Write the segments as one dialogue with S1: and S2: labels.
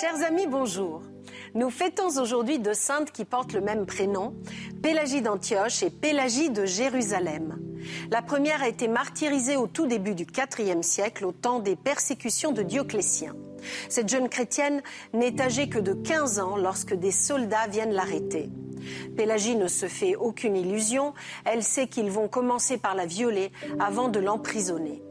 S1: Chers amis, bonjour. Nous fêtons aujourd'hui deux saintes qui portent le même prénom, Pélagie d'Antioche et Pélagie de Jérusalem. La première a été martyrisée au tout début du IVe siècle, au temps des persécutions de Dioclétien. Cette jeune chrétienne n'est âgée que de 15 ans lorsque des soldats viennent l'arrêter. Pélagie ne se fait aucune illusion, elle sait qu'ils vont commencer par la violer avant de l'emprisonner.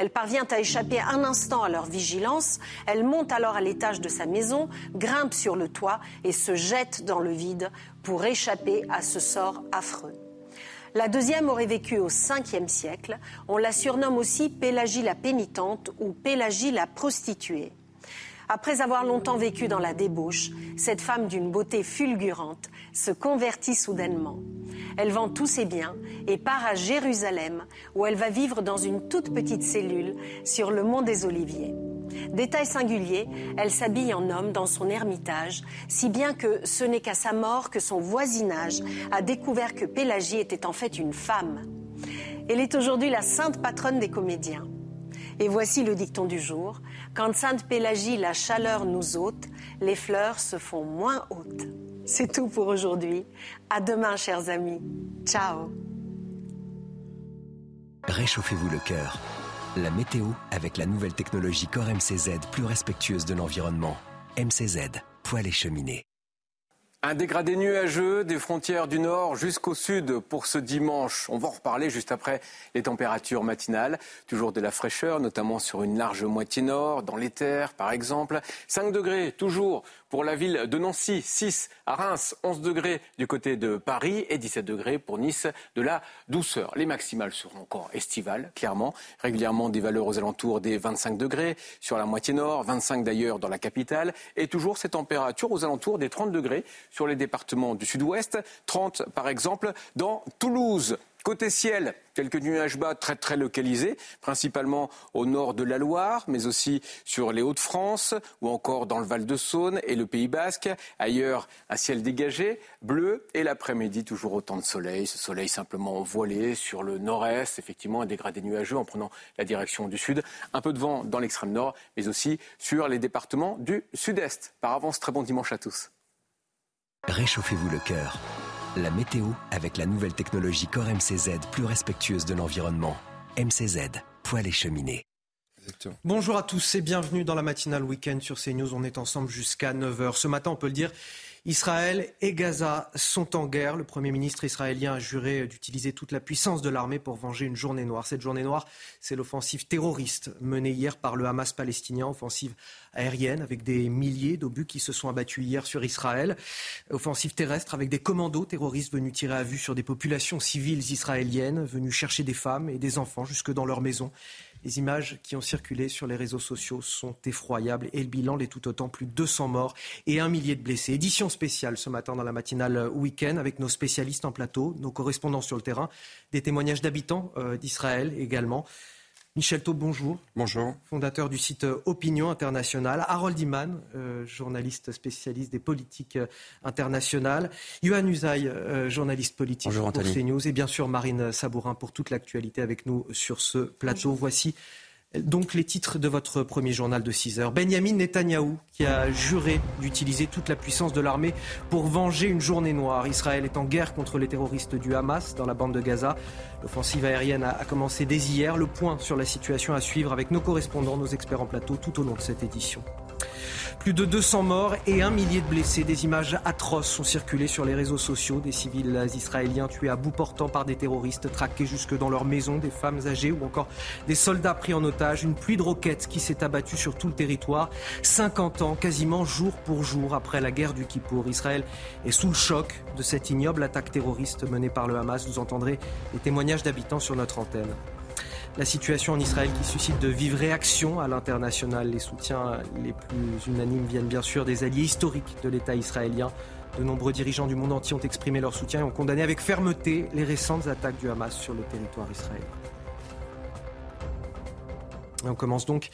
S1: Elle parvient à échapper un instant à leur vigilance. Elle monte alors à l'étage de sa maison, grimpe sur le toit et se jette dans le vide pour échapper à ce sort affreux. La deuxième aurait vécu au 5e siècle. On la surnomme aussi Pélagie la pénitente ou Pélagie la prostituée. Après avoir longtemps vécu dans la débauche, cette femme d'une beauté fulgurante se convertit soudainement. Elle vend tous ses biens et part à Jérusalem, où elle va vivre dans une toute petite cellule sur le mont des Oliviers. Détail singulier, elle s'habille en homme dans son ermitage, si bien que ce n'est qu'à sa mort que son voisinage a découvert que Pélagie était en fait une femme. Elle est aujourd'hui la sainte patronne des comédiens. Et voici le dicton du jour. Quand Sainte Pélagie la chaleur nous ôte, les fleurs se font moins hautes. C'est tout pour aujourd'hui. À demain, chers amis. Ciao.
S2: Réchauffez-vous le cœur. La météo avec la nouvelle technologie Core MCZ plus respectueuse de l'environnement. MCZ, poêle et cheminée.
S3: Un dégradé nuageux des frontières du nord jusqu'au sud pour ce dimanche. On va en reparler juste après les températures matinales. Toujours de la fraîcheur, notamment sur une large moitié nord, dans les terres par exemple. 5 degrés toujours pour la ville de Nancy, 6 à Reims, 11 degrés du côté de Paris et 17 degrés pour Nice, de la douceur. Les maximales seront encore estivales, clairement. Régulièrement des valeurs aux alentours des 25 degrés sur la moitié nord, 25 d'ailleurs dans la capitale et toujours ces températures aux alentours des 30 degrés sur les départements du sud-ouest, 30 par exemple dans Toulouse. Côté ciel, quelques nuages bas très très localisés, principalement au nord de la Loire, mais aussi sur les Hauts-de-France ou encore dans le Val-de-Saône et le Pays Basque. Ailleurs, un ciel dégagé, bleu et l'après-midi toujours autant de soleil. Ce soleil simplement voilé sur le nord-est, effectivement un dégradé nuageux en prenant la direction du sud. Un peu de vent dans l'extrême nord, mais aussi sur les départements du sud-est. Par avance, très bon dimanche à tous.
S2: Réchauffez-vous le cœur. La météo avec la nouvelle technologie Core MCZ plus respectueuse de l'environnement. MCZ, poêle et cheminée.
S4: Bonjour à tous et bienvenue dans la matinale week-end sur CNews. On est ensemble jusqu'à 9h. Ce matin, on peut le dire, Israël et Gaza sont en guerre. Le Premier ministre israélien a juré d'utiliser toute la puissance de l'armée pour venger une journée noire. Cette journée noire, c'est l'offensive terroriste menée hier par le Hamas palestinien, offensive aérienne avec des milliers d'obus qui se sont abattus hier sur Israël. Offensive terrestre avec des commandos terroristes venus tirer à vue sur des populations civiles israéliennes, venus chercher des femmes et des enfants jusque dans leurs maisons. Les images qui ont circulé sur les réseaux sociaux sont effroyables et le bilan l'est tout autant, plus de 200 morts et un millier de blessés. Édition spéciale ce matin dans la matinale week-end avec nos spécialistes en plateau, nos correspondants sur le terrain, des témoignages d'habitants euh, d'Israël également. Michel Taub, bonjour.
S5: Bonjour.
S4: Fondateur du site euh, Opinion Internationale. Harold Iman, euh, journaliste spécialiste des politiques euh, internationales. Yohann Usaï, journaliste politique
S5: bonjour,
S4: pour CNews. Et bien sûr Marine Sabourin pour toute l'actualité avec nous sur ce plateau. Voici donc les titres de votre premier journal de 6 heures. Benjamin Netanyahou qui a juré d'utiliser toute la puissance de l'armée pour venger une journée noire. Israël est en guerre contre les terroristes du Hamas dans la bande de Gaza. L'offensive aérienne a commencé dès hier. Le point sur la situation à suivre avec nos correspondants, nos experts en plateau tout au long de cette édition. Plus de 200 morts et un millier de blessés. Des images atroces sont circulées sur les réseaux sociaux. Des civils israéliens tués à bout portant par des terroristes, traqués jusque dans leur maison, des femmes âgées ou encore des soldats pris en otage. Une pluie de roquettes qui s'est abattue sur tout le territoire. 50 ans, quasiment jour pour jour après la guerre du Kippour. Israël est sous le choc de cette ignoble attaque terroriste menée par le Hamas. Vous entendrez les témoignages d'habitants sur notre antenne. La situation en Israël qui suscite de vives réactions à l'international. Les soutiens les plus unanimes viennent bien sûr des alliés historiques de l'État israélien. De nombreux dirigeants du monde entier ont exprimé leur soutien et ont condamné avec fermeté les récentes attaques du Hamas sur le territoire israélien. on commence donc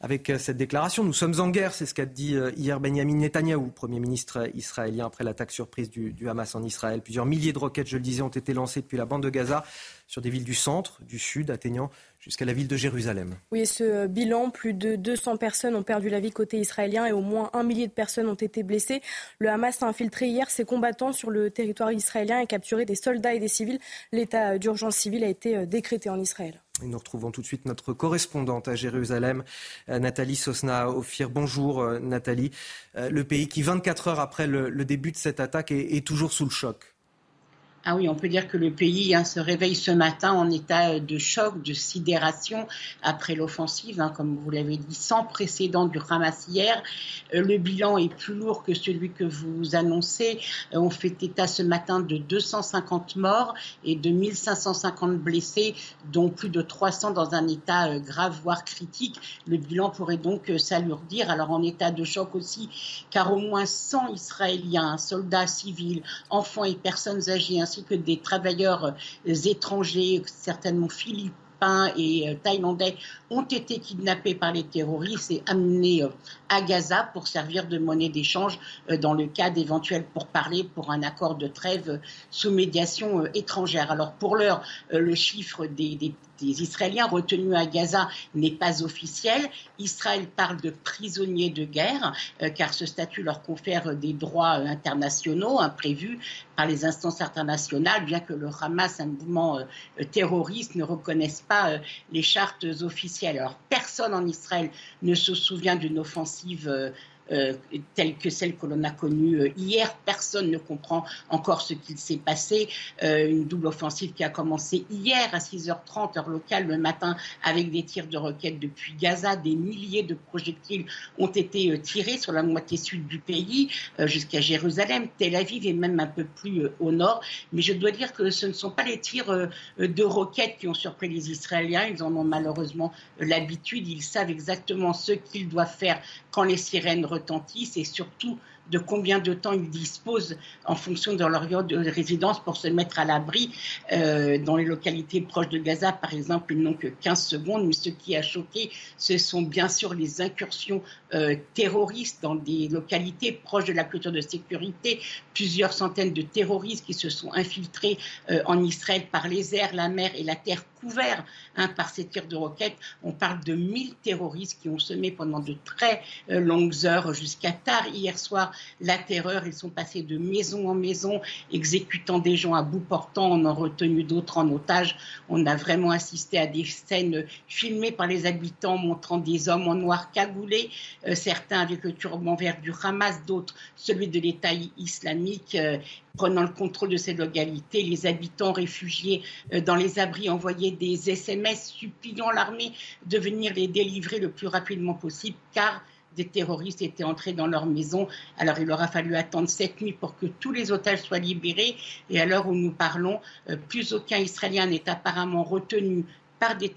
S4: avec euh, cette déclaration. Nous sommes en guerre, c'est ce qu'a dit euh, hier Benjamin Netanyahou, Premier ministre israélien, après l'attaque surprise du, Hamas en Israël. Plusieurs milliers de roquettes, je le disais, ont été lancées depuis la bande de Gaza sur des villes du centre, du sud, atteignant jusqu'à la ville de Jérusalem.
S5: Oui, ce euh, bilan, plus de 200 personnes ont perdu la vie côté israélien et au moins un millier de personnes ont été blessées. Le Hamas a infiltré hier ses combattants sur le territoire israélien et capturé des soldats et des civils. L'état d'urgence civile a été décrété en Israël.
S4: Nous retrouvons tout de suite notre correspondante à Jérusalem, euh, Nathalie Sosna-Ophir. Bonjour euh, Nathalie. Euh, le pays qui, 24 heures après le, début de cette attaque, est toujours sous le choc.
S6: Ah oui, on peut dire que le pays hein, se réveille ce matin en état de choc, de sidération après l'offensive, hein, comme vous l'avez dit, sans précédent du Hamas hier. Euh, le bilan est plus lourd que celui que vous annoncez. Euh, on fait état ce matin de 250 morts et de 1550 blessés, dont plus de 300 dans un état euh, grave, voire critique. Le bilan pourrait donc s'alourdir. Alors en état de choc aussi, car au moins 100 Israéliens, soldats civils, enfants et personnes âgées, ainsi que des travailleurs euh, étrangers, certainement philippins et euh, thaïlandais, ont été kidnappés par les terroristes et amenés euh, à Gaza pour servir de monnaie d'échange dans le cas d'éventuels pourparlers pour un accord de trêve sous médiation étrangère. Alors pour l'heure, le chiffre des, des Israéliens retenus à Gaza n'est pas officiel. Israël parle de prisonniers de guerre, euh, car ce statut leur confère des droits euh, internationaux imprévus par les instances internationales, bien que le Hamas, un mouvement euh, terroriste, ne reconnaisse pas les chartes officielles. Alors personne en Israël ne se souvient d'une offensive euh, telle que celle que l'on a connue euh, hier. Personne ne comprend encore ce qu'il s'est passé. Euh, une double offensive qui a commencé hier à 6h30 heure locale le matin avec des tirs de roquettes depuis Gaza. Des milliers de projectiles ont été tirés sur la moitié sud du pays jusqu'à Jérusalem, Tel Aviv et même un peu plus au nord. Mais je dois dire que ce ne sont pas les tirs de roquettes qui ont surpris les Israéliens. Ils en ont malheureusement l'habitude. Ils savent exactement ce qu'ils doivent faire quand les sirènes retentissent et surtout de combien de temps ils disposent en fonction de leur lieu de résidence pour se mettre à l'abri. Euh, dans les localités proches de Gaza, par exemple, ils n'ont que 15 secondes. Mais ce qui a choqué, ce sont bien sûr les incursions euh, terroristes dans des localités proches de la culture de sécurité. Plusieurs centaines de terroristes qui se sont infiltrés euh, en Israël par les airs, la mer et la terre couverts hein, par ces tirs de roquettes. On parle de 1000 terroristes qui ont semé pendant de très longues heures jusqu'à tard hier soir la terreur. Ils sont passés de maison en maison, exécutant des gens à bout portant. On en retenu d'autres en otage. On a vraiment assisté à des scènes filmées par les habitants montrant des hommes en noir cagoulés, euh, certains avec le turban vert du Hamas, d'autres celui de l'État islamique. Euh, prenant le contrôle de ces localités, les habitants réfugiés euh, dans les abris des SMS suppliant l'armée de venir les délivrer le plus rapidement possible, car des terroristes étaient entrés dans leur maison. Alors il aura fallu attendre cette nuit pour que tous les otages soient libérés. Et à l'heure où nous parlons, euh, plus aucun Israélien n'est apparemment retenu par des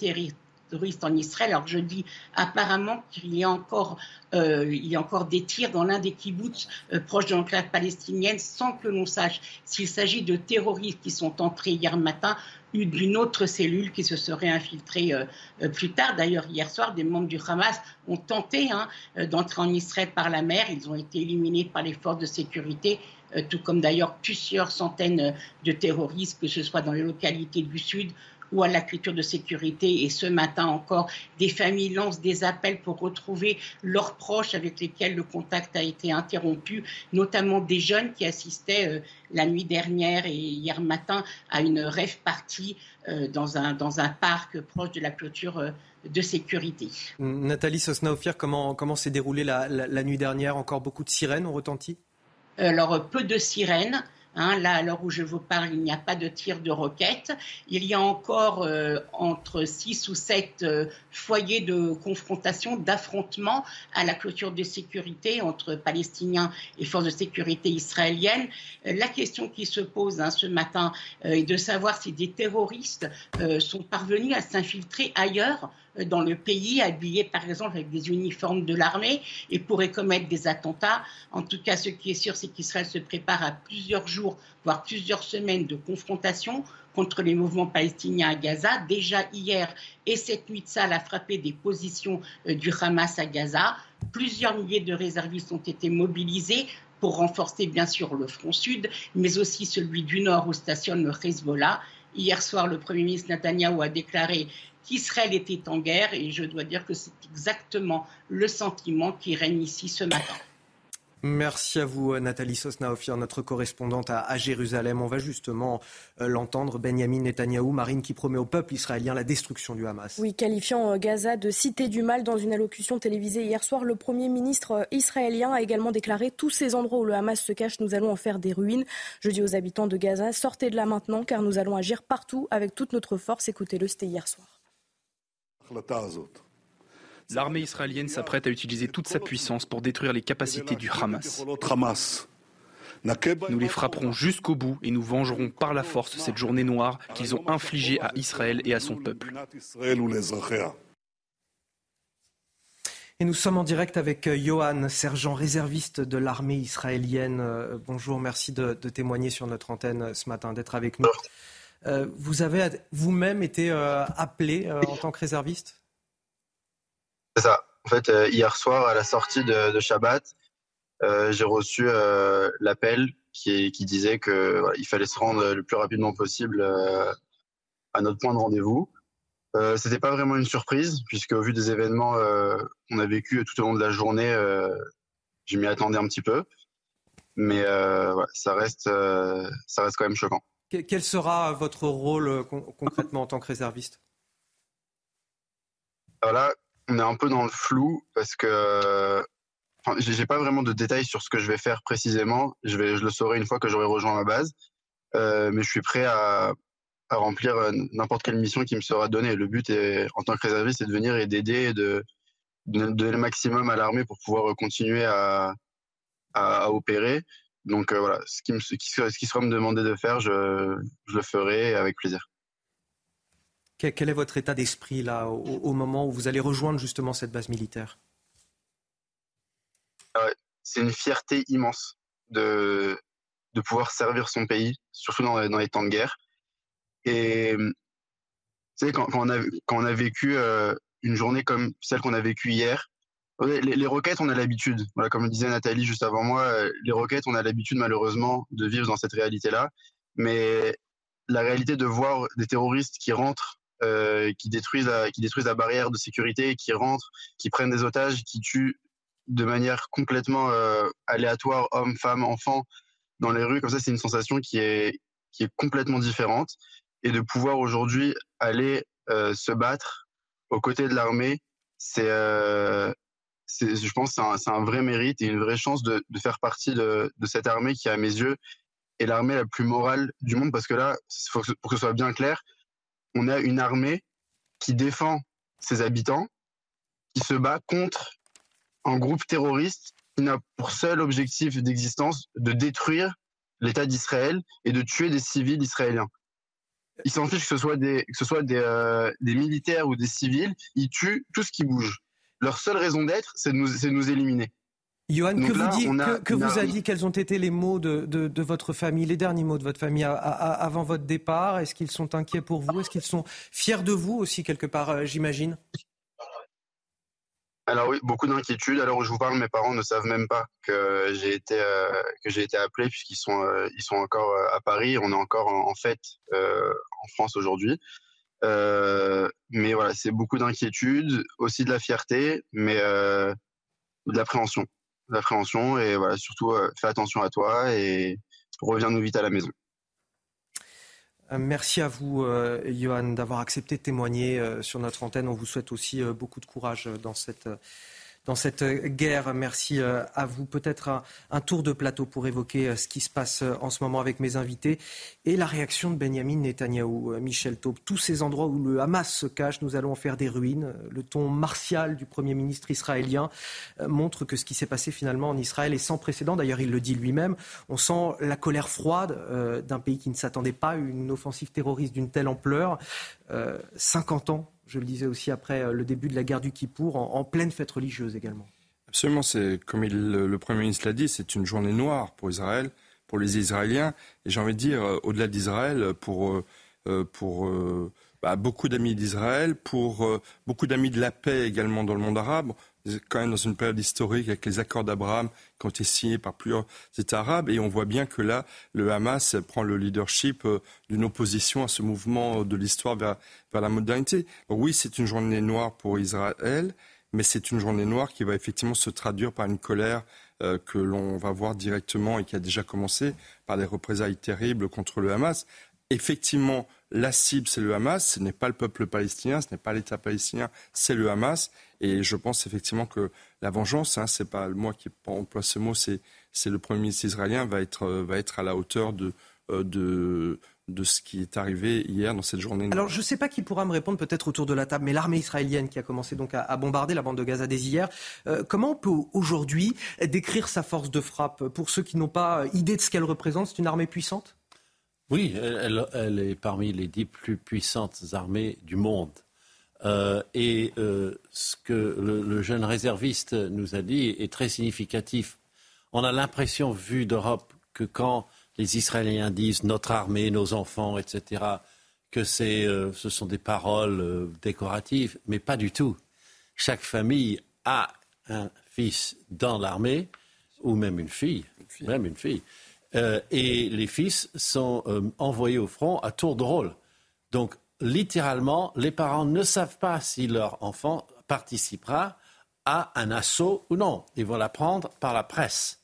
S6: en Israël. Alors je dis apparemment qu'il y a encore, euh, il y a encore des tirs dans l'un des kibbutz euh, proches de l'enclave palestinienne sans que l'on sache s'il s'agit de terroristes qui sont entrés hier matin d'une autre cellule qui se serait infiltrée euh, plus tard. D'ailleurs, hier soir, des membres du Hamas ont tenté hein, d'entrer en Israël par la mer. Ils ont été éliminés par les forces de sécurité, tout comme d'ailleurs plusieurs centaines de terroristes, que ce soit dans les localités du Sud ou à la culture de sécurité. Et ce matin encore, des familles lancent des appels pour retrouver leurs proches avec lesquels le contact a été interrompu, notamment des jeunes qui assistaient euh, la nuit dernière et hier matin à une rêve partie euh, dans, un, dans un parc proche de la clôture. Euh, de sécurité.
S4: Nathalie Sosnaofir, comment, comment s'est déroulée la, la, nuit dernière? Encore beaucoup de sirènes ont retenti?
S6: Alors, peu de sirènes, Hein, là, à l'heure où je vous parle, il n'y a pas de tir de roquettes. Il y a encore euh, entre 6 ou 7 euh, foyers de confrontation, d'affrontement à la clôture de sécurité entre Palestiniens et forces de sécurité israéliennes. Euh, la question qui se pose hein, ce matin est de savoir si des terroristes sont parvenus à s'infiltrer ailleurs dans le pays, habillés par exemple avec des uniformes de l'armée et pourraient commettre des attentats. En tout cas, ce qui est sûr, c'est qu'Israël se prépare à plusieurs jours, voire plusieurs semaines de confrontation contre les mouvements palestiniens à Gaza. Déjà hier et cette nuit, ça a frappé des positions euh, du Hamas à Gaza. Plusieurs milliers de réservistes ont été mobilisés pour renforcer bien sûr le front sud, mais aussi celui du nord où stationne le Hezbollah. Hier soir, le Premier ministre Netanyahou a déclaré qu'Israël était en guerre et je dois dire que c'est exactement le sentiment qui règne ici ce matin.
S4: Merci à vous, Nathalie Sosnaofir, notre correspondante à, Jérusalem. On va justement euh, l'entendre, Benjamin Netanyahou, Marine, qui promet au peuple israélien la destruction du Hamas.
S5: Oui, qualifiant euh, Gaza de cité du mal dans une allocution télévisée hier soir, le Premier ministre euh, israélien a également déclaré Tous ces endroits où le Hamas se cache, nous allons en faire des ruines. Je dis aux habitants de Gaza Sortez de là maintenant, car nous allons agir partout avec toute notre force. Écoutez-le, c'était hier soir.
S7: L'armée israélienne s'apprête à utiliser toute sa puissance pour détruire les capacités du Hamas. Nous les frapperons jusqu'au bout et nous vengerons par la force cette journée noire qu'ils ont infligée à Israël et à son peuple.
S4: Et nous sommes en direct avec euh, Johan, sergent réserviste de l'armée israélienne. Euh, bonjour, merci de, témoigner sur notre antenne euh, ce matin, d'être avec nous. vous avez vous-même été appelé en tant que réserviste?
S8: C'est ça. En fait, euh, hier soir, à la sortie de, Shabbat, euh, j'ai reçu euh, l'appel qui, qui, disait qu'il il fallait se rendre le plus rapidement possible à notre point de rendez-vous. Euh, C'était pas vraiment une surprise, puisque au vu des événements qu'on a vécu tout au long de la journée, je m'y attendais un petit peu. Mais ça, reste, ça reste quand même choquant.
S4: Quel sera votre rôle concrètement en tant que réserviste?
S8: Voilà, on est un peu dans le flou parce que enfin, j'ai pas vraiment de détails sur ce que je vais faire précisément. Je, vais, je le saurai une fois que j'aurai rejoint ma base. Euh, mais je suis prêt à, remplir euh, n'importe quelle mission qui me sera donnée. Le but est, en tant que réserviste, c'est de venir et d'aider et de, donner le maximum à l'armée pour pouvoir continuer à, opérer. Donc euh, voilà, ce qui, me, ce qui sera me demandé de faire, je le ferai avec plaisir.
S4: Quel est votre état d'esprit là, au, moment où vous allez rejoindre justement cette base militaire?
S8: Ah C'est une fierté immense de, de pouvoir servir son pays, surtout dans, dans les temps de guerre. Et tu sais, quand, quand, on, a, vécu euh, une journée comme celle qu'on a vécue hier, les, roquettes, on a l'habitude. Voilà, comme le disait Nathalie juste avant moi, euh, les roquettes, on a l'habitude malheureusement de vivre dans cette réalité-là. Mais la réalité de voir des terroristes qui rentrent euh, qui détruisent la, qui détruisent la barrière de sécurité, qui rentrent, qui prennent des otages, qui tuent de manière complètement euh, aléatoire hommes, femmes, enfants dans les rues. Comme ça, c'est une sensation qui est qui est complètement différente. Et de pouvoir aujourd'hui aller euh, se battre aux côtés de l'armée, c'est je pense c'est un, un, vrai mérite et une vraie chance de, faire partie de, cette armée qui, à mes yeux, est l'armée la plus morale du monde. Parce que là, pour que ce soit bien clair, on a une armée qui défend ses habitants, qui se bat contre un groupe terroriste qui n'a pour seul objectif d'existence de détruire l'État d'Israël et de tuer des civils israéliens. Ils s'en fichent que ce soit euh, des, militaires ou des civils, ils tuent tout ce qui bouge. Leur seule raison d'être, c'est de nous éliminer.
S4: Johan, que, vous, dit, que, vous a dit quels ont été les mots de, de, votre famille, les derniers mots de votre famille avant votre départ? Est-ce qu'ils sont inquiets pour vous? Est-ce qu'ils sont fiers de vous aussi quelque part, euh, j'imagine?
S8: Alors oui, beaucoup d'inquiétudes. Alors où je vous parle, mes parents ne savent même pas que j'ai été euh, que j'ai été appelé puisqu'ils sont euh, ils sont encore à Paris. On est encore en, fête en France aujourd'hui. mais voilà, c'est beaucoup d'inquiétudes, aussi de la fierté, mais de l'appréhension l'appréhension et voilà, surtout euh, fais attention à toi et reviens-nous vite à la maison.
S4: Euh, merci à vous, euh, Johan, d'avoir accepté de témoigner sur notre antenne. On vous souhaite aussi beaucoup de courage dans cette, dans cette guerre. Merci euh, à vous. Peut-être un, tour de plateau pour évoquer euh, ce qui se passe euh, en ce moment avec mes invités et la réaction de Benjamin Netanyahou, Michel Taube. Tous ces endroits où le Hamas se cache, nous allons en faire des ruines. Le ton martial du Premier ministre israélien montre que ce qui s'est passé finalement en Israël est sans précédent. D'ailleurs, il le dit lui-même. On sent la colère froide d'un pays qui ne s'attendait pas à une offensive terroriste d'une telle ampleur. 50 ans je le disais aussi après euh, le début de la guerre du Kippour, en, pleine fête religieuse également.
S9: Absolument, c'est comme le Premier ministre l'a dit, c'est une journée noire pour Israël, pour les Israéliens, et j'ai envie de dire, euh, au-delà d'Israël, pour, euh, pour bah, beaucoup d'amis d'Israël, pour beaucoup d'amis de la paix également dans le monde arabe quand même dans une période historique avec les accords d'Abraham qui ont été signés par plusieurs États arabes. Et on voit bien que là, le Hamas prend le leadership euh, d'une opposition à ce mouvement de l'histoire vers, la modernité. oui, c'est une journée noire pour Israël, mais c'est une journée noire qui va effectivement se traduire par une colère euh, que l'on va voir directement et qui a déjà commencé par des représailles terribles contre le Hamas. Effectivement, la cible, c'est le Hamas, ce n'est pas le peuple palestinien, ce n'est pas l'État palestinien, c'est le Hamas. Et je pense effectivement que la vengeance, hein, c'est pas moi qui emploie ce mot, c'est, le Premier ministre israélien va être, euh, va être à la hauteur de, euh, de, de ce qui est arrivé hier dans cette journée.
S4: Alors je ne sais pas qui pourra me répondre peut-être autour de la table, mais l'armée israélienne qui a commencé donc à, bombarder la bande de Gaza dès hier, euh, comment on peut aujourd'hui décrire sa force de frappe? Pour ceux qui n'ont pas idée de ce qu'elle représente, c'est une armée puissante?
S10: Oui, elle, elle, est parmi les dix plus puissantes armées du monde. Euh, et euh, ce que le, jeune réserviste nous a dit est très significatif. On a l'impression, vu d'Europe, que quand les Israéliens disent notre armée, nos enfants, etc., que euh, ce sont des paroles décoratives, mais pas du tout. Chaque famille a un fils dans l'armée, ou même une fille, même une fille. Et les fils sont envoyés au front à tour de rôle. Donc littéralement, les parents ne savent pas si leur enfant participera à un assaut ou non. Ils vont l'apprendre par la presse.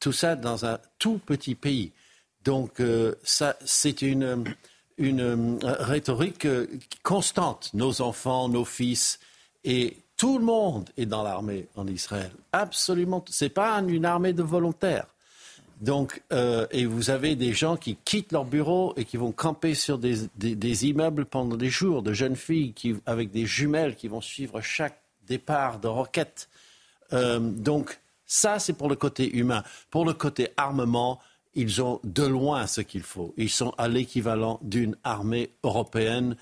S10: Tout ça dans un tout petit pays. Donc, euh, c'est une, une euh, rhétorique euh, constante. Nos enfants, nos fils, et tout le monde est dans l'armée en Israël. Absolument. Ce n'est pas une armée de volontaires. Donc, euh, et vous avez des gens qui quittent leur bureau et qui vont camper sur des, immeubles pendant des jours, de jeunes filles avec des jumelles qui vont suivre chaque départ de roquette. Euh, donc, ça, c'est pour le côté humain. Pour le côté armement, ils ont de loin ce qu'il faut. Ils sont à l'équivalent d'une armée européenne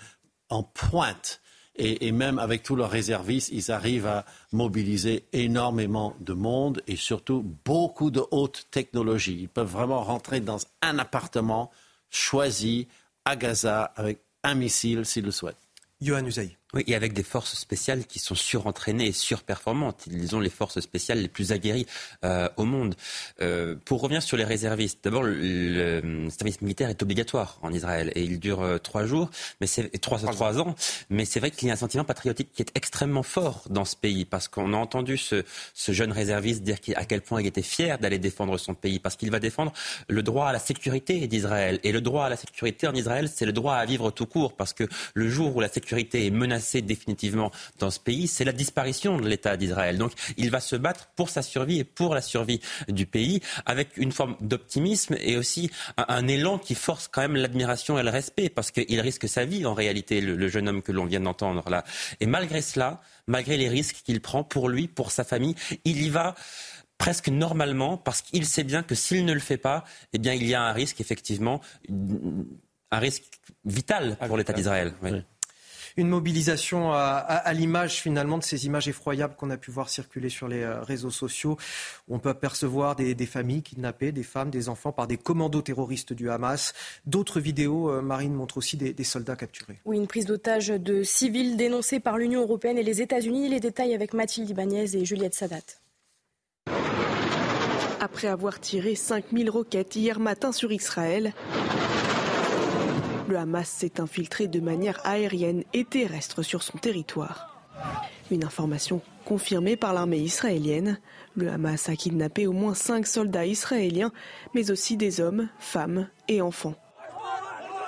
S10: en pointe et, même avec tous leurs réservistes, ils arrivent à mobiliser énormément de monde et surtout beaucoup de haute technologie. Ils peuvent vraiment rentrer dans un appartement choisi à Gaza avec un missile s'ils le souhaitent.
S4: Johan
S11: oui, et avec des forces spéciales qui sont surentraînées et surperformantes. Ils ont les forces spéciales les plus aguerries euh, au monde. Euh, pour revenir sur les réservistes, d'abord, le, service militaire est obligatoire en Israël et il dure euh, trois jours, mais c'est trois, ans. Mais c'est vrai qu'il y a un sentiment patriotique qui est extrêmement fort dans ce pays parce qu'on a entendu ce jeune réserviste dire à quel point il était fier d'aller défendre son pays parce qu'il va défendre le droit à la sécurité d'Israël. Et le droit à la sécurité en Israël, c'est le droit à vivre tout court parce que le jour où la sécurité est menacée, définitivement dans ce pays, c'est la disparition de l'État d'Israël. Donc il va se battre pour sa survie et pour la survie du pays avec une forme d'optimisme et aussi un, élan qui force quand même l'admiration et le respect parce qu'il risque sa vie en réalité, le, jeune homme que l'on vient d'entendre là. Et malgré cela, malgré les risques qu'il prend pour lui, pour sa famille, il y va presque normalement parce qu'il sait bien que s'il ne le fait pas, eh bien il y a un risque effectivement, un risque vital pour l'État d'Israël
S4: une mobilisation à, l'image finalement de ces images effroyables qu'on a pu voir circuler sur les euh, réseaux sociaux. On peut apercevoir des, familles kidnappées, des femmes, des enfants par des commandos terroristes du Hamas. D'autres vidéos, euh, Marine, montrent aussi des, soldats capturés.
S5: Oui, une prise d'otage de civils dénoncée par l'Union européenne et les États-Unis. Les détails avec Mathilde Ibanez et Juliette Sadat.
S12: Après avoir tiré 5000 roquettes hier matin sur Israël, le Hamas s'est infiltré de manière aérienne et terrestre sur son territoire. Une information confirmée par l'armée israélienne. Le Hamas a kidnappé au moins cinq soldats israéliens, mais aussi des hommes, femmes et enfants.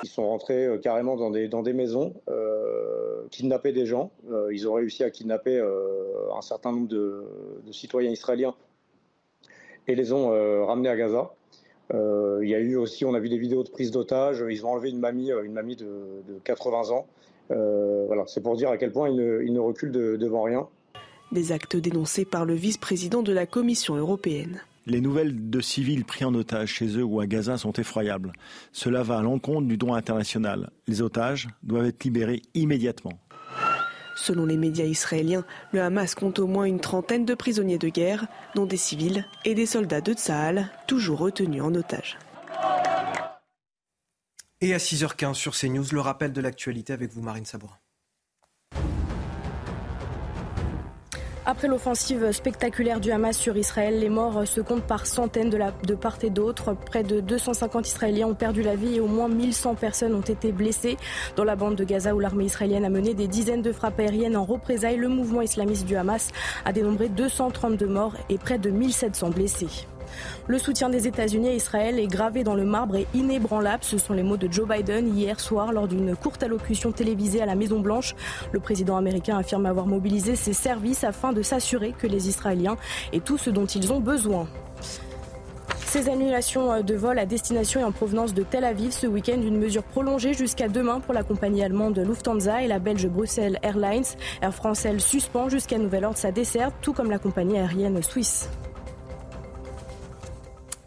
S13: Ils sont rentrés euh, carrément dans des, maisons, euh, kidnapper des gens. ils ont réussi à kidnapper un certain nombre de, citoyens israéliens et les ont ramenés à Gaza. Il y a eu aussi, on a vu des vidéos de prise d'otages. Ils ont enlevé une mamie, une mamie de, 80 ans. voilà, c'est pour dire à quel point ils ne, reculent devant rien.
S12: Des actes dénoncés par le vice-président de la Commission européenne.
S14: Les nouvelles de civils pris en otage chez eux ou à Gaza sont effroyables. Cela va à l'encontre du droit international. Les otages doivent être libérés immédiatement.
S12: Selon les médias israéliens, le Hamas compte au moins une trentaine de prisonniers de guerre, dont des civils et des soldats de Tsahal, toujours retenus en otage.
S4: Et à 6h15 sur CNews, le rappel de l'actualité avec vous, Marine Sabourin.
S5: Après l'offensive spectaculaire du Hamas sur Israël, les morts se comptent par centaines de, part et d'autre. Près de 250 Israéliens ont perdu la vie et au moins 1100 personnes ont été blessées. Dans la bande de Gaza où l'armée israélienne a mené des dizaines de frappes aériennes en représailles, le mouvement islamiste du Hamas a dénombré 232 morts et près de 1700 blessés. Le soutien des États-Unis à Israël est gravé dans le marbre et inébranlable. Ce sont les mots de Joe Biden hier soir lors d'une courte allocution télévisée à la Maison-Blanche. Le président américain affirme avoir mobilisé ses services afin de s'assurer que les Israéliens aient tout ce dont ils ont besoin. Ces annulations de vols à destination et en provenance de Tel Aviv ce week-end, une mesure prolongée jusqu'à demain pour la compagnie allemande Lufthansa et la belge Bruxelles Airlines. Air France, elle, suspend jusqu'à nouvel ordre sa desserte, tout comme la compagnie aérienne suisse.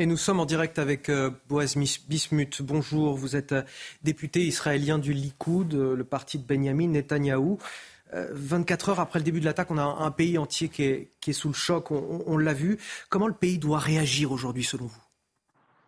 S4: Et nous sommes en direct avec euh, Boaz Bismuth. Bonjour, vous êtes euh, député israélien du Likoud, euh, le parti de Benjamin Netanyahou. 24 heures après le début de l'attaque, on a un pays entier qui est, sous le choc, on, l'a vu. Comment le pays doit réagir aujourd'hui selon vous?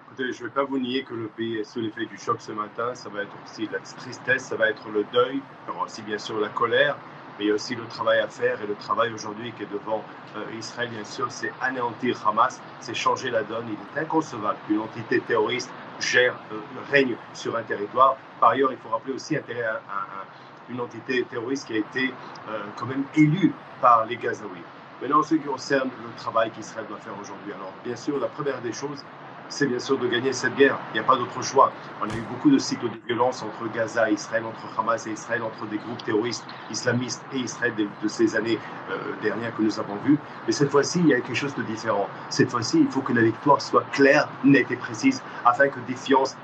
S15: Écoutez, je ne vais pas vous nier que le pays est sous l'effet du choc ce matin. Ça va être aussi la tristesse, ça va être le deuil, aussi bien sûr la colère, mais il y a aussi le travail à faire. Et le travail aujourd'hui qui est devant euh, Israël, bien sûr, c'est anéantir Hamas, c'est changer la donne. Il est inconcevable qu'une entité terroriste gère, euh, règne sur un territoire. Par ailleurs, il faut rappeler aussi une entité terroriste qui a été euh, quand même élue par les Gazaouis. Maintenant, en ce qui concerne le travail qu'Israël doit faire aujourd'hui, alors bien sûr, la première des choses, c'est bien sûr de gagner cette guerre. Il n'y a pas d'autre choix. On a eu beaucoup de cycles de violence entre Gaza et Israël, entre Hamas et Israël, entre des groupes terroristes islamistes et Israël de, ces années euh, dernières que nous avons vues. Mais cette fois-ci, il y a quelque chose de différent. Cette fois-ci, il faut que la victoire soit claire, nette et précise, afin que défiance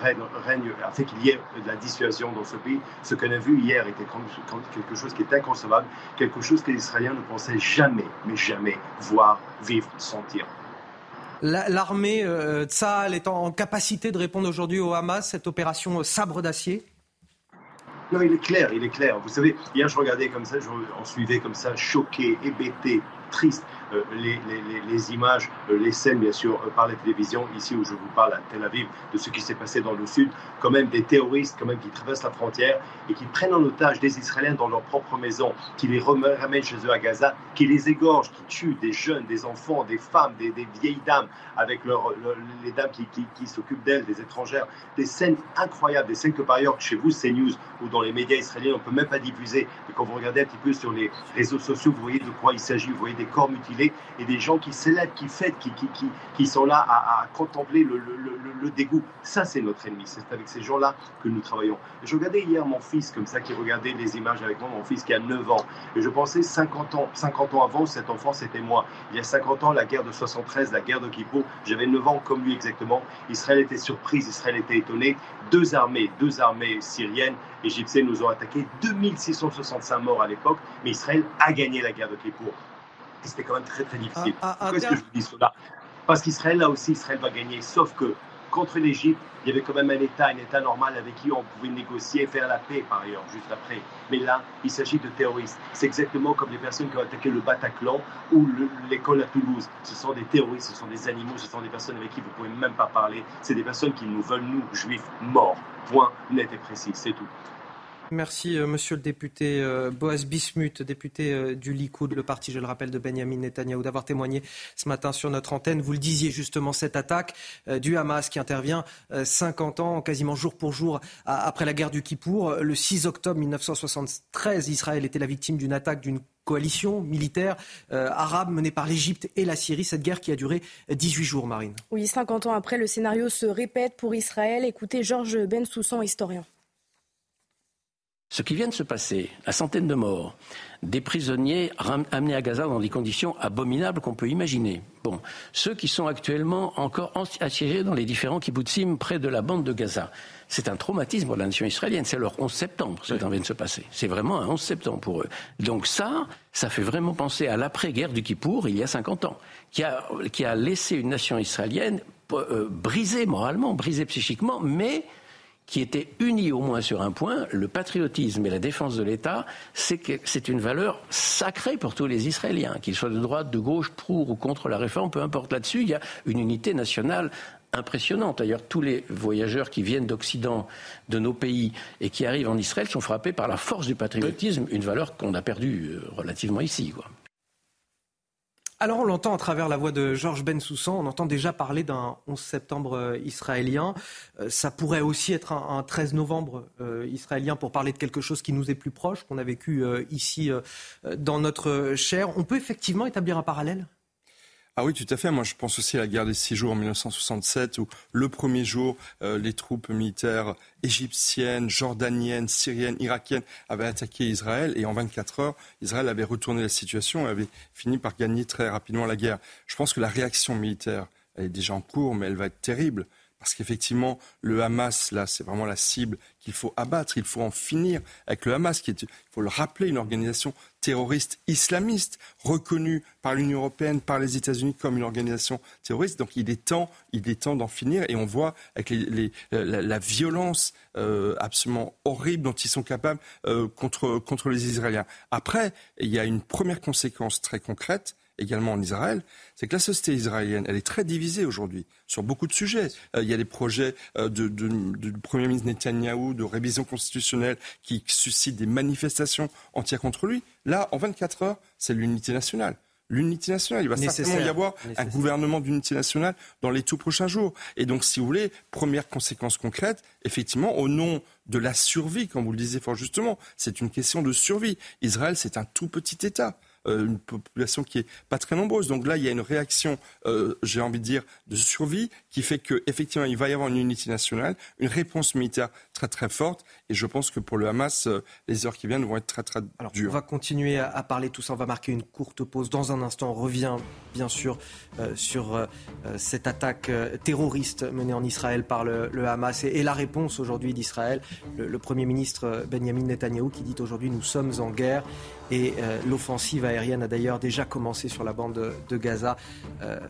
S15: règne, règne afin qu'il y ait de la dissuasion dans ce pays. Ce qu'on a vu hier était quelque chose qui est inconcevable, quelque chose que les Israéliens ne pensaient jamais, mais jamais voir, vivre, sentir.
S4: L'armée euh, Tsahal est en capacité de répondre aujourd'hui au Hamas, cette opération sabre d'acier?
S15: Non, il est clair, il est clair. Vous savez, hier, je regardais comme ça, je, on suivait comme ça, choqué, hébété, triste. Euh, les, images, euh, les scènes, bien sûr, euh, par la télévision, ici où je vous parle à Tel Aviv, de ce qui s'est passé dans le sud, quand même des terroristes quand même qui traversent la frontière et qui prennent en otage des Israéliens dans leur propre maison, qui les ramènent chez eux à Gaza, qui les égorgent, qui tuent des jeunes, des enfants, des femmes, des, vieilles dames, avec les dames qui, qui, s'occupent d'elles, des étrangères. Des scènes incroyables, des scènes que par ailleurs, chez vous, CNews ou dans les médias israéliens, on ne peut même pas diffuser. Et quand vous regardez un petit peu sur les réseaux sociaux, vous voyez de quoi il s'agit, vous voyez des corps mutilés et des gens qui célèbrent, qui fêtent, qui, sont là à, contempler le, dégoût. Ça, c'est notre ennemi. C'est avec ces gens-là que nous travaillons. Je regardais hier mon fils comme ça, qui regardait les images avec moi, mon fils qui a 9 ans. Et je pensais 50 ans, 50 ans avant, cet enfant, c'était moi. Il y a 50 ans, la guerre de 73, la guerre de Kippour, j'avais 9 ans comme lui exactement. Israël était surprise, Israël était étonné. Deux armées, deux armées syriennes, égyptiennes nous ont attaqué. 2665 morts à l'époque, mais Israël a gagné la guerre de Kippour c'était quand même très très difficile. Ah, ah, Pourquoi est-ce que je vous dis cela? Parce qu'Israël, là aussi, Israël va gagner. Sauf que contre l'Égypte, il y avait quand même un État, un État normal avec qui on pouvait négocier et faire la paix, par ailleurs, juste après. Mais là, il s'agit de terroristes. C'est exactement comme les personnes qui ont attaqué le Bataclan ou l'école à Toulouse. Ce sont des terroristes, ce sont des animaux, ce sont des personnes avec qui vous ne pouvez même pas parler. C'est des personnes qui nous veulent, nous, juifs, morts. Point net et précis, c'est tout.
S4: Merci, euh, monsieur le député euh, Boaz Bismuth, député euh, du Likoud, le parti, je le rappelle, de Benjamin Netanyahou, d'avoir témoigné ce matin sur notre antenne. Vous le disiez justement, cette attaque du Hamas qui intervient 50 ans, quasiment jour pour jour, après la guerre du Kippour. Le 6 octobre 1973, Israël était la victime d'une attaque d'une coalition militaire arabe menée par l'Égypte et la Syrie. Cette guerre qui a duré 18 jours, Marine.
S5: Oui, 50 ans après, le scénario se répète pour Israël. Écoutez Georges Bensoussan, historien.
S16: Ce qui vient de se passer, la centaine de morts, des prisonniers amenés à Gaza dans des conditions abominables qu'on peut imaginer. Bon, ceux qui sont actuellement encore assiégés dans les différents kibbutzim près de la bande de Gaza. C'est un traumatisme pour la nation israélienne. C'est leur 11 septembre, ce qui vient de se passer. C'est vraiment un 11 septembre pour eux. Donc ça, ça fait vraiment penser à l'après-guerre du Kippour, il y a 50 ans, qui a, qui a laissé une nation israélienne euh, brisée moralement, brisée psychiquement, mais qui était unis au moins sur un point, le patriotisme et la défense de l'État, c'est une valeur sacrée pour tous les Israéliens, qu'ils soient de droite, de gauche, pour ou contre la réforme, peu importe là-dessus, il y a une unité nationale impressionnante. D'ailleurs, tous les voyageurs qui viennent d'Occident, de nos pays, et qui arrivent en Israël sont frappés par la force du patriotisme, une valeur qu'on a perdue euh, relativement ici.
S4: Alors on l'entend à travers la voix de Georges Bensoussan, on entend déjà parler d'un 11 septembre euh, israélien. Euh, ça pourrait aussi être un, 13 novembre euh, israélien pour parler de quelque chose qui nous est plus proche, qu'on a vécu ici dans notre chair. On peut effectivement établir un parallèle?
S9: Ah oui, tout à fait. Moi, je pense aussi à la guerre des six jours en 1967, où le premier jour, euh, les troupes militaires égyptiennes, jordaniennes, syriennes, irakiennes avaient attaqué Israël, et en 24 heures, Israël avait retourné la situation et avait fini par gagner très rapidement la guerre. Je pense que la réaction militaire, elle est déjà en cours, mais elle va être terrible. Parce qu'effectivement, le Hamas, là, c'est vraiment la cible qu'il faut abattre. Il faut en finir avec le Hamas, qui il faut le rappeler, une organisation terroriste islamiste, reconnue par l'Union européenne, par les États-Unis comme une organisation terroriste. Donc il est temps, il est temps d'en finir. Et on voit avec les, la, violence euh, absolument horrible dont ils sont capables euh, contre, contre les Israéliens. Après, il y a une première conséquence très concrète également en Israël, c'est que la société israélienne, elle est très divisée aujourd'hui sur beaucoup de sujets. Euh, il y a des projets euh, de, du Premier ministre Netanyahou de révision constitutionnelle qui suscitent des manifestations entières contre lui. Là, en 24 heures, c'est l'unité nationale. L'unité nationale, il va certainement y avoir un gouvernement d'unité nationale dans les tout prochains jours. Et donc, si vous voulez, première conséquence concrète, effectivement, au nom de la survie, comme vous le disiez fort justement, c'est une question de survie. Israël, c'est un tout petit État. Euh, une population qui est pas très nombreuse. Donc là, il y a une réaction, euh, j'ai envie de dire, de survie qui fait qu'effectivement, il va y avoir une unité nationale, une réponse militaire très très forte. Et je pense que pour le Hamas, euh, les heures qui viennent vont être très très
S4: Alors,
S9: dures.
S4: On va continuer à, parler tout ça. On va marquer une courte pause. Dans un instant, on revient bien sûr sur cette attaque terroriste menée en Israël par le, Hamas et, la réponse aujourd'hui d'Israël. Le, Premier ministre Benjamin Netanyahou qui dit aujourd'hui nous sommes en guerre. Et euh, l'offensive aérienne a d'ailleurs déjà commencé sur la bande de, Gaza. Euh,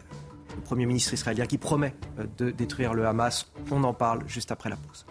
S4: le Premier ministre israélien qui promet euh, de détruire le Hamas. On en parle juste après la pause.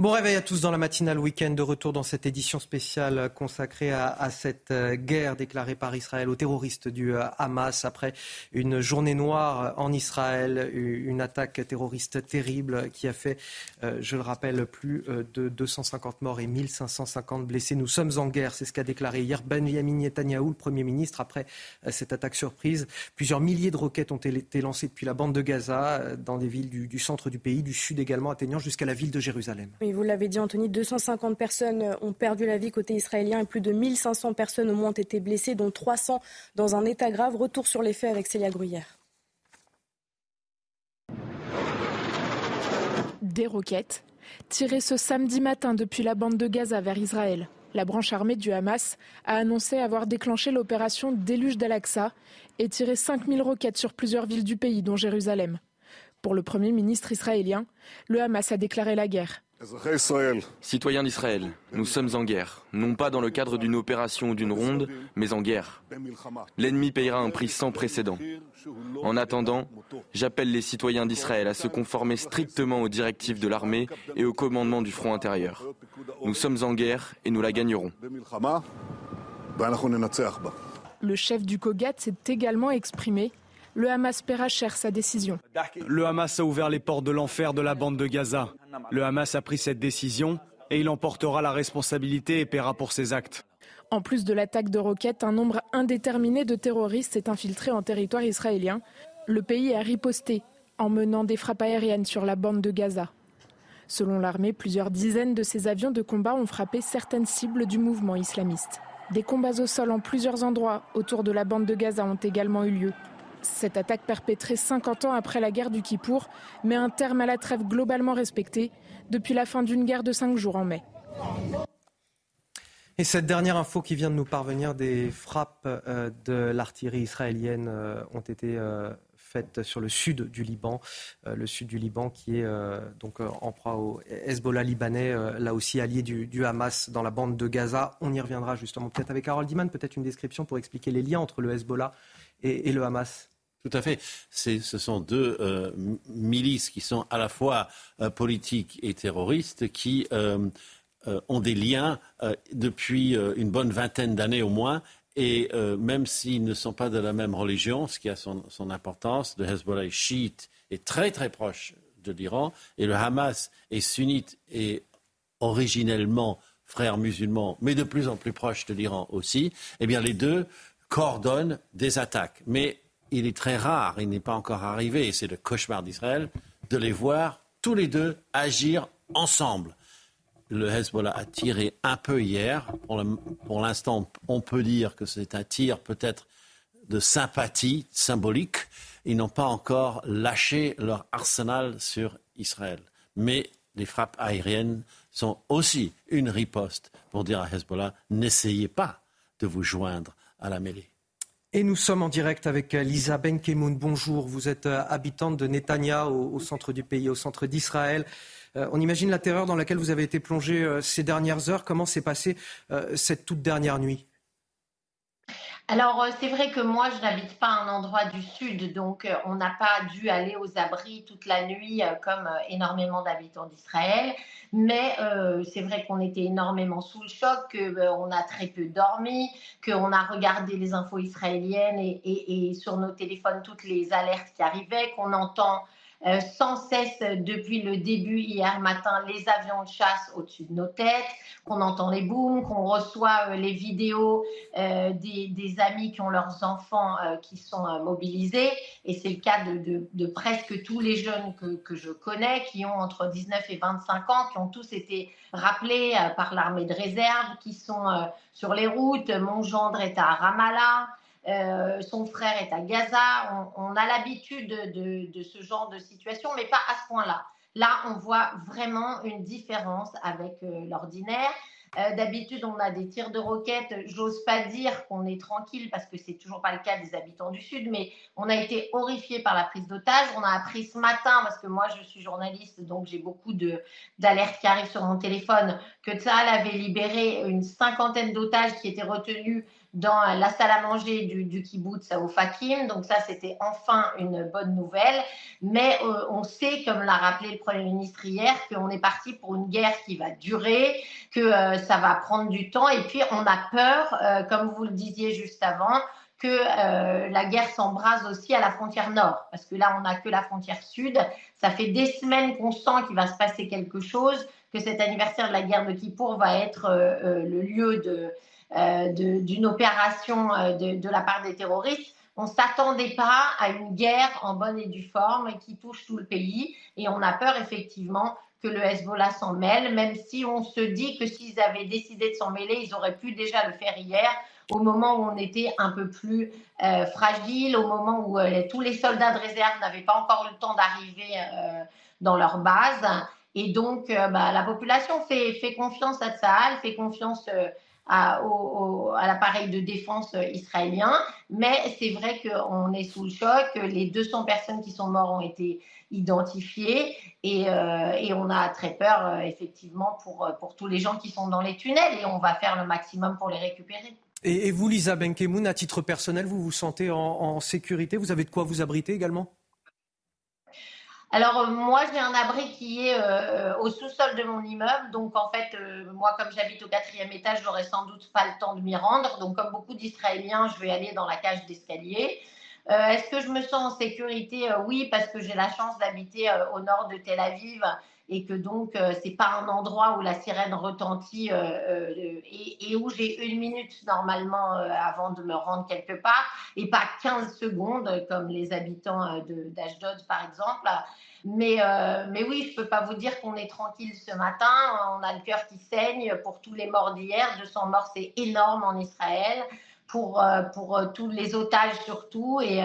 S4: Bon réveil à tous dans la matinale week-end de retour dans cette édition spéciale consacrée à, cette euh, guerre déclarée par Israël aux terroristes du euh, Hamas après une journée noire en Israël, une attaque terroriste terrible qui a fait, euh, je le rappelle, plus de 250 morts et 1550 blessés. Nous sommes en guerre, c'est ce qu'a déclaré hier Benjamin Netanyahou, le Premier ministre, après cette attaque surprise. Plusieurs milliers de roquettes ont été lancées depuis la bande de Gaza dans des villes du, du centre du pays, du sud également, atteignant jusqu'à la ville de Jérusalem
S5: vous l'avez dit, Anthony, 250 personnes ont perdu la vie côté israélien et plus de 1500 personnes au moins ont été blessées, dont 300 dans un état grave. Retour sur les faits avec Célia Gruyère.
S17: Des roquettes tirées ce samedi matin depuis la bande de Gaza vers Israël. La branche armée du Hamas a annoncé avoir déclenché l'opération Déluge d'Al-Aqsa et tiré 5000 roquettes sur plusieurs villes du pays, dont Jérusalem. Pour le Premier ministre israélien, le Hamas a déclaré la guerre.
S7: Citoyens d'Israël, nous sommes en guerre, non pas dans le cadre d'une opération ou d'une ronde, mais en guerre. L'ennemi payera un prix sans précédent. En attendant, j'appelle les citoyens d'Israël à se conformer strictement aux directives de l'armée et au commandement du front intérieur. Nous sommes en guerre et nous la gagnerons.
S17: Le chef du Kogat s'est également exprimé le Hamas paiera cher sa décision.
S18: Le Hamas a ouvert les portes de l'enfer de la bande de Gaza. Le Hamas a pris cette décision et il emportera la responsabilité et paiera pour ses actes.
S17: En plus de l'attaque de roquettes, un nombre indéterminé de terroristes s'est infiltré en territoire israélien. Le pays a riposté en menant des frappes aériennes sur la bande de Gaza. Selon l'armée, plusieurs dizaines de ces avions de combat ont frappé certaines cibles du mouvement islamiste. Des combats au sol en plusieurs endroits autour de la bande de Gaza ont également eu lieu. Cette attaque perpétrée 50 ans après la guerre du Kippour met un terme à la trêve globalement respectée depuis la fin d'une guerre de cinq jours en mai.
S4: Et cette dernière info qui vient de nous parvenir, des frappes euh, de l'artillerie israélienne euh, ont été euh, faites sur le sud du Liban, le sud du Liban qui est donc en proie au Hezbollah libanais, là aussi allié du, Hamas dans la bande de Gaza. On y reviendra justement peut-être avec Harold Diman, peut-être une description pour expliquer les liens entre le Hezbollah et, le Hamas.
S10: Tout à fait. Ce sont deux milices qui sont à la fois politiques et terroristes qui euh, ont des liens euh, depuis euh, une bonne vingtaine d'années au moins. Et même s'ils ne sont pas de la même religion, ce qui a son, importance, le Hezbollah est chiite et très très proche de l'Iran, et le Hamas est sunnite et originellement frère musulman, mais de plus en plus proche de l'Iran aussi, eh bien les deux coordonnent des attaques. Mais il est très rare, il n'est pas encore arrivé, et c'est le cauchemar d'Israël, de les voir tous les deux agir ensemble le Hezbollah a tiré un peu hier. Pour l'instant, on peut dire que c'est un tir peut-être de sympathie symbolique. Ils n'ont pas encore lâché leur arsenal sur Israël. Mais les frappes aériennes sont aussi une riposte pour dire à Hezbollah n'essayez pas de vous joindre à la mêlée.
S4: Et nous sommes en direct avec euh, Lisa Benkemoun. Bonjour, vous êtes euh, habitante de Netanya, au centre du pays, au centre d'Israël. Euh, on imagine la terreur dans laquelle vous avez été plongé euh, ces dernières heures. Comment s'est passée cette toute dernière nuit?
S19: Alors, c'est vrai que moi, je n'habite pas un endroit du sud, donc on n'a pas dû aller aux abris toute la nuit comme énormément d'habitants d'Israël. Mais c'est vrai qu'on était énormément sous le choc, qu'on a très peu dormi, qu'on a regardé les infos israéliennes et, sur nos téléphones toutes les alertes qui arrivaient, qu'on entend euh, sans cesse depuis le début hier matin les avions de chasse au-dessus de nos têtes, qu'on entend les booms, qu'on reçoit euh, les vidéos euh, des, amis qui ont leurs enfants qui sont mobilisés. Et c'est le cas de, presque tous les jeunes que, que, je connais qui ont entre 19 et 25 ans, qui ont tous été rappelés par l'armée de réserve, qui sont sur les routes. Mon gendre est à Ramallah. Euh, son frère est à Gaza. On, a l'habitude de, ce genre de situation, mais pas à ce point-là. Là, on voit vraiment une différence avec euh, l'ordinaire. Euh, d'habitude, on a des tirs de roquettes. J'ose pas dire qu'on est tranquille parce que c'est toujours pas le cas des habitants du Sud, mais on a été horrifiés par la prise d'otages. On a appris ce matin, parce que moi je suis journaliste, donc j'ai beaucoup d'alertes qui arrivent sur mon téléphone, que Tsahal avait libéré une cinquantaine d'otages qui étaient retenus dans la salle à manger du, du kibbutz au Fakim. Donc ça, c'était enfin une bonne nouvelle. Mais euh, on sait, comme l'a rappelé le Premier ministre hier, qu'on est parti pour une guerre qui va durer, que euh, ça va prendre du temps. Et puis, on a peur, euh, comme vous le disiez juste avant, que la guerre s'embrase aussi à la frontière nord. Parce que là, on n'a que la frontière sud. Ça fait des semaines qu'on sent qu'il va se passer quelque chose, que cet anniversaire de la guerre de Kippour va être le lieu de euh, d'une opération euh, de, la part des terroristes. On ne s'attendait pas à une guerre en bonne et due forme qui touche tout le pays. Et on a peur effectivement que le Hezbollah s'en mêle, même si on se dit que s'ils avaient décidé de s'en mêler, ils auraient pu déjà le faire hier, au moment où on était un peu plus euh, fragile, au moment où tous les soldats de réserve n'avaient pas encore le temps d'arriver dans leur base. Et donc, bah, la population fait, fait, confiance à Tsahal, fait confiance à, l'appareil de défense israélien. Mais c'est vrai qu'on est sous le choc. Les 200 personnes qui sont mortes ont été identifiées et, euh, on a très peur, euh, effectivement, pour, pour tous les gens qui sont dans les tunnels et on va faire le maximum pour les récupérer.
S4: Et, vous, Lisa Benkemoun, à titre personnel, vous vous sentez en sécurité? Vous avez de quoi vous abriter également?
S19: Alors euh, moi j'ai un abri qui est euh, au sous-sol de mon immeuble, donc en fait euh, moi comme j'habite au quatrième étage, j'aurai sans doute pas le temps de m'y rendre, donc comme beaucoup d'Israéliens, je vais aller dans la cage d'escalier. Est-ce que je me sens en sécurité? Oui, parce que j'ai la chance d'habiter au nord de Tel Aviv et que donc c'est pas un endroit où la sirène retentit et, et, où j'ai une minute normalement avant de me rendre quelque part et pas 15 secondes comme les habitants d'Ashdod par exemple. Mais, euh, mais oui, je ne peux pas vous dire qu'on est tranquille ce matin. On a le cœur qui saigne pour tous les morts d'hier. 200 morts, c'est énorme en Israël. Pour, euh, pour euh, tous les otages surtout. Et,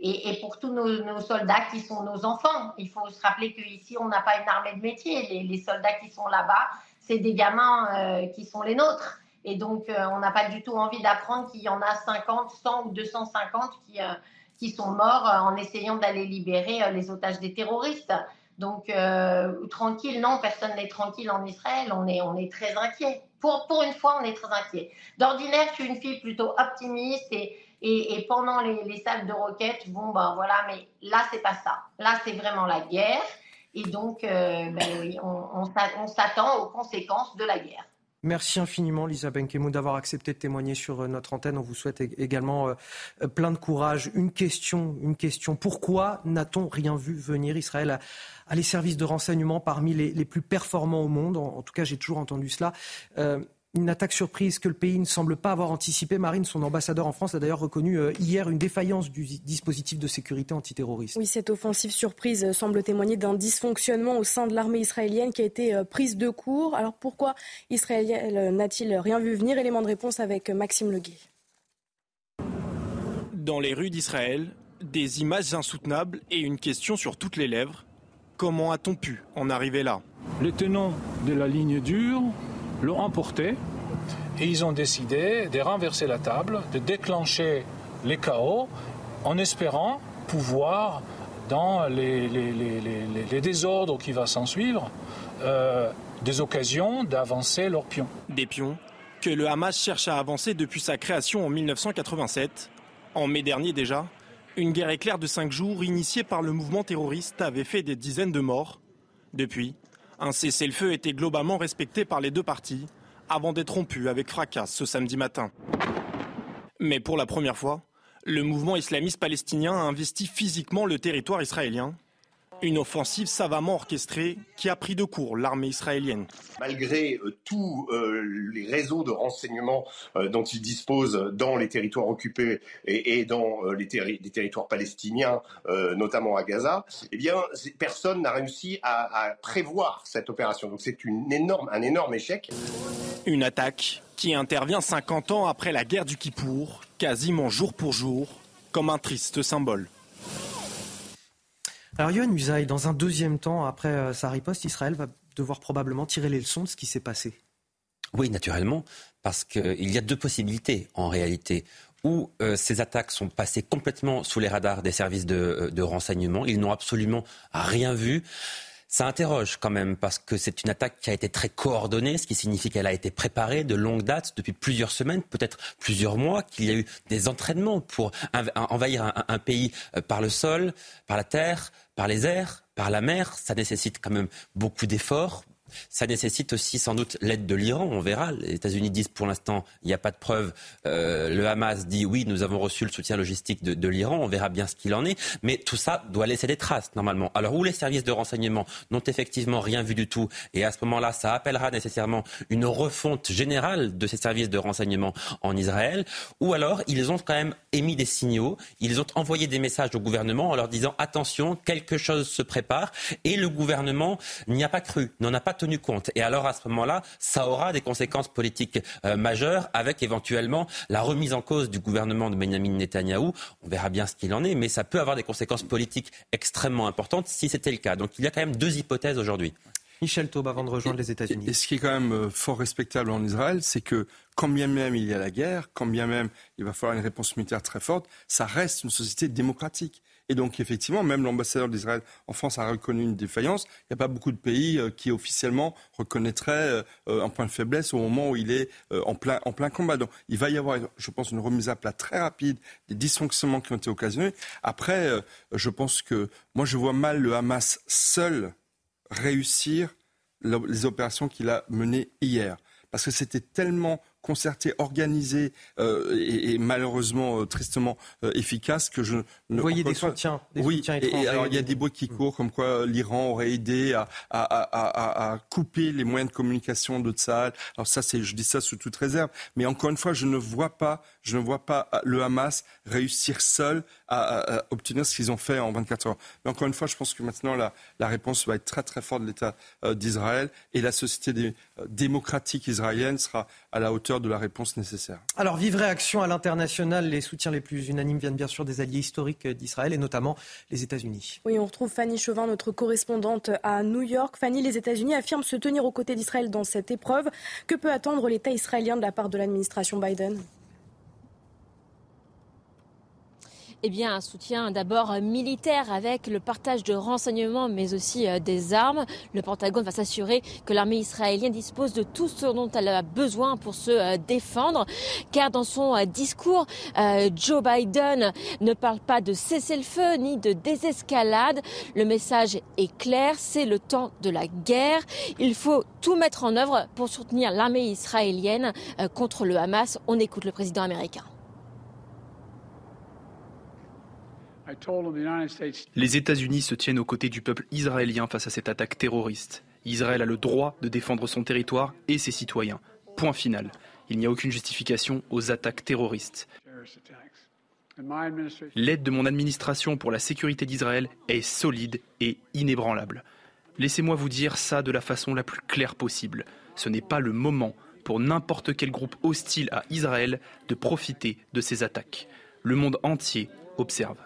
S19: et, pour tous nos, soldats qui sont nos enfants. Il faut se rappeler qu'ici, on n'a pas une armée de métier. Les, soldats qui sont là-bas, c'est des gamins euh, qui sont les nôtres. Et donc, euh, on n'a pas du tout envie d'apprendre qu'il y en a 50, 100 ou 250 qui, euh, qui sont morts en essayant d'aller libérer les otages des terroristes. Donc, tranquille, non, personne n'est tranquille en Israël. On est, on est très inquiet. Pour, pour une fois, on est très inquiet. D'ordinaire, je suis une fille plutôt optimiste et, et, pendant les, les, salles de roquettes, bon, ben voilà, mais là, c'est pas ça. Là, c'est vraiment la guerre. Et donc, euh, ben oui, on, s'attend aux conséquences de la guerre.
S4: Merci infiniment, Lisa Benkemou, d'avoir accepté de témoigner sur euh, notre antenne. On vous souhaite également euh, plein de courage. Une question, une question. Pourquoi n'a-t-on rien vu venir Israël a, les services de renseignement parmi les plus performants au monde? En, tout cas, j'ai toujours entendu cela une attaque surprise que le pays ne semble pas avoir anticipée. Marine, son ambassadeur en France, a d'ailleurs reconnu euh, hier une défaillance du dispositif de sécurité antiterroriste.
S5: Oui, cette offensive surprise euh, semble témoigner d'un dysfonctionnement au sein de l'armée israélienne qui a été euh, prise de court. Alors pourquoi Israël n'a-t-il rien vu venir? Élément de réponse avec Maxime Leguet.
S20: Dans les rues d'Israël, des images insoutenables et une question sur toutes les lèvres. Comment a-t-on pu en arriver là?
S21: Les tenants de la ligne dure l'ont emporté et ils ont décidé de renverser la table, de déclencher les chaos en espérant pouvoir, dans les, désordres qui vont s'en suivre, euh, des occasions d'avancer leurs pions.
S20: Des pions que le Hamas cherche à avancer depuis sa création en 1987. En mai dernier déjà, une guerre éclair de cinq jours initiée par le mouvement terroriste avait fait des dizaines de morts. Depuis, un cessez-le-feu était globalement respecté par les deux parties avant d'être rompu avec fracas ce samedi matin. Mais pour la première fois, le mouvement islamiste palestinien a investi physiquement le territoire israélien une offensive savamment orchestrée qui a pris de court l'armée israélienne.
S15: Malgré euh, tous euh, les réseaux de renseignement euh, dont ils disposent dans les territoires occupés et, dans les, territoires palestiniens, notamment à Gaza, eh bien, personne n'a réussi à, prévoir cette opération. Donc c'est énorme, un énorme échec.
S20: Une attaque qui intervient 50 ans après la guerre du Kippour, quasiment jour pour jour, comme un triste symbole.
S4: Alors Yohann Usaï, dans un deuxième temps, après euh, sa riposte, Israël va devoir probablement tirer les leçons de ce qui s'est passé.
S11: Oui, naturellement, parce qu'il y a deux possibilités en réalité où euh, ces attaques sont passées complètement sous les radars des services euh, de renseignement. Ils n'ont absolument rien vu. Ça interroge quand même parce que c'est une attaque qui a été très coordonnée, ce qui signifie qu'elle a été préparée de longue date, depuis plusieurs semaines, peut-être plusieurs mois, qu'il y a eu des entraînements pour envahir un, pays euh, par le sol, par la terre, par les airs, par la mer. Ça nécessite quand même beaucoup d'efforts, ça nécessite aussi sans doute l'aide de l'Iran, on verra. Les États-Unis disent pour l'instant, il n'y a pas de preuves. Euh, le Hamas dit oui, nous avons reçu le soutien logistique de, l'Iran, on verra bien ce qu'il en est. Mais tout ça doit laisser des traces, normalement. Alors, où les services de renseignement n'ont effectivement rien vu du tout, et à ce moment-là, ça appellera nécessairement une refonte générale de ces services de renseignement en Israël, ou alors ils ont quand même émis des signaux, ils ont envoyé des messages au gouvernement en leur disant attention, quelque chose se prépare, et le gouvernement n'y a pas cru, n'en a pas tenu compte. Et alors à ce moment-là, ça aura des conséquences politiques euh, majeures avec éventuellement la remise en cause du gouvernement de Benjamin Netanyahou. On verra bien ce qu'il en est, mais ça peut avoir des conséquences politiques extrêmement importantes si c'était le cas. Donc il y a quand même deux hypothèses aujourd'hui.
S4: Michel Taube, avant de rejoindre les États-Unis.
S9: Et ce qui est quand même euh, fort respectable en Israël, c'est que quand bien même il y a la guerre, quand bien même il va falloir une réponse militaire très forte, ça reste une société démocratique. Et donc, effectivement, même l'ambassadeur d'Israël en France a reconnu une défaillance. Il n'y a pas beaucoup de pays euh, qui officiellement reconnaîtraient euh, un point de faiblesse au moment où il est euh, en, plein, en plein combat. Donc, il va y avoir, je pense, une remise à plat très rapide des dysfonctionnements qui ont été occasionnés. Après, je pense que moi, je vois mal le Hamas seul réussir les opérations qu'il a menées hier. Parce que c'était tellement concerté, organisé euh, et, malheureusement euh, tristement euh, efficace que je
S4: ne. Vous voyez des soutiens, des
S9: oui,
S4: soutiens
S9: et, alors il y a des bruits qui courent comme quoi l'Iran aurait aidé à, à, à, à, couper les moyens de communication de Tsahal. Alors ça, c'est, je dis ça sous toute réserve, mais encore une fois, je ne vois pas, je ne vois pas le Hamas réussir seul à, obtenir ce qu'ils ont fait en 24 heures. Mais encore une fois, je pense que maintenant la, la réponse va être très très forte de l'État d'Israël et la société démocratique israélienne sera à la hauteur hauteur de la réponse nécessaire.
S4: Alors, vive réaction à l'international. Les soutiens les plus unanimes viennent bien sûr des alliés historiques d'Israël et notamment les États-Unis.
S5: Oui, on retrouve Fanny Chauvin, notre correspondante à New York. Fanny, les États-Unis affirment se tenir aux côtés d'Israël dans cette épreuve. Que peut attendre l'État israélien de la part de l'administration Biden?
S22: Eh bien, un soutien d'abord militaire avec le partage de renseignements, mais aussi euh, des armes. Le Pentagone va s'assurer que l'armée israélienne dispose de tout ce dont elle a besoin pour se euh, défendre. Car dans son euh, discours, Joe Biden ne parle pas de cessez-le-feu ni de désescalade. Le message est clair, c'est le temps de la guerre. Il faut tout mettre en œuvre pour soutenir l'armée israélienne contre le Hamas. On écoute le président américain.
S23: Les États-Unis se tiennent aux côtés du peuple israélien face à cette attaque terroriste. Israël a le droit de défendre son territoire et ses citoyens. Point final. Il n'y a aucune justification aux attaques terroristes. L'aide de mon administration pour la sécurité d'Israël est solide et inébranlable. Laissez-moi vous dire ça de la façon la plus claire possible. Ce n'est pas le moment pour n'importe quel groupe hostile à Israël de profiter de ces attaques. Le monde entier observe.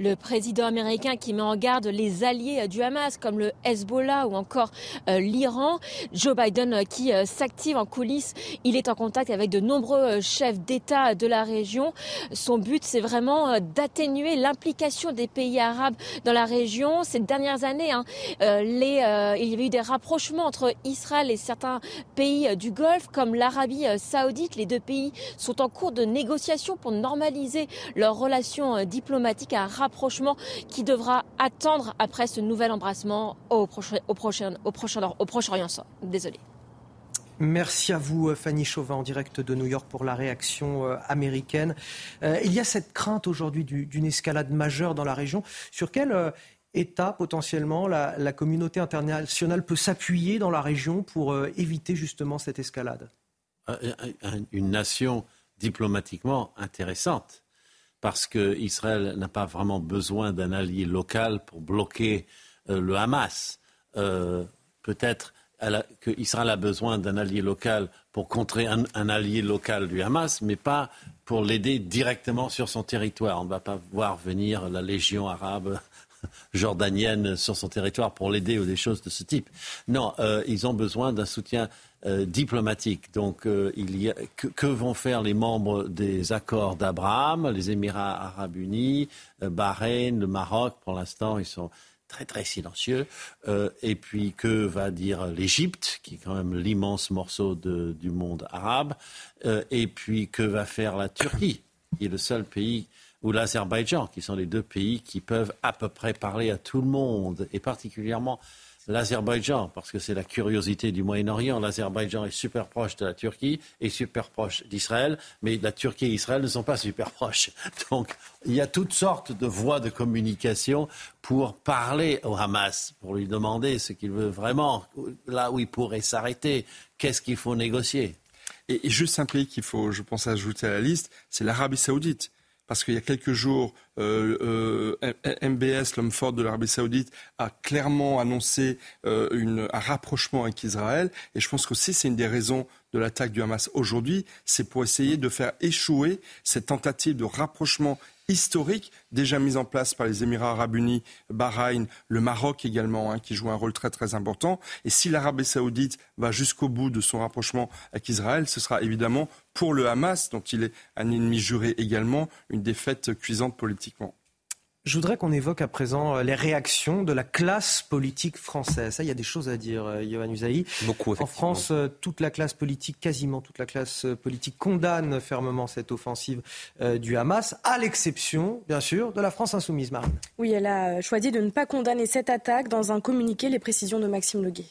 S22: Le président américain qui met en garde les alliés du Hamas comme le Hezbollah ou encore euh, l'Iran. Joe Biden euh, qui euh, s'active en coulisses. Il est en contact avec de nombreux chefs d'État de la région. Son but, c'est vraiment d'atténuer l'implication des pays arabes dans la région. Ces dernières années, hein, il y avait eu des rapprochements entre Israël et certains pays du Golfe comme l'Arabie saoudite. Les deux pays sont en cours de négociation pour normaliser leurs relations diplomatiques à rapprochement qui devra attendre après ce nouvel embrassement au, prochain, au, prochain, au, prochain, au Proche-Orient. Désolé.
S4: Merci à vous, Fanny Chauvin, en direct de New York pour la réaction euh, américaine. Euh, il y a cette crainte aujourd'hui d'une escalade majeure dans la région. Sur quel euh, État potentiellement la, la, communauté internationale peut s'appuyer dans la région pour éviter justement cette escalade?
S10: Une nation diplomatiquement intéressante parce qu'Israël n'a pas vraiment besoin d'un allié local pour bloquer euh, le Hamas. Euh, peut-être qu'Israël a besoin d'un allié local pour contrer un, allié local du Hamas, mais pas pour l'aider directement sur son territoire. On ne va pas voir venir la Légion arabe jordanienne sur son territoire pour l'aider ou des choses de ce type. Non, euh, ils ont besoin d'un soutien euh, diplomatique. Donc, euh, il y a, que, vont faire les membres des accords d'Abraham, les Émirats arabes unis, Bahreïn, le Maroc? Pour l'instant, ils sont très très silencieux. et puis, que va dire l'Égypte, qui est quand même l'immense morceau du monde arabe? Et puis, que va faire la Turquie, qui est le seul pays ou l'Azerbaïdjan, qui sont les deux pays qui peuvent à peu près parler à tout le monde, et particulièrement l'Azerbaïdjan, parce que c'est la curiosité du Moyen-Orient. L'Azerbaïdjan est super proche de la Turquie et super proche d'Israël, mais la Turquie et Israël ne sont pas super proches. Donc il y a toutes sortes de voies de communication pour parler au Hamas, pour lui demander ce qu'il veut vraiment, là où il pourrait s'arrêter, qu'est-ce qu'il faut négocier.
S9: Et, juste un pays qu'il faut, je pense, ajouter à la liste, c'est l'Arabie saoudite parce qu'il y a quelques jours, euh, euh, MBS, l'homme fort de l'Arabie saoudite, a clairement annoncé euh, un rapprochement avec Israël. Et je pense qu'aussi c'est une des raisons de l'attaque du Hamas aujourd'hui, c'est pour essayer de faire échouer cette tentative de rapprochement historique déjà mise en place par les Émirats arabes unis, Bahreïn, le Maroc également, hein, qui joue un rôle très très important. Et si l'Arabie saoudite va jusqu'au bout de son rapprochement avec Israël, ce sera évidemment pour le Hamas, dont il est un ennemi juré également, une défaite cuisante politiquement.
S4: Je voudrais qu'on évoque à présent euh, les réactions de la classe politique française. Ça, il y a des choses à dire, euh, Yohann Usaï.
S11: Beaucoup,
S4: En France, euh, toute la classe politique, quasiment toute la classe politique, condamne fermement cette offensive du Hamas, à l'exception, bien sûr, de la France insoumise, Marine.
S5: Oui, elle a choisi de ne pas condamner cette attaque. Dans un communiqué, les précisions de Maxime Leguet.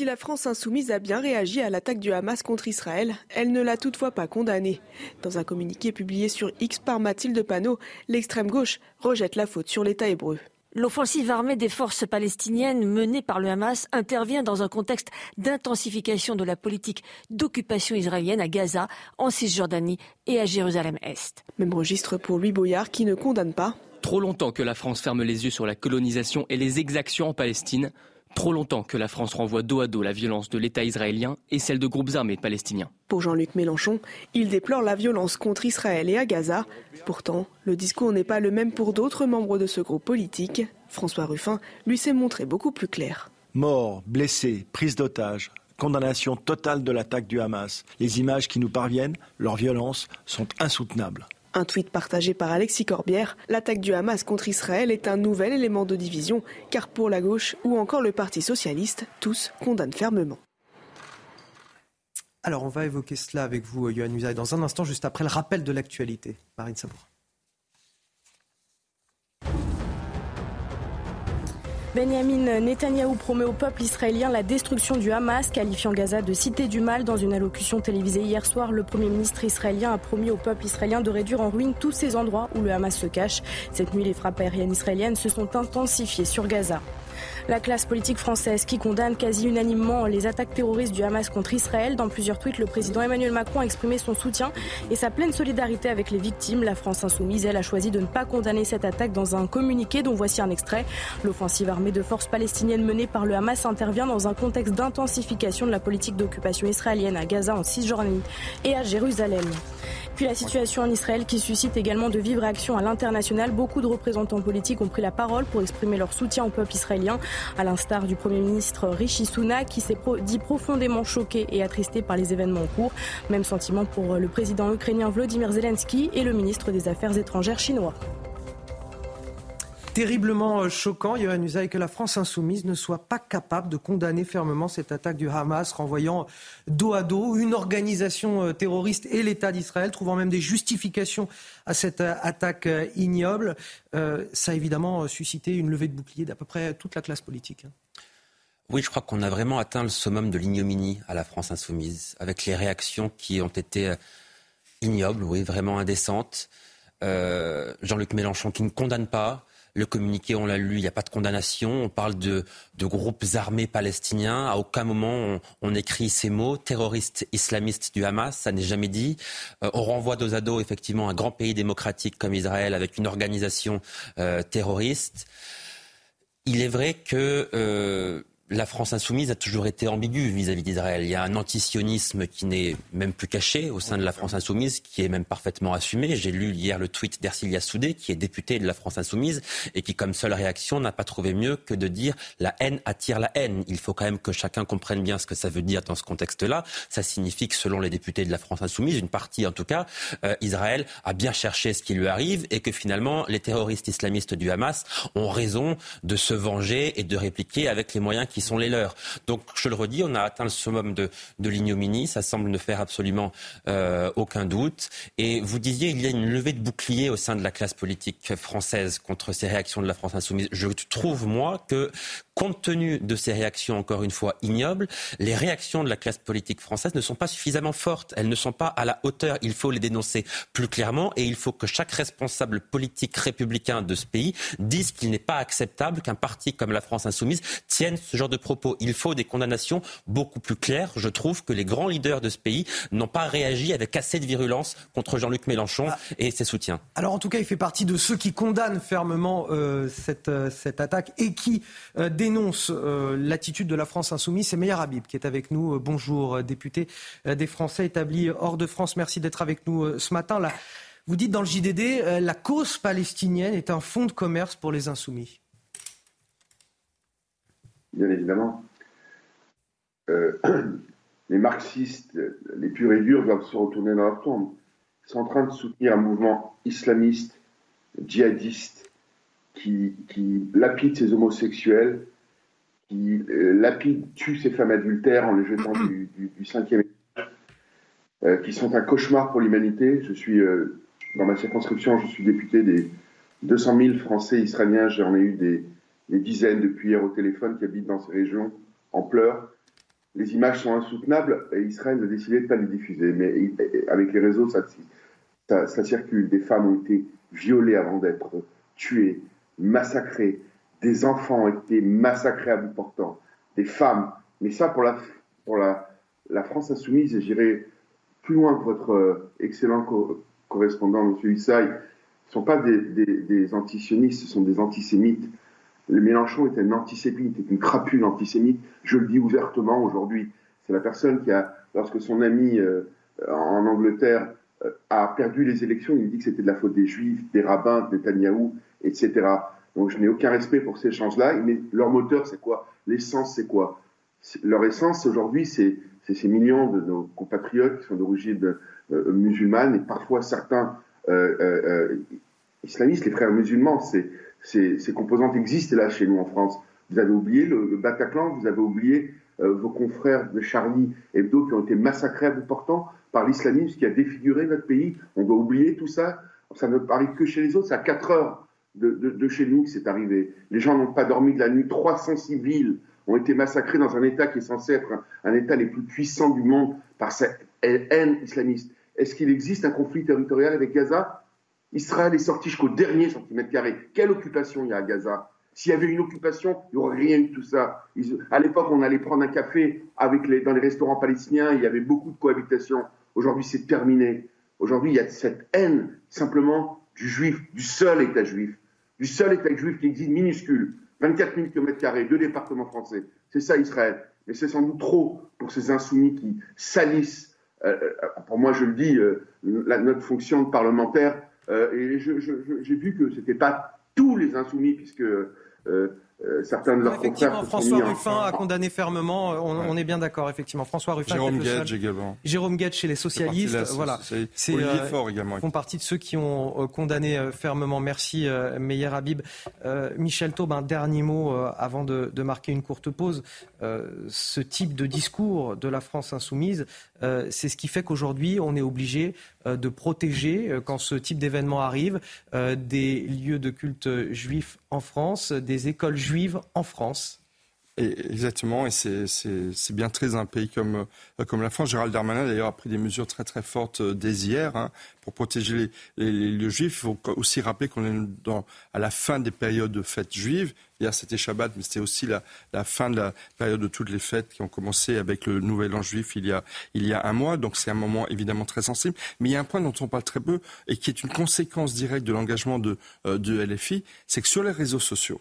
S12: Si la France insoumise a bien réagi à l'attaque du Hamas contre Israël, elle ne l'a toutefois pas condamné. Dans un communiqué publié sur X par Mathilde Panot, l'extrême gauche rejette la faute sur l'État hébreu.
S24: L'offensive armée des forces palestiniennes menée par le Hamas intervient dans un contexte d'intensification de la politique d'occupation israélienne à Gaza, en Cisjordanie et à Jérusalem-Est.
S12: Même registre pour Louis Boyard qui ne condamne pas
S25: Trop longtemps que la France ferme les yeux sur la colonisation et les exactions en Palestine. Trop longtemps que la France renvoie dos à dos la violence de l'État israélien et celle de groupes armés palestiniens.
S12: Pour Jean-Luc Mélenchon, il déplore la violence contre Israël et à Gaza. Pourtant, le discours n'est pas le même pour d'autres membres de ce groupe politique. François Ruffin lui s'est montré beaucoup plus clair.
S14: Morts, blessés, prise d'otages, condamnation totale de l'attaque du Hamas. Les images qui nous parviennent, leur violence, sont insoutenables.
S12: Un tweet partagé par Alexis Corbière, l'attaque du Hamas contre Israël est un nouvel élément de division, car pour la gauche ou encore le Parti socialiste, tous condamnent fermement.
S4: Alors on va évoquer cela avec vous, Yohann Usaï, dans un instant, juste après le rappel de l'actualité. Marine Sabour.
S5: Benjamin Netanyahou promet au peuple israélien la destruction du Hamas, qualifiant Gaza de cité du mal. Dans une allocution télévisée hier soir, le Premier ministre israélien a promis au peuple israélien de réduire en ruine tous ces endroits où le Hamas se cache. Cette nuit, les frappes aériennes israéliennes se sont intensifiées sur Gaza. La classe politique française qui condamne quasi unanimement les attaques terroristes du Hamas contre Israël. Dans plusieurs tweets, le président Emmanuel Macron a exprimé son soutien et sa pleine solidarité avec les victimes. La France insoumise, elle, a choisi de ne pas condamner cette attaque dans un communiqué dont voici un extrait. L'offensive armée de forces palestiniennes menée par le Hamas intervient dans un contexte d'intensification de la politique d'occupation israélienne à Gaza, en Cisjordanie et à Jérusalem. Puis la situation en Israël qui suscite également de vives réactions à l'international. Beaucoup de représentants politiques ont pris la parole pour exprimer leur soutien au peuple israélien, à l'instar du Premier ministre Rishi Sunak qui s'est dit profondément choqué et attristé par les événements en cours. Même sentiment pour le président ukrainien Vladimir Zelensky et le ministre des Affaires étrangères chinois
S4: terriblement euh, choquant, Yohann Usaï, que la France insoumise ne soit pas capable de condamner fermement cette attaque du Hamas, renvoyant dos à dos une organisation euh, terroriste et l'État d'Israël, trouvant même des justifications à cette euh, attaque ignoble. ça a évidemment suscité une levée de bouclier d'à peu près toute la classe politique. Hein.
S11: Oui, je crois qu'on a vraiment atteint le summum de l'ignominie à la France insoumise, avec les réactions qui ont été ignobles, oui, vraiment indécentes. Jean-Luc Mélenchon qui ne condamne pas, le communiqué, on l'a lu, il n'y a pas de condamnation. On parle de, groupes armés palestiniens. À aucun moment on, écrit ces mots. Terroristes islamistes du Hamas, ça n'est jamais dit. Euh, on renvoie dos à dos effectivement un grand pays démocratique comme Israël avec une organisation euh, terroriste. Il est vrai que euh, la France insoumise a toujours été ambiguë vis-à-vis d'Israël. Il y a un antisionisme qui n'est même plus caché au sein de la France insoumise, qui est même parfaitement assumé. J'ai lu hier le tweet d'Ercilia Soudé, qui est député de la France insoumise, et qui, comme seule réaction, n'a pas trouvé mieux que de dire la haine attire la haine. Il faut quand même que chacun comprenne bien ce que ça veut dire dans ce contexte-là. Ça signifie que, selon les députés de la France insoumise, une partie en tout cas, euh, Israël a bien cherché ce qui lui arrive, et que finalement, les terroristes islamistes du Hamas ont raison de se venger et de répliquer avec les moyens qui sont les leurs. Donc, je le redis, on a atteint le summum de, de l'ignominie. Ça semble ne faire absolument euh, aucun doute. Et vous disiez, il y a une levée de bouclier au sein de la classe politique française contre ces réactions de la France insoumise. Je trouve, moi, que compte tenu de ces réactions, encore une fois, ignobles, les réactions de la classe politique française ne sont pas suffisamment fortes. Elles ne sont pas à la hauteur. Il faut les dénoncer plus clairement et il faut que chaque responsable politique républicain de ce pays dise qu'il n'est pas acceptable qu'un parti comme la France insoumise tienne ce genre de propos. Il faut des condamnations beaucoup plus claires. Je trouve que les grands leaders de ce pays n'ont pas réagi avec assez de virulence contre Jean-Luc Mélenchon ah. et ses soutiens.
S4: Alors en tout cas, il fait partie de ceux qui condamnent fermement euh, cette, euh, cette attaque et qui euh, dénonce euh, l'attitude de la France insoumise. C'est Meir Habib qui est avec nous. Bonjour, député des Français établis hors de France. Merci d'être avec nous ce matin. Là, vous dites dans le JDD, la cause palestinienne est un fonds de commerce pour les insoumis.
S26: Bien évidemment. les marxistes, les purs et durs, doivent se retourner dans leur tombe. Ils sont en train de soutenir un mouvement islamiste, djihadiste, qui, lapide ses homosexuels, qui euh, lapide, tue ces femmes adultères en les jetant du, cinquième étage, euh, qui sont un cauchemar pour l'humanité. Je suis, euh, dans ma circonscription, je suis député des 200 000 Français israéliens. J'en ai eu des, dizaines depuis hier au téléphone qui habitent dans ces régions en pleurs. Les images sont insoutenables et Israël a décidé de ne pas les diffuser. Mais avec les réseaux, ça, ça, circule. Des femmes ont été violées avant d'être tuées, massacrées des enfants ont été massacrés à bout portant, des femmes. Mais ça, pour la, France insoumise, et j'irai plus loin que votre euh, excellent correspondant, M. Issaï, ne sont pas des, antisionistes, ce sont des antisémites. Le Mélenchon est un antisémite, une crapule antisémite. Je le dis ouvertement aujourd'hui. C'est la personne qui a, lorsque son ami euh, en Angleterre euh, a perdu les élections, il dit que c'était de la faute des Juifs, des rabbins, de Netanyahou, etc. Donc je n'ai aucun respect pour ces échanges-là. Mais leur moteur, c'est quoi? L'essence, c'est quoi? Leur essence aujourd'hui, c'est ces millions de nos compatriotes qui sont d'origine euh, musulmane et parfois certains islamistes, les frères musulmans. Ces, composantes existent là chez nous en France. Vous avez oublié le, Bataclan, vous avez oublié vos confrères de Charlie Hebdo qui ont été massacrés à bout portant par l'islamisme qui a défiguré notre pays. On doit oublier tout ça. Ça ne arrive que chez les autres. C'est à 4 heures de, de, chez nous que c'est arrivé. Les gens n'ont pas dormi de la nuit. 300 civils ont été massacrés dans un État qui est censé être un, État les plus puissants du monde par sa haine islamiste. Est-ce qu'il existe un conflit territorial avec Gaza? Israël est sorti jusqu'au dernier centimètre carré. Quelle occupation il y a à Gaza? S'il y avait une occupation, il n'y aurait rien de tout ça. à l'époque, on allait prendre un café avec les, dans les restaurants palestiniens, il y avait beaucoup de cohabitation. Aujourd'hui, c'est terminé. Aujourd'hui, il y a cette haine simplement du juif, du seul État juif, du seul État juif qui existe minuscule. 24 000 km, deux départements français. C'est ça Israël. Mais c'est sans doute trop pour ces insoumis qui salissent, euh, euh, pour moi je le dis, euh, notre fonction de parlementaire. Et j'ai vu que ce n'était pas tous les insoumis, puisque euh, certains de leurs
S4: Effectivement, François Ruffin a condamné fermement. Euh, on, est bien d'accord, effectivement. François Ruffin.
S9: Jérôme Guedj également.
S4: Jérôme Guedj chez les socialistes. voilà.
S9: C'est euh, également.
S4: font partie de ceux qui ont condamné fermement. Merci, Meyer Habib. Michel Taube, un dernier mot avant de, de, marquer une courte pause. ce type de discours de la France insoumise, c'est ce qui fait qu'aujourd'hui, on est obligé de protéger, quand ce type d'événement arrive, des lieux de culte juifs en France, des écoles juives juive en France.
S9: Exactement, et c'est bien très un pays comme, euh, comme la France. Gérald Darmanin, d'ailleurs, a pris des mesures très très fortes euh, dès hier hein, pour protéger les, les, juifs. Il faut aussi rappeler qu'on est dans, à la fin des périodes de fêtes juives. Hier, c'était Shabbat, mais c'était aussi la, la, fin de la période de toutes les fêtes qui ont commencé avec le Nouvel An juif il y a, il y a un mois. Donc, c'est un moment évidemment très sensible. Mais il y a un point dont on parle très peu et qui est une conséquence directe de l'engagement de, euh, de LFI, c'est que sur les réseaux sociaux,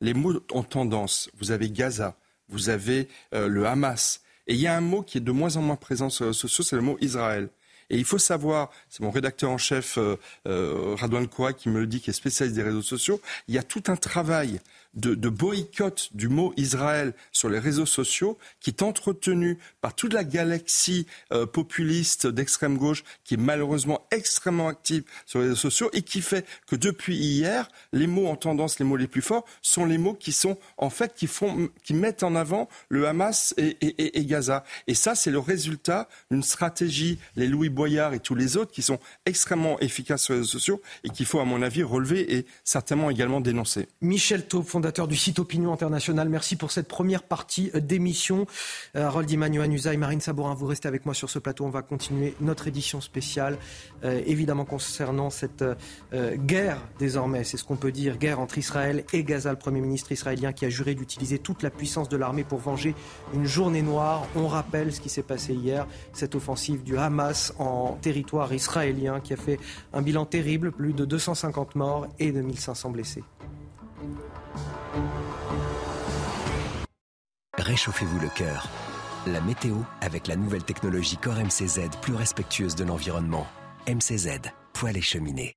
S9: les mots ont tendance. Vous avez Gaza, vous avez euh, le Hamas. Et il y a un mot qui est de moins en moins présent sur les réseaux sociaux, c'est le mot Israël. Et il faut savoir, c'est mon rédacteur en chef, euh, euh, Koua, qui me le dit, qui est spécialiste des réseaux sociaux, il y a tout un travail de, boycott du mot Israël sur les réseaux sociaux qui est entretenu par toute la galaxie euh, populiste d'extrême gauche qui est malheureusement extrêmement active sur les réseaux sociaux et qui fait que depuis hier, les mots en tendance, les mots les plus forts, sont les mots qui sont en fait qui font, qui mettent en avant le Hamas et, Gaza. Et ça, c'est le résultat d'une stratégie, les Louis Boyard et tous les autres qui sont extrêmement efficaces sur les réseaux sociaux et qu'il faut, à mon avis, relever et certainement également dénoncer.
S4: Michel fondateur du site Opinion International. Merci pour cette première partie euh, d'émission. Euh, Harold Emmanuel et Marine Sabourin, vous restez avec moi sur ce plateau. On va continuer notre édition spéciale, euh, évidemment concernant cette guerre désormais, c'est ce qu'on peut dire, guerre entre Israël et Gaza, le Premier ministre israélien qui a juré d'utiliser toute la puissance de l'armée pour venger une journée noire. On rappelle ce qui s'est passé hier, cette offensive du Hamas en territoire israélien qui a fait un bilan terrible, plus de 250 morts et de 1500 blessés.
S2: Réchauffez-vous le cœur. La météo avec la nouvelle technologie Core MCZ plus respectueuse de l'environnement. MCZ, poêle et cheminée.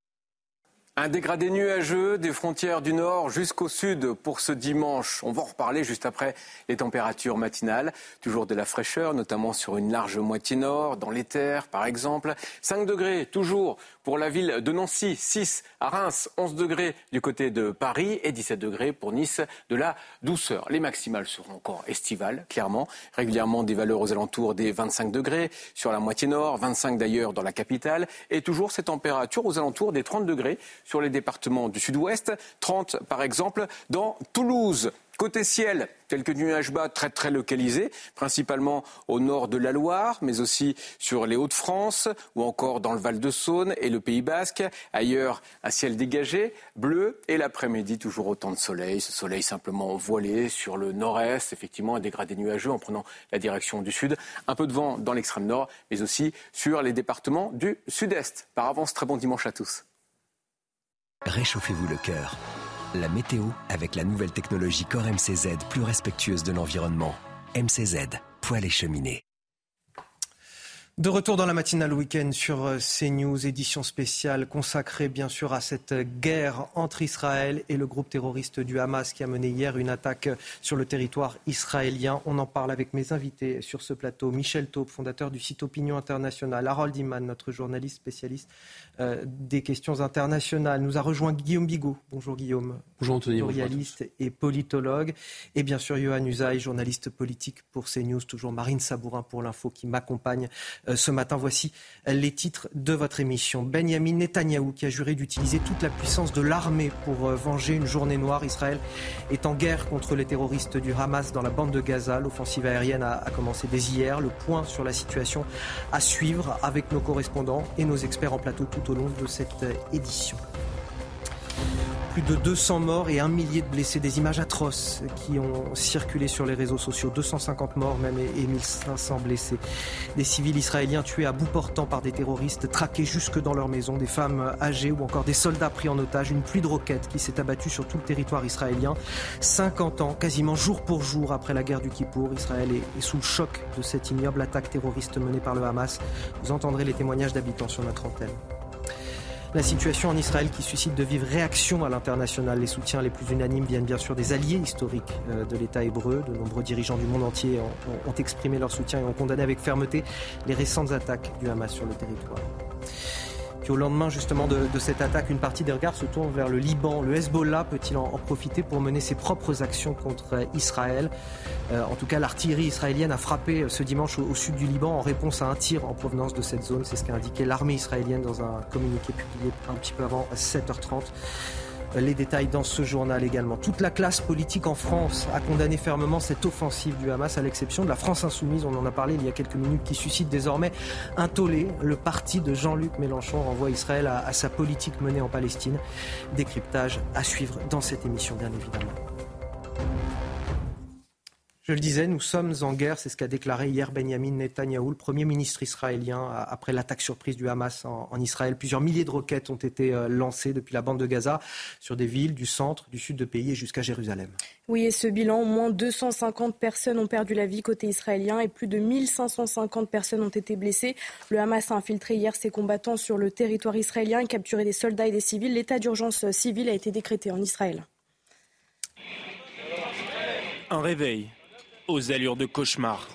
S3: Un dégradé nuageux des frontières du nord jusqu'au sud pour ce dimanche. On va en reparler juste après les températures matinales. Toujours de la fraîcheur, notamment sur une large moitié nord, dans les terres par exemple. 5 degrés toujours pour la ville de Nancy, 6 à Reims, 11 degrés du côté de Paris et 17 degrés pour Nice, de la douceur. Les maximales seront encore estivales, clairement. Régulièrement des valeurs aux alentours des 25 degrés sur la moitié nord, 25 d'ailleurs dans la capitale et toujours ces températures aux alentours des 30 degrés sur les départements du sud-ouest, 30 par exemple dans Toulouse. Côté ciel, quelques nuages bas très très localisés, principalement au nord de la Loire, mais aussi sur les Hauts-de-France ou encore dans le Val-de-Saône et le Pays Basque. Ailleurs, un ciel dégagé, bleu et l'après-midi toujours autant de soleil. Ce soleil simplement voilé sur le nord-est, effectivement un dégradé nuageux en prenant la direction du sud. Un peu de vent dans l'extrême nord, mais aussi sur les départements du sud-est. Par avance, très bon dimanche à tous.
S27: Réchauffez-vous le cœur. La météo avec la nouvelle technologie Core MCZ plus respectueuse de l'environnement. MCZ, poêle et cheminée.
S4: De retour dans la matinale week-end sur euh, CNews, édition spéciale consacrée bien sûr à cette guerre entre Israël et le groupe terroriste du Hamas qui a mené hier une attaque sur le territoire israélien. On en parle avec mes invités sur ce plateau. Michel Taube, fondateur du site Opinion Internationale. Harold Iman, notre journaliste spécialiste euh, des questions internationales. Nous a rejoint Guillaume Bigot. Bonjour Guillaume.
S28: Bonjour Anthony.
S4: Journaliste et politologue. Et bien sûr Johan Usaï, journaliste politique pour CNews. Toujours Marine Sabourin pour l'info qui m'accompagne euh, ce matin. Voici les titres de votre émission. Benjamin Netanyahou qui a juré d'utiliser toute la puissance de l'armée pour euh, venger une journée noire. Israël est en guerre contre les terroristes du Hamas dans la bande de Gaza. L'offensive aérienne a, a commencé dès hier. Le point sur la situation à suivre avec nos correspondants et nos experts en plateau tout au long de cette euh, édition plus de 200 morts et un millier de blessés. Des images atroces qui ont circulé sur les réseaux sociaux. 250 morts même et 1500 blessés. Des civils israéliens tués à bout portant par des terroristes, traqués jusque dans leur maison. Des femmes âgées ou encore des soldats pris en otage. Une pluie de roquettes qui s'est abattue sur tout le territoire israélien. 50 ans, quasiment jour pour jour après la guerre du Kippour. Israël est sous le choc de cette ignoble attaque terroriste menée par le Hamas. Vous entendrez les témoignages d'habitants sur notre antenne. La situation en Israël qui suscite de vives réactions à l'international. Les soutiens les plus unanimes viennent bien sûr des alliés historiques euh, de l'État hébreu. De nombreux dirigeants du monde entier ont, exprimé leur soutien et ont condamné avec fermeté les récentes attaques du Hamas sur le territoire au lendemain justement de, cette attaque, une partie des regards se tourne vers le Liban. Le Hezbollah peut-il en, profiter pour mener ses propres actions contre Israël? Euh, En tout cas, l'artillerie israélienne a frappé euh, ce dimanche au, sud du Liban en réponse à un tir en provenance de cette zone. C'est ce qu'a indiqué l'armée israélienne dans un communiqué publié un petit peu avant 7h30 les détails dans ce journal également. Toute la classe politique en France a condamné fermement cette offensive du Hamas, à l'exception de la France insoumise, on en a parlé il y a quelques minutes, qui suscite désormais un tollé. Le parti de Jean-Luc Mélenchon renvoie Israël à, sa politique menée en Palestine. Décryptage à suivre dans cette émission, bien évidemment. Je le disais, nous sommes en guerre, c'est ce qu'a déclaré hier Benjamin Netanyahou, le Premier ministre israélien, après l'attaque surprise du Hamas en, Israël. Plusieurs milliers de roquettes ont été euh, lancées depuis la bande de Gaza sur des villes du centre, du sud de pays et jusqu'à Jérusalem.
S5: Oui, et ce bilan, au moins 250 personnes ont perdu la vie côté israélien et plus de 1550 personnes ont été blessées. Le Hamas a infiltré hier ses combattants sur le territoire israélien et capturé des soldats et des civils. L'état d'urgence civile a été décrété en Israël.
S20: Un réveil aux allures de cauchemar.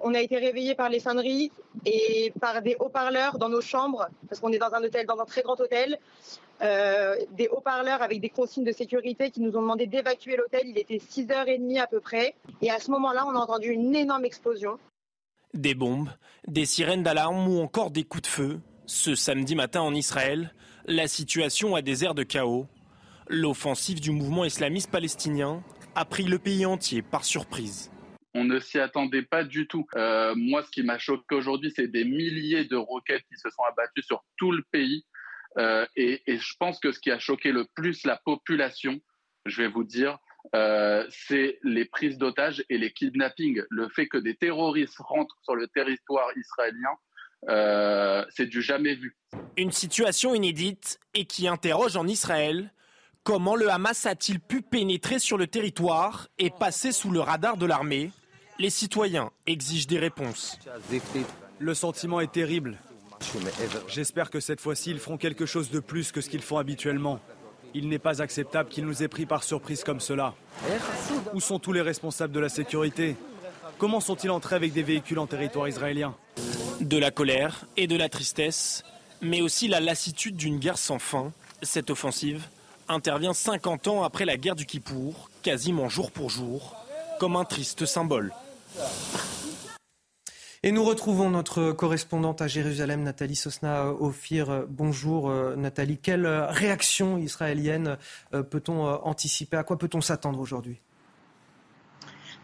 S29: On a été réveillés par les sonneries et par des haut-parleurs dans nos chambres, parce qu'on est dans un hôtel, dans un très grand hôtel. Euh, des haut-parleurs avec des consignes de sécurité qui nous ont demandé d'évacuer l'hôtel. Il était 6h30 à peu près. Et à ce moment-là, on a entendu une énorme explosion.
S20: Des bombes, des sirènes d'alarme ou encore des coups de feu. Ce samedi matin en Israël, la situation a des airs de chaos. L'offensive du mouvement islamiste palestinien a pris le pays entier par surprise.
S30: On ne s'y attendait pas du tout. Euh, moi, ce qui m'a choqué aujourd'hui, c'est des milliers de roquettes qui se sont abattues sur tout le pays. Euh, et, je pense que ce qui a choqué le plus la population, je vais vous dire, euh, c'est les prises d'otages et les kidnappings. Le fait que des terroristes rentrent sur le territoire israélien, c'est du jamais vu.
S20: Une situation inédite et qui interroge en Israël comment le Hamas a-t-il pu pénétrer sur le territoire et passer sous le radar de l'armée? Les citoyens exigent des réponses.
S18: Le sentiment est terrible. J'espère que cette fois-ci, ils feront quelque chose de plus que ce qu'ils font habituellement. Il n'est pas acceptable qu'ils nous aient pris par surprise comme cela. Où sont tous les responsables de la sécurité? Comment sont-ils entrés avec des véhicules en territoire israélien?
S20: De la colère et de la tristesse, mais aussi la lassitude d'une guerre sans fin. Cette offensive intervient 50 ans après la guerre du Kippour, quasiment jour pour jour, comme un triste symbole.
S4: Et nous retrouvons notre correspondante à Jérusalem, Nathalie Sosna Ophir. Bonjour Nathalie. Quelle réaction israélienne euh, peut-on euh, anticiper? À quoi peut-on s'attendre aujourd'hui?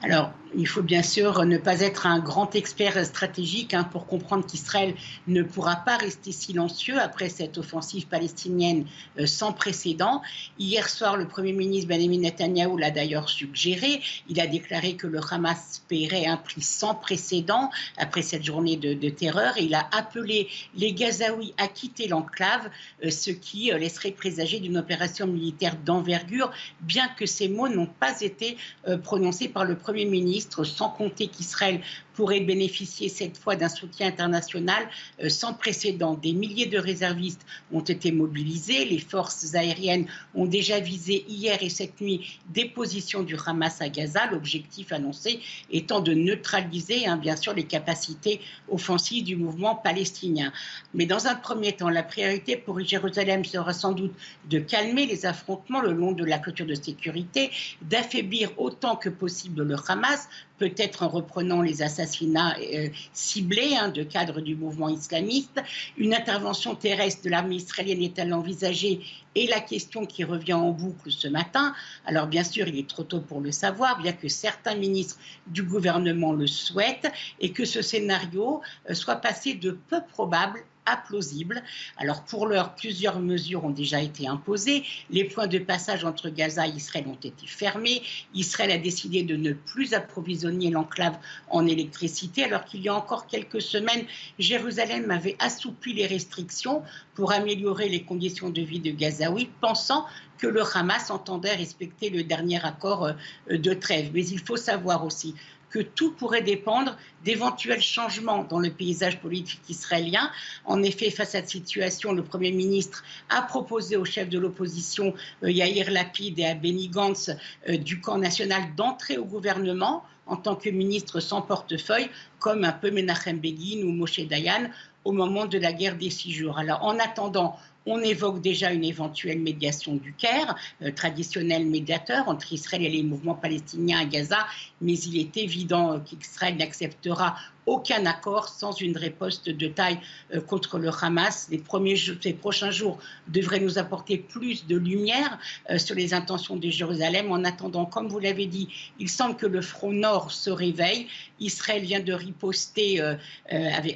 S6: Alors, il faut bien sûr ne pas être un grand expert stratégique hein, pour comprendre qu'Israël ne pourra pas rester silencieux après cette offensive palestinienne euh, sans précédent. Hier soir, le Premier ministre Benjamin Netanyahu l'a d'ailleurs suggéré. Il a déclaré que le Hamas paierait un prix sans précédent après cette journée de, terreur il a appelé les Gazaouis à quitter l'enclave, euh, ce qui euh, laisserait présager d'une opération militaire d'envergure, bien que ces mots n'ont pas été prononcés par le Premier ministre, sans compter qu'Israël pourrait bénéficier cette fois d'un soutien international euh, sans précédent. Des milliers de réservistes ont été mobilisés. Les forces aériennes ont déjà visé hier et cette nuit des positions du Hamas à Gaza. L'objectif annoncé étant de neutraliser, hein, bien sûr, les capacités offensives du mouvement palestinien. Mais dans un premier temps, la priorité pour Jérusalem sera sans doute de calmer les affrontements le long de la clôture de sécurité, d'affaiblir autant que possible le Hamas peut-être en reprenant les assassinats euh, ciblés hein, de cadres du mouvement islamiste. Une intervention terrestre de l'armée israélienne est-elle envisagée Et la question qui revient en boucle ce matin, alors bien sûr, il est trop tôt pour le savoir, bien que certains ministres du gouvernement le souhaitent, et que ce scénario euh, soit passé de peu probable plausible. Alors pour l'heure, plusieurs mesures ont déjà été imposées. Les points de passage entre Gaza et Israël ont été fermés. Israël a décidé de ne plus approvisionner l'enclave en électricité, alors qu'il y a encore quelques semaines, Jérusalem avait assoupli les restrictions pour améliorer les conditions de vie de Gazaouis, pensant que le Hamas entendait respecter le dernier accord euh, de trêve. Mais il faut savoir aussi que tout pourrait dépendre d'éventuels changements dans le paysage politique israélien. En effet, face à cette situation, le Premier ministre a proposé au chef de l'opposition, euh, Yair Lapid, et à Benny Gantz euh, du camp national d'entrer au gouvernement en tant que ministre sans portefeuille, comme un peu Menachem Begin ou Moshe Dayan au moment de la guerre des six jours. Alors, en attendant, on évoque déjà une éventuelle médiation du Caire, euh, traditionnel médiateur entre Israël et les mouvements palestiniens à Gaza, mais il est évident qu'Israël n'acceptera aucun accord sans une riposte de taille euh, contre le Hamas. Les, premiers, les prochains jours devraient nous apporter plus de lumière euh, sur les intentions de Jérusalem. En attendant, comme vous l'avez dit, il semble que le front nord se réveille. Israël vient de riposter euh,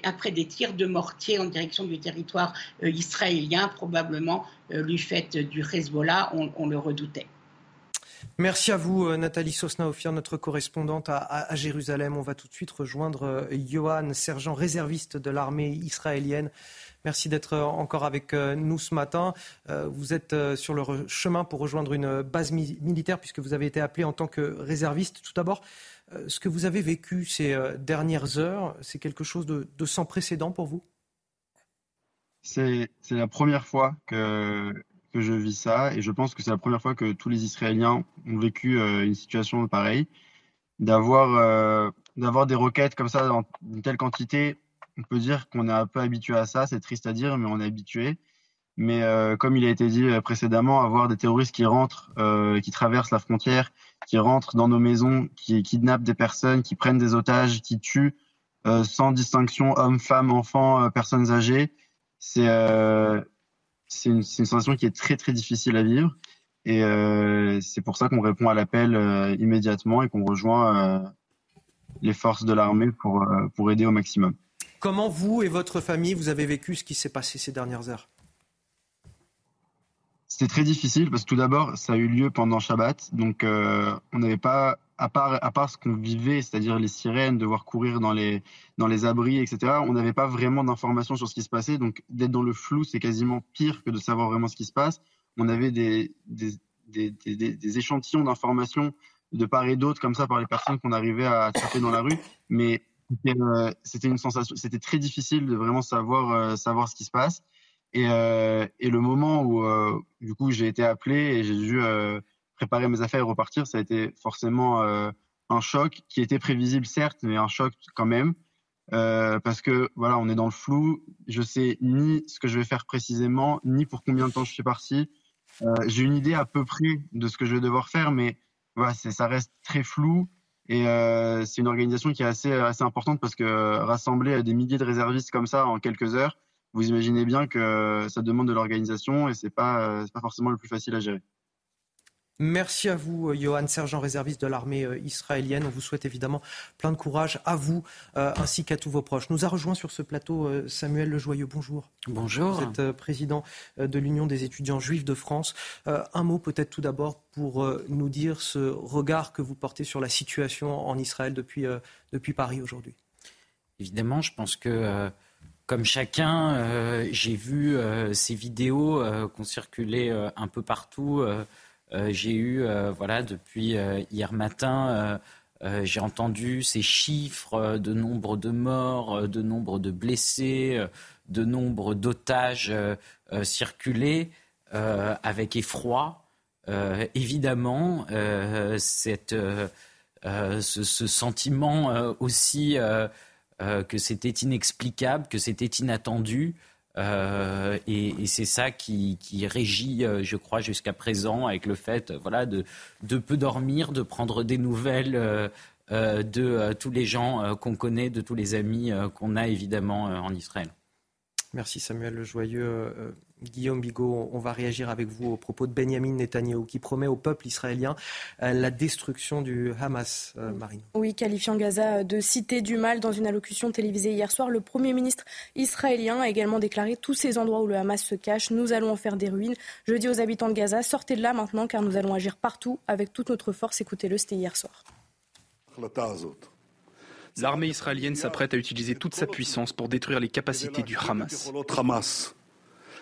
S6: après des tirs de mortier en direction du territoire israélien, probablement du fait du Hezbollah, on le redoutait.
S4: Merci à vous, euh, Nathalie Sosna-Ophir, notre correspondante à, Jérusalem. On va tout de suite rejoindre euh, Johan, sergent réserviste de l'armée israélienne. Merci d'être euh, encore avec nous ce matin. Vous êtes sur le chemin pour rejoindre une base militaire puisque vous avez été appelé en tant que réserviste. Tout d'abord, ce que vous avez vécu ces dernières heures, c'est quelque chose de sans précédent pour vous?
S8: C'est la première fois que que je vis ça et je pense que c'est la première fois que tous les Israéliens ont vécu euh, une situation pareille. D'avoir euh, d'avoir des roquettes comme ça dans une telle quantité, on peut dire qu'on est un peu habitué à ça. C'est triste à dire, mais on est habitué. Mais euh, comme il a été dit précédemment, avoir des terroristes qui rentrent, qui traversent la frontière, qui rentrent dans nos maisons, qui kidnappent des personnes, qui prennent des otages, qui tuent sans distinction hommes, femmes, enfants, personnes âgées, c'est c'est une, sensation qui est très très difficile à vivre. Et euh, c'est pour ça qu'on répond à l'appel euh, immédiatement et qu'on rejoint euh, les forces de l'armée pour, pour aider au maximum.
S4: Comment vous et votre famille, vous avez vécu ce qui s'est passé ces dernières heures?
S8: C'était très difficile parce que tout d'abord, ça a eu lieu pendant Shabbat. Donc on n'avait pas à part, à part ce qu'on vivait, c'est-à-dire les sirènes, devoir courir dans les, dans les abris, etc., on n'avait pas vraiment d'informations sur ce qui se passait. Donc, d'être dans le flou, c'est quasiment pire que de savoir vraiment ce qui se passe. On avait des, des, des, des, échantillons d'informations de part et d'autre, comme ça, par les personnes qu'on arrivait à attraper dans la rue. Mais c'était euh, une sensation, c'était très difficile de vraiment savoir, euh, savoir ce qui se passe. Et, euh, et le moment où, du coup, j'ai été appelé et j'ai dû préparer mes affaires et repartir, ça a été forcément euh, un choc qui était prévisible certes, mais un choc quand même. Euh, parce que voilà, on est dans le flou. Je sais ni ce que je vais faire précisément, ni pour combien de temps je suis parti. Euh, j'ai une idée à peu près de ce que je vais devoir faire, mais voilà, ça reste très flou. Et c'est une organisation qui est assez, assez importante parce que rassembler des milliers de réservistes comme ça en quelques heures, vous imaginez bien que ça demande de l'organisation et c'est pas, pas forcément le plus facile à gérer.
S4: Merci à vous, euh, Johan, sergent réserviste de l'armée euh, israélienne. On vous souhaite évidemment plein de courage à vous euh, ainsi qu'à tous vos proches. Nous a rejoint sur ce plateau Samuel Lejoyeux. Bonjour.
S31: Bonjour.
S4: Vous êtes président de l'Union des étudiants juifs de France. Un mot peut-être tout d'abord pour nous dire ce regard que vous portez sur la situation en Israël depuis, depuis Paris aujourd'hui.
S31: Évidemment, je pense que comme chacun, j'ai vu ces vidéos qui ont circulé un peu partout euh, j'ai eu, euh, voilà, depuis euh, hier matin, j'ai entendu ces chiffres de nombre de morts, de nombre de blessés, de nombre d'otages circuler avec effroi. évidemment, cette, ce, ce, sentiment aussi que c'était inexplicable, que c'était inattendu, euh, et, c'est ça qui, régit, euh, je crois, jusqu'à présent, avec le fait voilà, de, peu dormir, de prendre des nouvelles euh, de tous les gens qu'on connaît, de tous les amis qu'on a évidemment en Israël.
S4: Merci Samuel Le Joyeux. Guillaume Bigot, on va réagir avec vous au propos de Benjamin Netanyahu qui promet au peuple israélien euh, la destruction du Hamas, euh, Marine.
S5: Oui, qualifiant Gaza de cité du mal dans une allocution télévisée hier soir, le Premier ministre israélien a également déclaré tous ces endroits où le Hamas se cache, nous allons en faire des ruines. Je dis aux habitants de Gaza, sortez de là maintenant car nous allons agir partout avec toute notre force. Écoutez-le, c'était hier soir.
S23: L'armée israélienne s'apprête à utiliser toute sa puissance pour détruire les capacités du Hamas.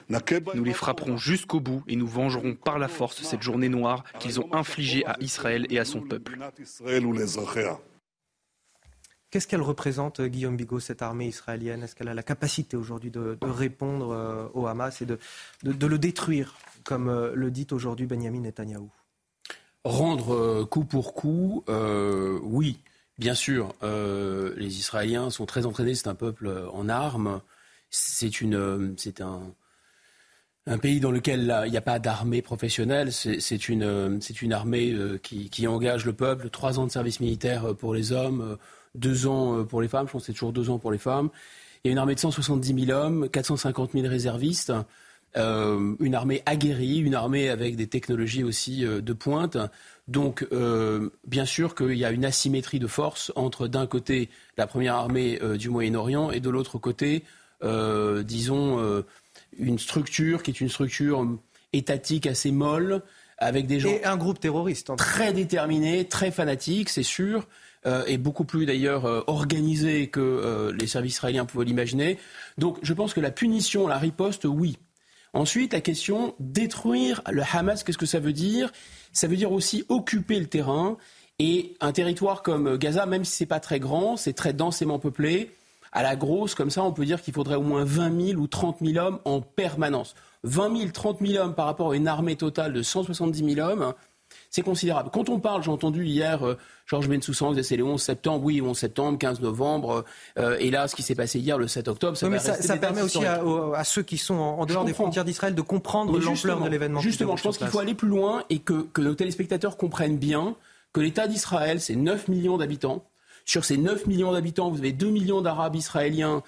S23: Nous les frapperons jusqu'au bout et nous vengerons par la force cette journée noire qu'ils ont infligée à Israël et à son peuple.
S4: Qu'est-ce qu'elle représente, Guillaume Bigot, cette armée israélienne? Est-ce qu'elle a la capacité aujourd'hui de, répondre euh, au Hamas et de, le détruire, comme euh, le dit aujourd'hui Benjamin Netanyahou?
S31: Rendre euh, coup pour coup, oui. Bien sûr, les Israéliens sont très entraînés, c'est un peuple en armes. C'est un, un pays dans lequel il n'y a pas d'armée professionnelle. C'est une, une, armée euh, qui, engage le peuple. Trois ans de service militaire euh, pour les hommes, euh, deux ans pour les femmes. Je pense que c'est toujours deux ans pour les femmes. Il y a une armée de 170 000 hommes, 450 000 réservistes, euh, une armée aguerrie, une armée avec des technologies aussi de pointe. Donc, euh, bien sûr qu'il y a une asymétrie de force entre, d'un côté, la première armée du Moyen-Orient et de l'autre côté, disons une structure qui est une structure étatique assez molle, avec des gens.
S4: Et un groupe terroriste.
S31: Très déterminés, très fanatiques, c'est sûr. Euh, et beaucoup plus d'ailleurs euh, organisés que euh, les services israéliens pouvaient l'imaginer. Donc je pense que la punition, la riposte, oui. Ensuite, la question détruire le Hamas, qu'est-ce que ça veut dire? Ça veut dire aussi occuper le terrain. Et un territoire comme Gaza, même si c'est pas très grand, c'est très densément peuplé, à la grosse, comme ça, on peut dire qu'il faudrait au moins 20 000 ou 30 000 hommes en permanence. 20 000, 30 000 hommes par rapport à une armée totale de 170 000 hommes, c'est considérable. Quand on parle, j'ai entendu hier euh, Georges Bensoussan c'est le 11 septembre, oui, 11 septembre, 15 novembre, euh, et là, ce qui s'est passé hier, le 7 octobre,
S4: ça, ça, permet aussi à, ceux qui sont en, dehors des frontières d'Israël de comprendre l'ampleur de l'événement.
S31: Justement, je pense qu'il faut aller plus loin et que, que nos téléspectateurs comprennent bien que l'État d'Israël, c'est 9 millions d'habitants, sur ces 9 millions d'habitants, vous avez 2 millions d'Arabes israéliens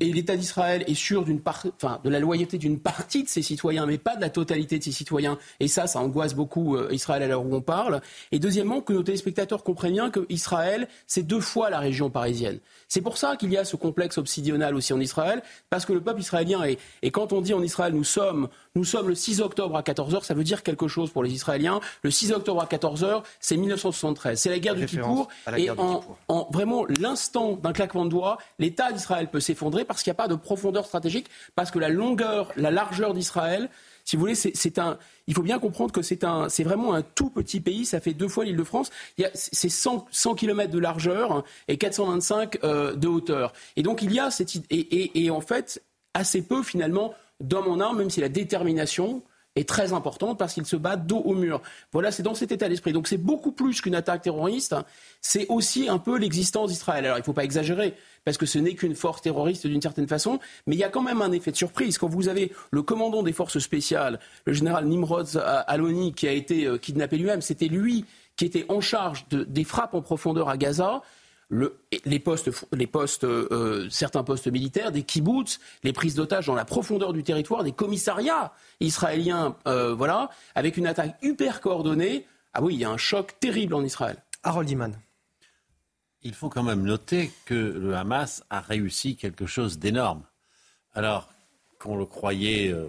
S31: et l'État d'Israël est sûr de la loyauté d'une partie de ses citoyens, mais pas de la totalité de ses citoyens. Et ça, ça angoisse beaucoup euh, Israël à l'heure où on parle. Et deuxièmement, que nos téléspectateurs comprennent bien que Israël, c'est deux fois la région parisienne. C'est pour ça qu'il y a ce complexe obsidional aussi en Israël, parce que le peuple israélien est. Et quand on dit en Israël, nous sommes, nous sommes le 6 octobre à 14h, ça veut dire quelque chose pour les Israéliens. Le 6 octobre à 14h, c'est 1973. C'est la guerre du Kippour. Et en, en vraiment l'instant d'un claquement de doigts, l'État d'Israël peut s'effondrer parce qu'il n'y a pas de profondeur stratégique, parce que la longueur, la largeur d'Israël, si vous voulez, c'est un. Il faut bien comprendre que c'est un, c'est vraiment un tout petit pays. Ça fait deux fois l'Île-de-France. C'est 100, 100 km de largeur et 425 euh, de hauteur. Et donc il y a cette et, et, et en fait assez peu finalement d'hommes en armes, même si la détermination est très importante parce qu'il se bat dos au mur. Voilà, c'est dans cet état d'esprit. Donc c'est beaucoup plus qu'une attaque terroriste, c'est aussi un peu l'existence d'Israël. Alors il ne faut pas exagérer, parce que ce n'est qu'une force terroriste d'une certaine façon, mais il y a quand même un effet de surprise. Quand vous avez le commandant des forces spéciales, le général Nimrod Aloni, qui a été euh, kidnappé lui-même, c'était lui qui était en charge de, des frappes en profondeur à Gaza. Les postes, les postes euh, certains postes militaires, des kibbutz, les prises d'otages dans la profondeur du territoire, des commissariats israéliens, euh, voilà, avec une attaque hyper coordonnée. Ah oui, il y a un choc terrible en Israël.
S4: Harold Iman.
S10: Il faut quand même noter que le Hamas a réussi quelque chose d'énorme. Alors qu'on le croyait euh,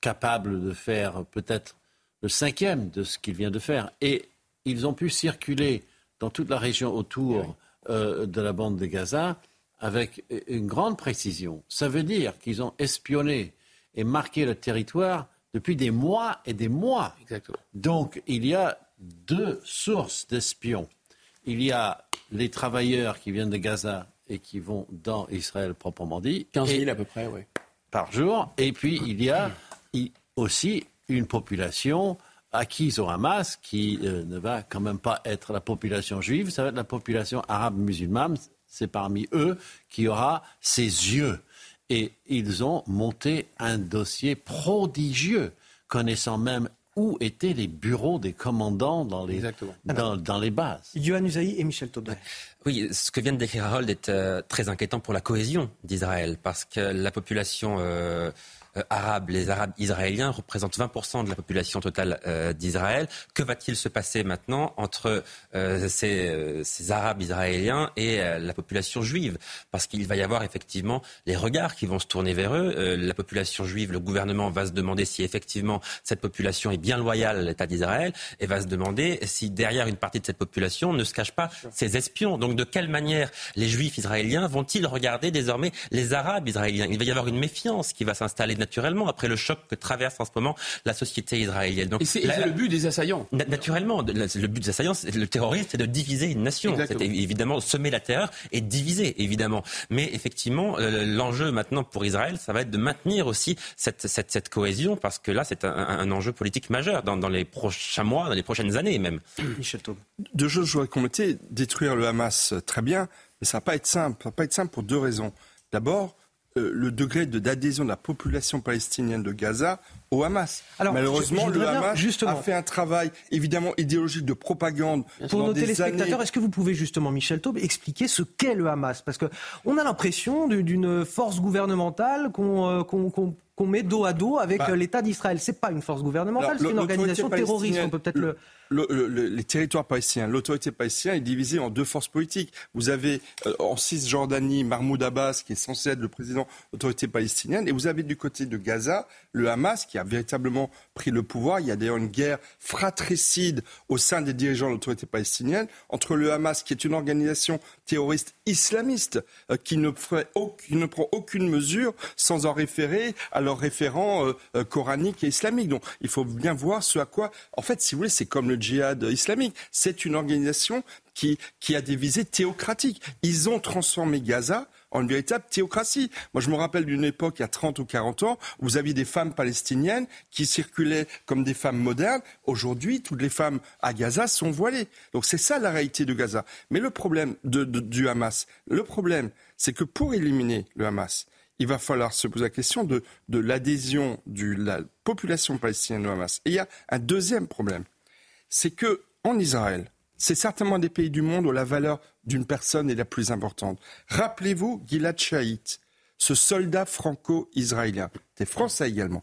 S10: capable de faire peut-être le cinquième de ce qu'il vient de faire. Et ils ont pu circuler dans toute la région autour euh, de la bande de Gaza avec une grande précision. Ça veut dire qu'ils ont espionné et marqué le territoire depuis des mois et des mois.
S31: Exactement.
S10: Donc il y a deux sources d'espions. Il y a les travailleurs qui viennent de Gaza et qui vont dans Israël proprement dit.
S31: 15 000 à peu près, oui.
S10: Par jour. Et puis il y a aussi une population acquise au Hamas qui euh, ne va quand même pas être la population juive, ça va être la population arabe musulmane. C'est parmi eux qui aura ses yeux. Et ils ont monté un dossier prodigieux, connaissant même où étaient les bureaux des commandants dans les, dans, les bases.
S4: Yohann Usaï et Michel Taubin.
S11: Oui, ce que vient de décrire Harold est euh, très inquiétant pour la cohésion d'Israël, parce que la population euh, arabes, les Arabes israéliens représentent 20% de la population totale euh, d'Israël. Que va-t-il se passer maintenant entre euh, ces, ces, Arabes israéliens et la population juive? Parce qu'il va y avoir effectivement les regards qui vont se tourner vers eux. la population juive, le gouvernement va se demander si effectivement cette population est bien loyale à l'État d'Israël et va se demander si derrière une partie de cette population ne se cachent pas ces espions. Donc de quelle manière les Juifs israéliens vont-ils regarder désormais les Arabes israéliens? Il va y avoir une méfiance qui va s'installer naturellement après le choc que traverse en ce moment la société israélienne.
S31: Donc, et c'est le but des assaillants.
S11: Naturellement, le but des assaillants, le terrorisme, c'est de diviser une nation. C'est évidemment semer la terreur et diviser, évidemment. Mais effectivement, euh, l'enjeu maintenant pour Israël, ça va être de maintenir aussi cette, cette, cette cohésion, parce que là, c'est un, un, enjeu politique majeur dans, dans, les prochains mois, dans les prochaines années même.
S4: Michel
S9: Deux choses, je voudrais commenter. Détruire le Hamas, très bien, mais ça va pas être simple. Ça va pas être simple pour deux raisons. D'abord, euh, le degré d'adhésion de, la population palestinienne de Gaza au Hamas. Alors, Malheureusement, le Hamas a fait un travail évidemment idéologique de propagande.
S4: Pour nos téléspectateurs, est-ce que vous pouvez justement, Michel Taube, expliquer ce qu'est le Hamas? Parce qu'on a l'impression d'une force gouvernementale qu'on euh, qu'on met dos à dos avec bah, l'État d'Israël. C'est pas une force gouvernementale, c'est une organisation terroriste. On peut peut-être le,
S9: les territoires palestiniens, l'autorité palestinienne est divisée en deux forces politiques. Vous avez euh, en Cisjordanie Mahmoud Abbas, qui est censé être le président de l'autorité palestinienne, et vous avez du côté de Gaza le Hamas, qui a véritablement pris le pouvoir. Il y a d'ailleurs une guerre fratricide au sein des dirigeants de l'autorité palestinienne entre le Hamas, qui est une organisation terroriste islamiste, euh, qui, ne prend aucune mesure sans en référer à leurs référents euh, coraniques et islamiques. Donc il faut bien voir ce à quoi, en fait, si vous voulez, c'est comme le djihad islamique. C'est une organisation qui, qui a des visées théocratiques. Ils ont transformé Gaza en une véritable théocratie. Moi, je me rappelle d'une époque, il y a 30 ou 40 ans, où vous aviez des femmes palestiniennes qui circulaient comme des femmes modernes. Aujourd'hui, toutes les femmes à Gaza sont voilées. Donc c'est ça la réalité de Gaza. Mais le problème du Hamas, le problème, c'est que pour éliminer le Hamas, il va falloir se poser la question de, de l'adhésion de la population palestinienne au Hamas. Et il y a un deuxième problème c'est que en Israël, c'est certainement des pays du monde où la valeur d'une personne est la plus importante. Rappelez-vous Gilad Shalit, ce soldat franco-israélien, des Français également.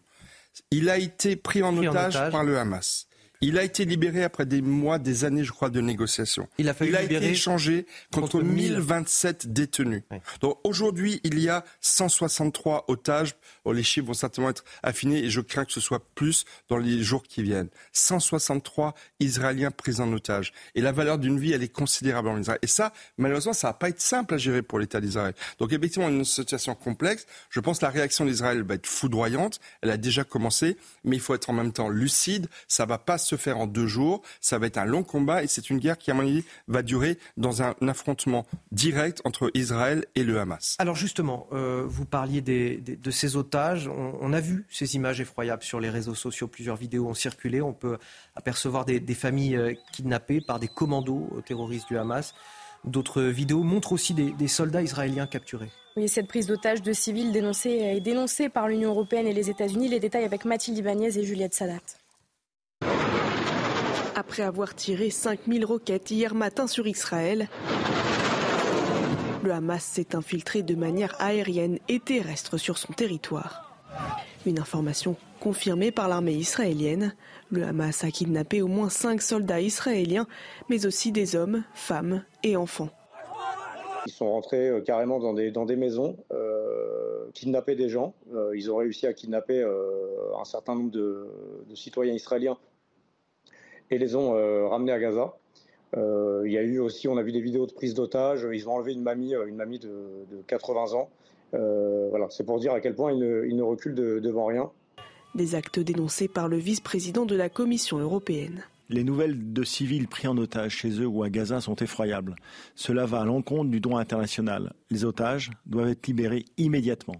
S9: Il a été pris en, otage, par le Hamas. Il a été libéré après des mois, des années, je crois, de négociations.
S4: Il a,
S9: été échangé contre, 1027 détenus. Donc aujourd'hui, il y a 163 otages. Oh, les chiffres vont certainement être affinés et je crains que ce soit plus dans les jours qui viennent. 163 Israéliens pris en otage. Et la valeur d'une vie, elle est considérable en Israël. Et ça, malheureusement, ça va pas être simple à gérer pour l'État d'Israël. Donc effectivement, une situation complexe. Je pense que la réaction d'Israël va être foudroyante. Elle a déjà commencé, mais il faut être en même temps lucide. Ça va pas se faire en deux jours. Ça va être un long combat et c'est une guerre qui, à mon avis, va durer dans un affrontement direct entre Israël et le Hamas.
S4: Alors justement, euh, vous parliez de ces otages. On, a vu ces images effroyables sur les réseaux sociaux. Plusieurs vidéos ont circulé. On peut apercevoir des, familles euh, kidnappées par des commandos terroristes du Hamas. D'autres vidéos montrent aussi des, des soldats israéliens capturés.
S5: Oui, cette prise d'otages de civils dénoncée, est dénoncée par l'Union européenne et les États-Unis. Les détails avec Mathilde Ibanez et Juliette Sadat.
S12: Après avoir tiré 5000 roquettes hier matin sur Israël, le Hamas s'est infiltré de manière aérienne et terrestre sur son territoire. Une information confirmée par l'armée israélienne. Le Hamas a kidnappé au moins cinq soldats israéliens, mais aussi des hommes, femmes et enfants.
S32: Ils sont rentrés euh, carrément dans des, maisons, euh, kidnapper des gens. Euh, ils ont réussi à kidnapper un certain nombre de, citoyens israéliens et les ont ramenés à Gaza. il y a eu aussi, on a vu des vidéos de prise d'otages. Ils ont enlevé une mamie, une mamie de, 80 ans. voilà, c'est pour dire à quel point ils ne, reculent devant rien.
S12: Des actes dénoncés par le vice-président de la Commission européenne.
S14: Les nouvelles de civils pris en otage chez eux ou à Gaza sont effroyables. Cela va à l'encontre du droit international. Les otages doivent être libérés immédiatement.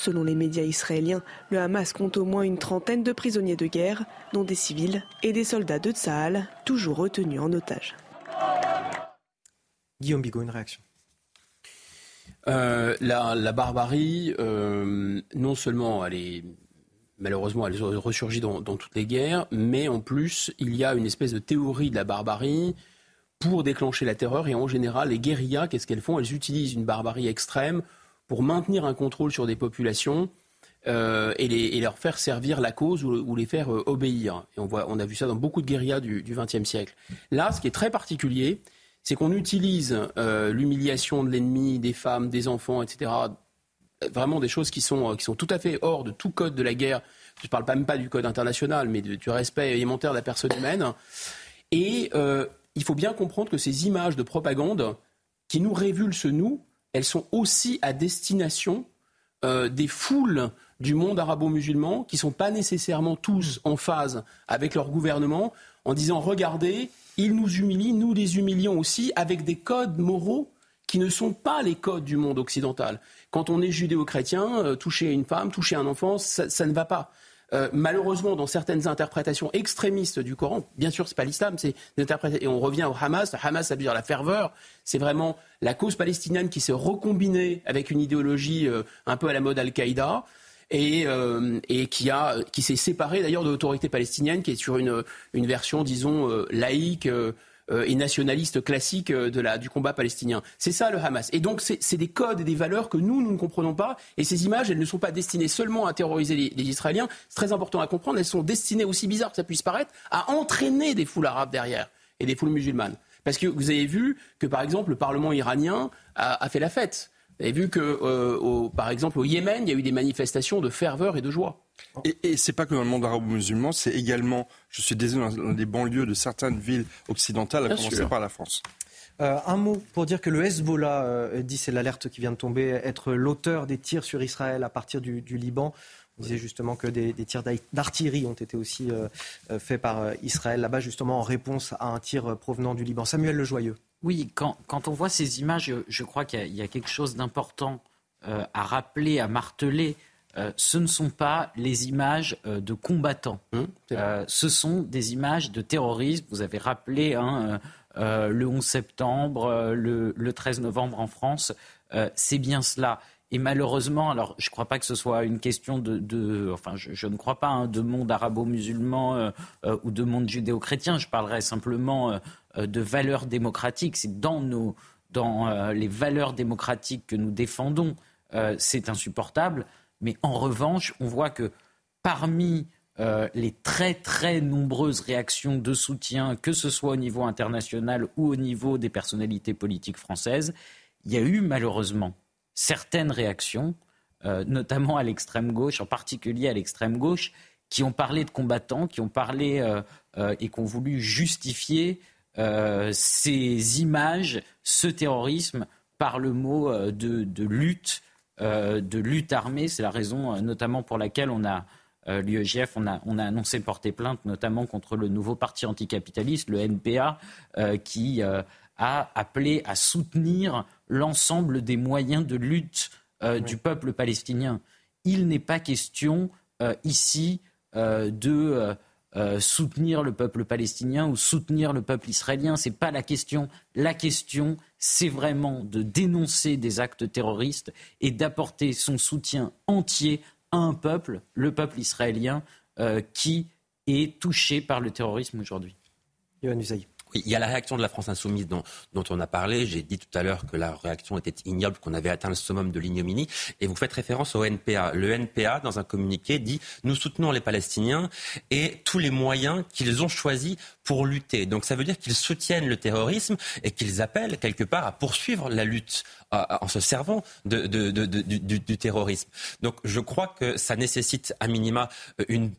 S12: Selon les médias israéliens, le Hamas compte au moins une trentaine de prisonniers de guerre, dont des civils et des soldats de Tsahal, toujours retenus en otage.
S4: Guillaume Bigot, une réaction
S31: euh, la, barbarie, euh, non seulement elle est malheureusement, elle ressurgit dans, dans toutes les guerres, mais en plus, il y a une espèce de théorie de la barbarie pour déclencher la terreur. Et en général, les guérillas, qu'est-ce qu'elles font? Elles utilisent une barbarie extrême pour maintenir un contrôle sur des populations euh, et, leur faire servir la cause ou, les faire euh, obéir. On, voit, on a vu ça dans beaucoup de guérillas du XXe siècle. Là, ce qui est très particulier, c'est qu'on utilise euh, l'humiliation de l'ennemi, des femmes, des enfants, etc., vraiment des choses qui sont, qui sont tout à fait hors de tout code de la guerre. Je ne parle même pas du code international, mais du respect élémentaire de la personne humaine. Et il faut bien comprendre que ces images de propagande qui nous révulsent, nous, elles sont aussi à destination euh, des foules du monde arabo-musulman qui ne sont pas nécessairement tous en phase avec leur gouvernement en disant regardez, ils nous humilient, nous les humilions aussi avec des codes moraux qui ne sont pas les codes du monde occidental. Quand on est judéo-chrétien, euh, toucher une femme, toucher un enfant, ça, ne va pas. Euh, malheureusement, dans certaines interprétations extrémistes du Coran, bien sûr, c'est pas l'islam, c'est et on revient au Hamas. Hamas, ça veut dire la ferveur. C'est vraiment la cause palestinienne qui s'est recombinée avec une idéologie euh, un peu à la mode Al-Qaïda. Et, et, qui, a, qui s'est séparée d'ailleurs de l'autorité palestinienne, qui est sur une, une version, disons, laïque, euh, et nationaliste classique euh, de la, du combat palestinien. C'est ça le Hamas. Et donc c'est des codes et des valeurs que nous, nous ne comprenons pas. Et ces images, elles ne sont pas destinées seulement à terroriser les, Israéliens. C'est très important à comprendre. Elles sont destinées, aussi bizarre que ça puisse paraître, à entraîner des foules arabes derrière et des foules musulmanes. Parce que vous avez vu que, par exemple, le Parlement iranien a, a fait la fête. Vous avez vu que, euh, par exemple, au Yémen, il y a eu des manifestations de ferveur et de joie.
S9: Et, et c'est pas que dans le monde arabo-musulman, c'est également, je suis désolé, dans les banlieues de certaines villes occidentales, à commencer par la France.
S4: Euh, un mot pour dire que le Hezbollah euh, dit, c'est l'alerte qui vient de tomber, être l'auteur des tirs sur Israël à partir du, Liban. On disait justement que des, tirs d'artillerie ont été aussi euh, faits par Israël là-bas, justement en réponse à un tir provenant du Liban. Samuel Lejoyeux.
S33: Oui, quand, quand on voit ces images, je crois qu'il y, a quelque chose d'important à rappeler, à marteler. Euh, ce ne sont pas les images euh, de combattants. Hum, euh, ce sont des images de terroristes. Vous avez rappelé hein, le 11 septembre, le, 13 novembre en France. C'est bien cela. Et malheureusement, alors je ne crois pas que ce soit une question de, enfin je, ne crois pas hein, de monde arabo-musulman ou de monde judéo-chrétien. Je parlerai simplement de valeurs démocratiques. C'est dans nos, dans les valeurs démocratiques que nous défendons, c'est insupportable. Mais en revanche, on voit que parmi euh, les très très nombreuses réactions de soutien, que ce soit au niveau international ou au niveau des personnalités politiques françaises, il y a eu malheureusement certaines réactions, euh, notamment à l'extrême gauche, en particulier à l'extrême gauche, qui ont parlé de combattants, qui ont parlé euh, et qui ont voulu justifier ces images, ce terrorisme par le mot de lutte de lutte armée. C'est la raison euh, notamment pour laquelle on a euh, l'UEGF, on a, on a, annoncé porter plainte notamment contre le nouveau parti anticapitaliste, le NPA, qui a appelé à soutenir l'ensemble des moyens de lutte du peuple palestinien. Il n'est pas question ici de euh, soutenir le peuple palestinien ou soutenir le peuple israélien. Ce n'est pas la question. La question, c'est vraiment de dénoncer des actes terroristes et d'apporter son soutien entier à un peuple, le peuple israélien, euh, qui est touché par le terrorisme aujourd'hui.
S11: Oui, il y a la réaction de la France insoumise dont, dont on a parlé. J'ai dit tout à l'heure que la réaction était ignoble, qu'on avait atteint le summum de l'ignominie. Et vous faites référence au NPA. Le NPA, dans un communiqué, dit Nous soutenons les Palestiniens et tous les moyens qu'ils ont choisis pour lutter. Donc ça veut dire qu'ils soutiennent le terrorisme et qu'ils appellent quelque part à poursuivre la lutte en se servant de, de, de, du, du terrorisme. Donc je crois que ça nécessite à minima une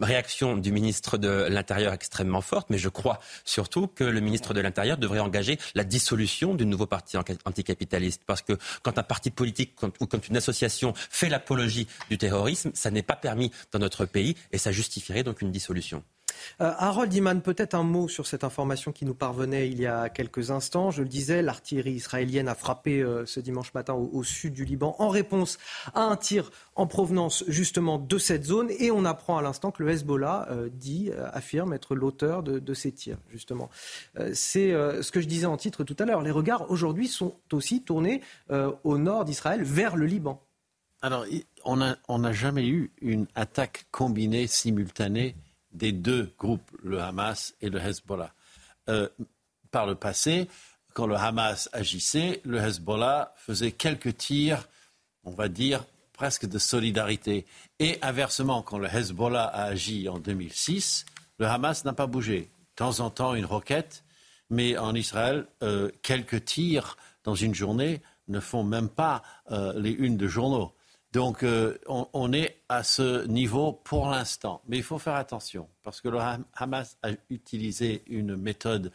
S11: réaction du ministre de l'Intérieur extrêmement forte, mais je crois surtout que le ministre de l'Intérieur devrait engager la dissolution du nouveau parti anticapitaliste. Parce que quand un parti politique ou quand une association fait l'apologie du terrorisme, ça n'est pas permis dans notre pays et ça justifierait donc une dissolution.
S4: Euh, Harold Iman, peut-être un mot sur cette information qui nous parvenait il y a quelques instants. Je le disais, l'artillerie israélienne a frappé euh, ce dimanche matin au, sud du Liban en réponse à un tir en provenance justement de cette zone. Et on apprend à l'instant que le Hezbollah euh, dit, affirme être l'auteur de, ces tirs, justement. C'est ce que je disais en titre tout à l'heure. Les regards aujourd'hui sont aussi tournés au nord d'Israël, vers le Liban.
S10: Alors, on n'a jamais eu une attaque combinée simultanée des deux groupes, le Hamas et le Hezbollah. Euh, par le passé, quand le Hamas agissait, le Hezbollah faisait quelques tirs, on va dire, presque de solidarité. Et inversement, quand le Hezbollah a agi en 2006, le Hamas n'a pas bougé. De temps en temps, une roquette, mais en Israël, euh, quelques tirs dans une journée ne font même pas euh, les unes de journaux. Donc euh, on, est à ce niveau pour l'instant. Mais il faut faire attention, parce que le Hamas a utilisé une méthode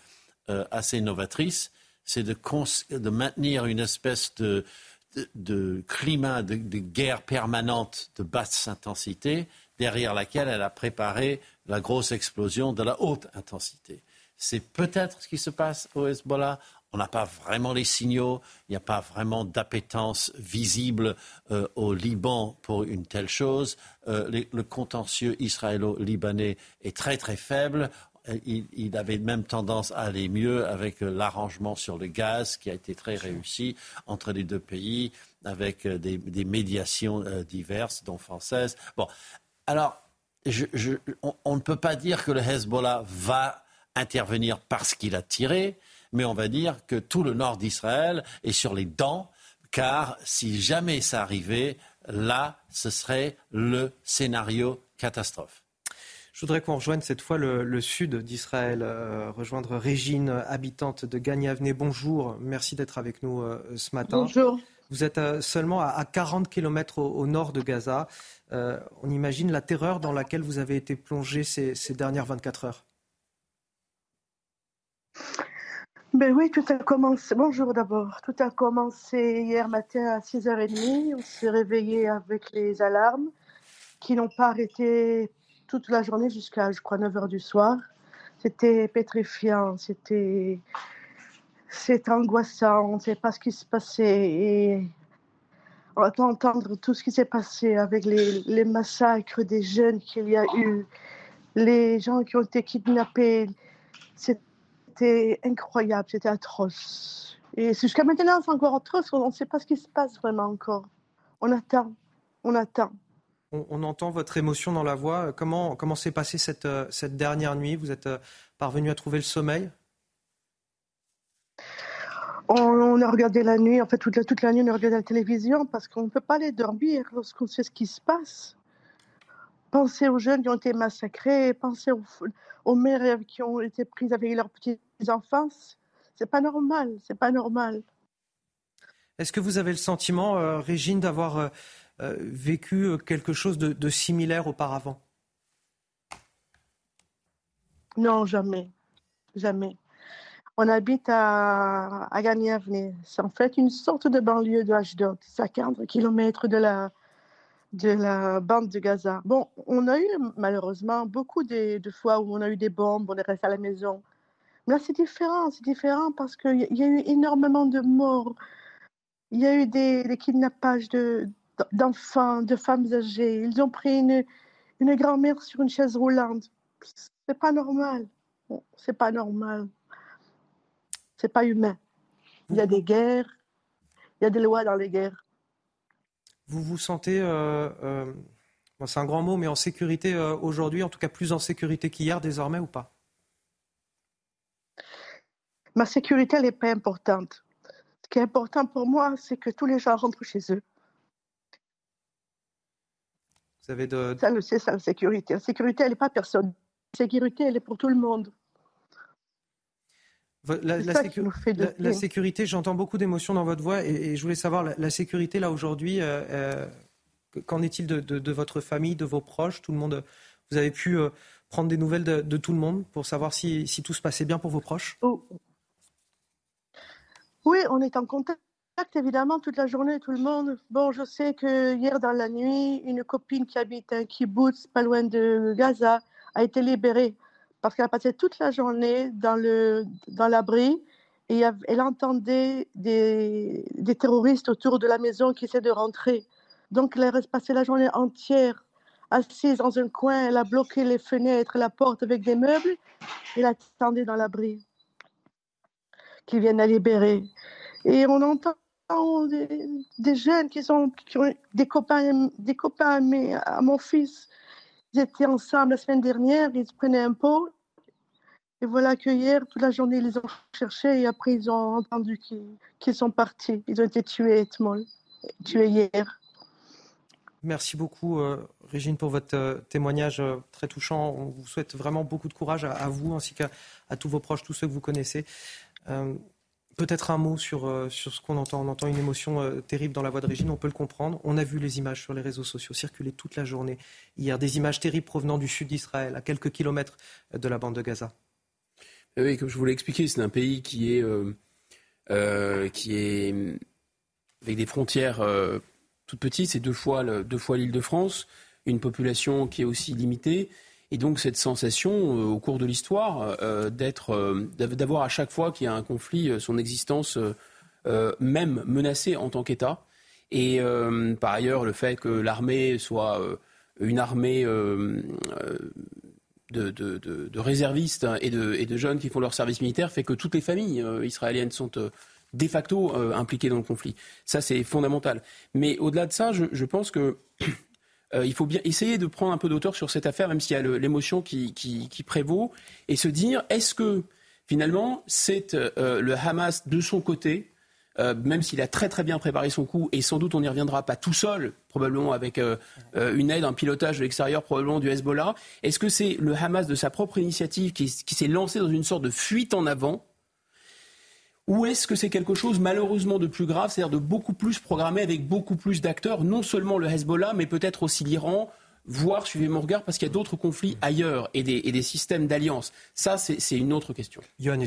S10: euh, assez novatrice, c'est de, maintenir une espèce de, climat de, guerre permanente de basse intensité, derrière laquelle elle a préparé la grosse explosion de la haute intensité. C'est peut-être ce qui se passe au Hezbollah on n'a pas vraiment les signaux, il n'y a pas vraiment d'appétence visible euh, au Liban pour une telle chose. Euh, le contentieux israélo-libanais est très très faible. Euh, il, avait même tendance à aller mieux avec l'arrangement sur le gaz qui a été très réussi entre les deux pays, avec des, médiations diverses, dont françaises. Bon, alors, on ne peut pas dire que le Hezbollah va intervenir parce qu'il a tiré mais on va dire que tout le nord d'Israël est sur les dents, car si jamais ça arrivait, là, ce serait le scénario catastrophe.
S4: Je voudrais qu'on rejoigne cette fois le, sud d'Israël, euh, rejoindre Régine, habitante de Gagnavné. Bonjour, merci d'être avec nous euh, ce matin.
S34: Bonjour.
S4: Vous êtes euh, seulement à, 40 km au, nord de Gaza. on imagine la terreur dans laquelle vous avez été plongé ces, ces dernières 24 heures.
S34: Ben oui, tout a commencé. Bonjour d'abord. Tout a commencé hier matin à 6h30. On s'est réveillé avec les alarmes qui n'ont pas arrêté toute la journée jusqu'à, je crois, 9h du soir. C'était pétrifiant, c'était, c'était angoissant, on ne sait pas ce qui se passait. Et on va entendre tout ce qui s'est passé avec les, les massacres des jeunes qu'il y a eu, les gens qui ont été kidnappés. C'est c'était incroyable, c'était atroce. Et jusqu'à maintenant, c'est encore atroce, on ne sait pas ce qui se passe vraiment encore. On attend, on attend.
S4: On, entend votre émotion dans la voix. Comment, comment s'est passée cette, euh, cette dernière nuit? Vous êtes euh, parvenu à trouver le sommeil?
S34: On, a regardé la nuit, en fait, toute la, toute la nuit, on a regardé la télévision parce qu'on ne peut pas aller dormir lorsqu'on sait ce qui se passe. Pensez aux jeunes qui ont été massacrés, pensez aux, aux mères qui ont été prises avec leurs petits enfants. C'est pas normal, c'est pas normal.
S4: Est-ce que vous avez le sentiment, euh, Régine, d'avoir euh, euh, vécu quelque chose de, similaire auparavant?
S34: Non, jamais. Jamais. On habite à, à C'est en fait une sorte de banlieue de Ashdod. C'est à 40 km de la, de la bande de Gaza. Bon, on a eu malheureusement beaucoup de, fois où on a eu des bombes, on est resté à la maison. Mais là, c'est différent, c'est différent parce qu'il y a eu énormément de morts. Il y a eu des, kidnappages d'enfants, de, femmes âgées. Ils ont pris une, une grand-mère sur une chaise roulante. C'est pas normal. c'est pas normal. C'est pas humain. Il y a des guerres, il y a des lois dans les guerres.
S4: Vous vous sentez, euh, euh, c'est un grand mot, mais en sécurité euh, aujourd'hui, en tout cas plus en sécurité qu'hier désormais ou pas?
S34: Ma sécurité, elle n'est pas importante. Ce qui est important pour moi, c'est que tous les gens rentrent chez eux.
S4: Vous avez de...
S34: Ça, c'est ça, la sécurité. La sécurité, elle n'est pas personne. La sécurité, elle est pour tout le monde.
S4: La, la, sécurité, j'entends beaucoup d'émotions dans votre voix et, je voulais savoir, la, sécurité, là, aujourd'hui, euh, euh, qu'en est-il de, votre famille, de vos proches Tout le monde, vous avez pu euh, prendre des nouvelles de, tout le monde pour savoir si, tout se passait bien pour vos proches?
S34: Oh. Oui, on est en contact évidemment toute la journée, tout le monde. Bon, je sais que hier dans la nuit, une copine qui habite un kibbutz pas loin de Gaza a été libérée parce qu'elle passé toute la journée dans le dans l'abri et elle entendait des, des, terroristes autour de la maison qui essaient de rentrer. Donc elle reste passée la journée entière assise dans un coin, elle a bloqué les fenêtres, la porte avec des meubles, et elle attendait dans l'abri qu'ils viennent la libérer. Et on entend des, jeunes qui sont qui ont des copains, des copains mais à mon fils. Ils étaient ensemble la semaine dernière, ils prenaient un pot. Et voilà que hier, toute la journée, ils les ont cherchés et après, ils ont entendu qu'ils sont partis. Ils ont été tués, tués hier.
S4: Merci beaucoup, euh, Régine, pour votre euh, témoignage euh, très touchant. On vous souhaite vraiment beaucoup de courage à, vous ainsi qu'à tous vos proches, tous ceux que vous connaissez. Peut-être un mot sur, euh, sur ce qu'on entend. On entend une émotion euh, terrible dans la voix de Régine, on peut le comprendre. On a vu les images sur les réseaux sociaux circuler toute la journée hier, des images terribles provenant du sud d'Israël, à quelques kilomètres euh, de la bande de Gaza.
S31: Oui, comme je vous l'ai expliqué, c'est un pays qui est, qui est avec des frontières toutes petites, c'est deux fois l'île de France, une population qui est aussi limitée. Et donc cette sensation, euh, au cours de l'histoire, euh, d'être, euh, d'avoir à chaque fois qu'il y a un conflit, son existence même menacée en tant qu'État. Et par ailleurs, le fait que l'armée soit une armée de, réservistes et de, jeunes qui font leur service militaire fait que toutes les familles israéliennes sont de facto impliquées dans le conflit. Ça, c'est fondamental. Mais au-delà de ça, je pense que euh, il faut bien essayer de prendre un peu d'auteur sur cette affaire, même s'il y a l'émotion qui, prévaut, et se dire est-ce que finalement c'est euh, le Hamas de son côté euh, même s'il a très très bien préparé son coup, et sans doute on n'y reviendra pas tout seul, probablement avec une aide, un pilotage de l'extérieur, probablement du Hezbollah, est-ce que c'est le Hamas de sa propre initiative qui s'est lancé dans une sorte de fuite en avant ou est-ce que c'est quelque chose malheureusement de plus grave, c'est-à-dire de beaucoup plus programmé avec beaucoup plus d'acteurs, non seulement le Hezbollah, mais peut-être aussi l'Iran, voire, suivez mon regard, parce qu'il y a d'autres conflits ailleurs et des, systèmes d'alliance. Ça, c'est une autre question.
S4: Yohann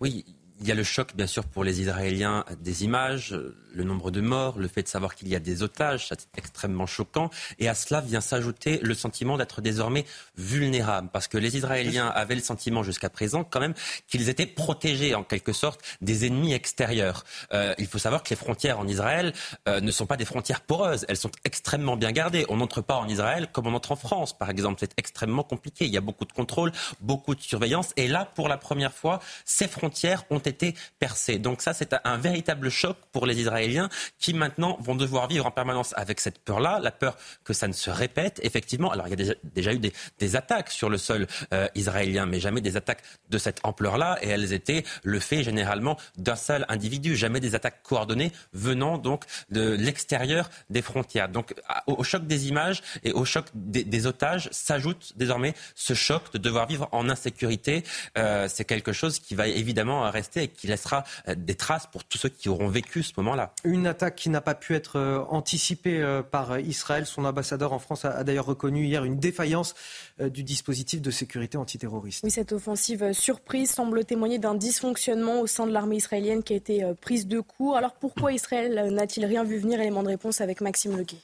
S11: Oui, il y a le choc, bien sûr, pour les Israéliens des images, le nombre de morts, le fait de savoir qu'il y a des otages, c'est extrêmement choquant. Et à cela vient s'ajouter le sentiment d'être désormais vulnérables. Parce que les Israéliens avaient le sentiment jusqu'à présent, quand même, qu'ils étaient protégés, en quelque sorte, des ennemis extérieurs. Euh, il faut savoir que les frontières en Israël euh, ne sont pas des frontières poreuses. Elles sont extrêmement bien gardées. On n'entre pas en Israël comme on entre en France, par exemple. C'est extrêmement compliqué. Il y a beaucoup de contrôle, beaucoup de surveillance. Et là, pour la première fois, ces frontières ont été été percée. Donc ça, c'est un véritable choc pour les Israéliens qui maintenant vont devoir vivre en permanence avec cette peur-là, la peur que ça ne se répète. Effectivement, alors il y a déjà, eu des, attaques sur le sol euh, israélien, mais jamais des attaques de cette ampleur-là, et elles étaient le fait généralement d'un seul individu, jamais des attaques coordonnées venant donc de l'extérieur des frontières. Donc au, choc des images et au choc des, otages s'ajoute désormais ce choc de devoir vivre en insécurité. Euh, c'est quelque chose qui va évidemment rester et qui laissera euh, des traces pour tous ceux qui auront vécu ce moment-là.
S4: Une attaque qui n'a pas pu être euh, anticipée euh, par Israël. Son ambassadeur en France a d'ailleurs reconnu hier une défaillance du dispositif de sécurité antiterroriste.
S5: Oui, cette offensive surprise semble témoigner d'un dysfonctionnement au sein de l'armée israélienne qui a été prise de court. Alors pourquoi Israël n'a-t-il rien vu venir? Élément de réponse avec Maxime Leguet.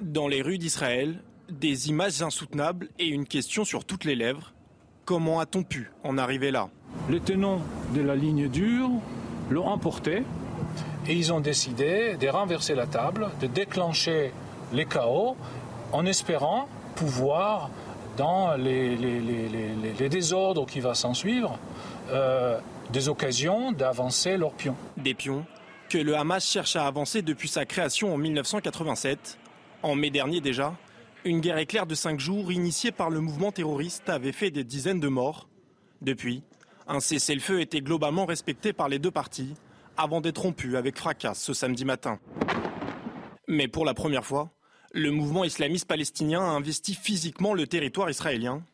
S20: Dans les rues d'Israël, des images insoutenables et une question sur toutes les lèvres. Comment a-t-on pu en arriver là
S35: Les tenants de la ligne dure l'ont emporté et ils ont décidé de renverser la table, de déclencher les chaos en espérant pouvoir, dans les, désordres qui vont s'en suivre, euh, des occasions d'avancer leurs pions.
S20: Des pions que le Hamas cherche à avancer depuis sa création en 1987. En mai dernier déjà, une guerre éclair de cinq jours initiée par le mouvement terroriste avait fait des dizaines de morts. Depuis, un cessez-le-feu était globalement respecté par les deux parties avant d'être rompu avec fracas ce samedi matin. Mais pour la première fois, le mouvement islamiste palestinien a investi physiquement le territoire israélien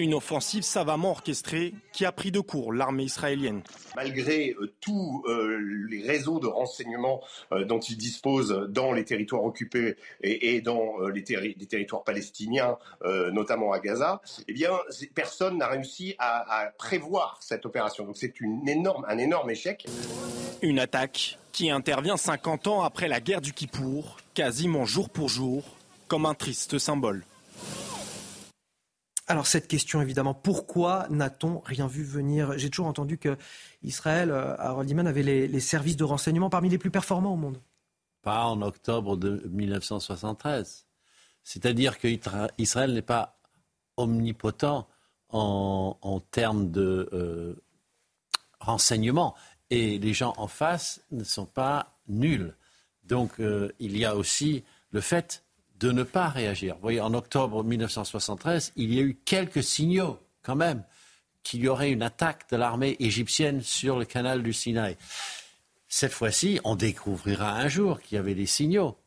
S20: une offensive savamment orchestrée qui a pris de court l'armée israélienne.
S36: Malgré euh, tous euh, les réseaux de renseignement euh, dont ils disposent dans les territoires occupés et, dans les, territoires palestiniens, notamment à Gaza, eh bien, personne n'a réussi à, prévoir cette opération. Donc c'est un énorme échec.
S20: Une attaque qui intervient 50 ans après la guerre du Kippour, quasiment jour pour jour, comme un triste symbole.
S4: Alors cette question évidemment, pourquoi n'a-t-on rien vu venir? J'ai toujours entendu que Israël, euh, Harold Iman, avait les, services de renseignement parmi les plus performants au monde.
S10: Pas en octobre de 1973. C'est-à-dire qu'Israël n'est pas omnipotent en, termes de euh, renseignement et les gens en face ne sont pas nuls. Donc euh, il y a aussi le fait de ne pas réagir. Vous voyez, en octobre 1973, il y a eu quelques signaux, quand même, qu'il y aurait une attaque de l'armée égyptienne sur le canal du Sinaï. Cette fois-ci, on découvrira un jour qu'il y avait des signaux.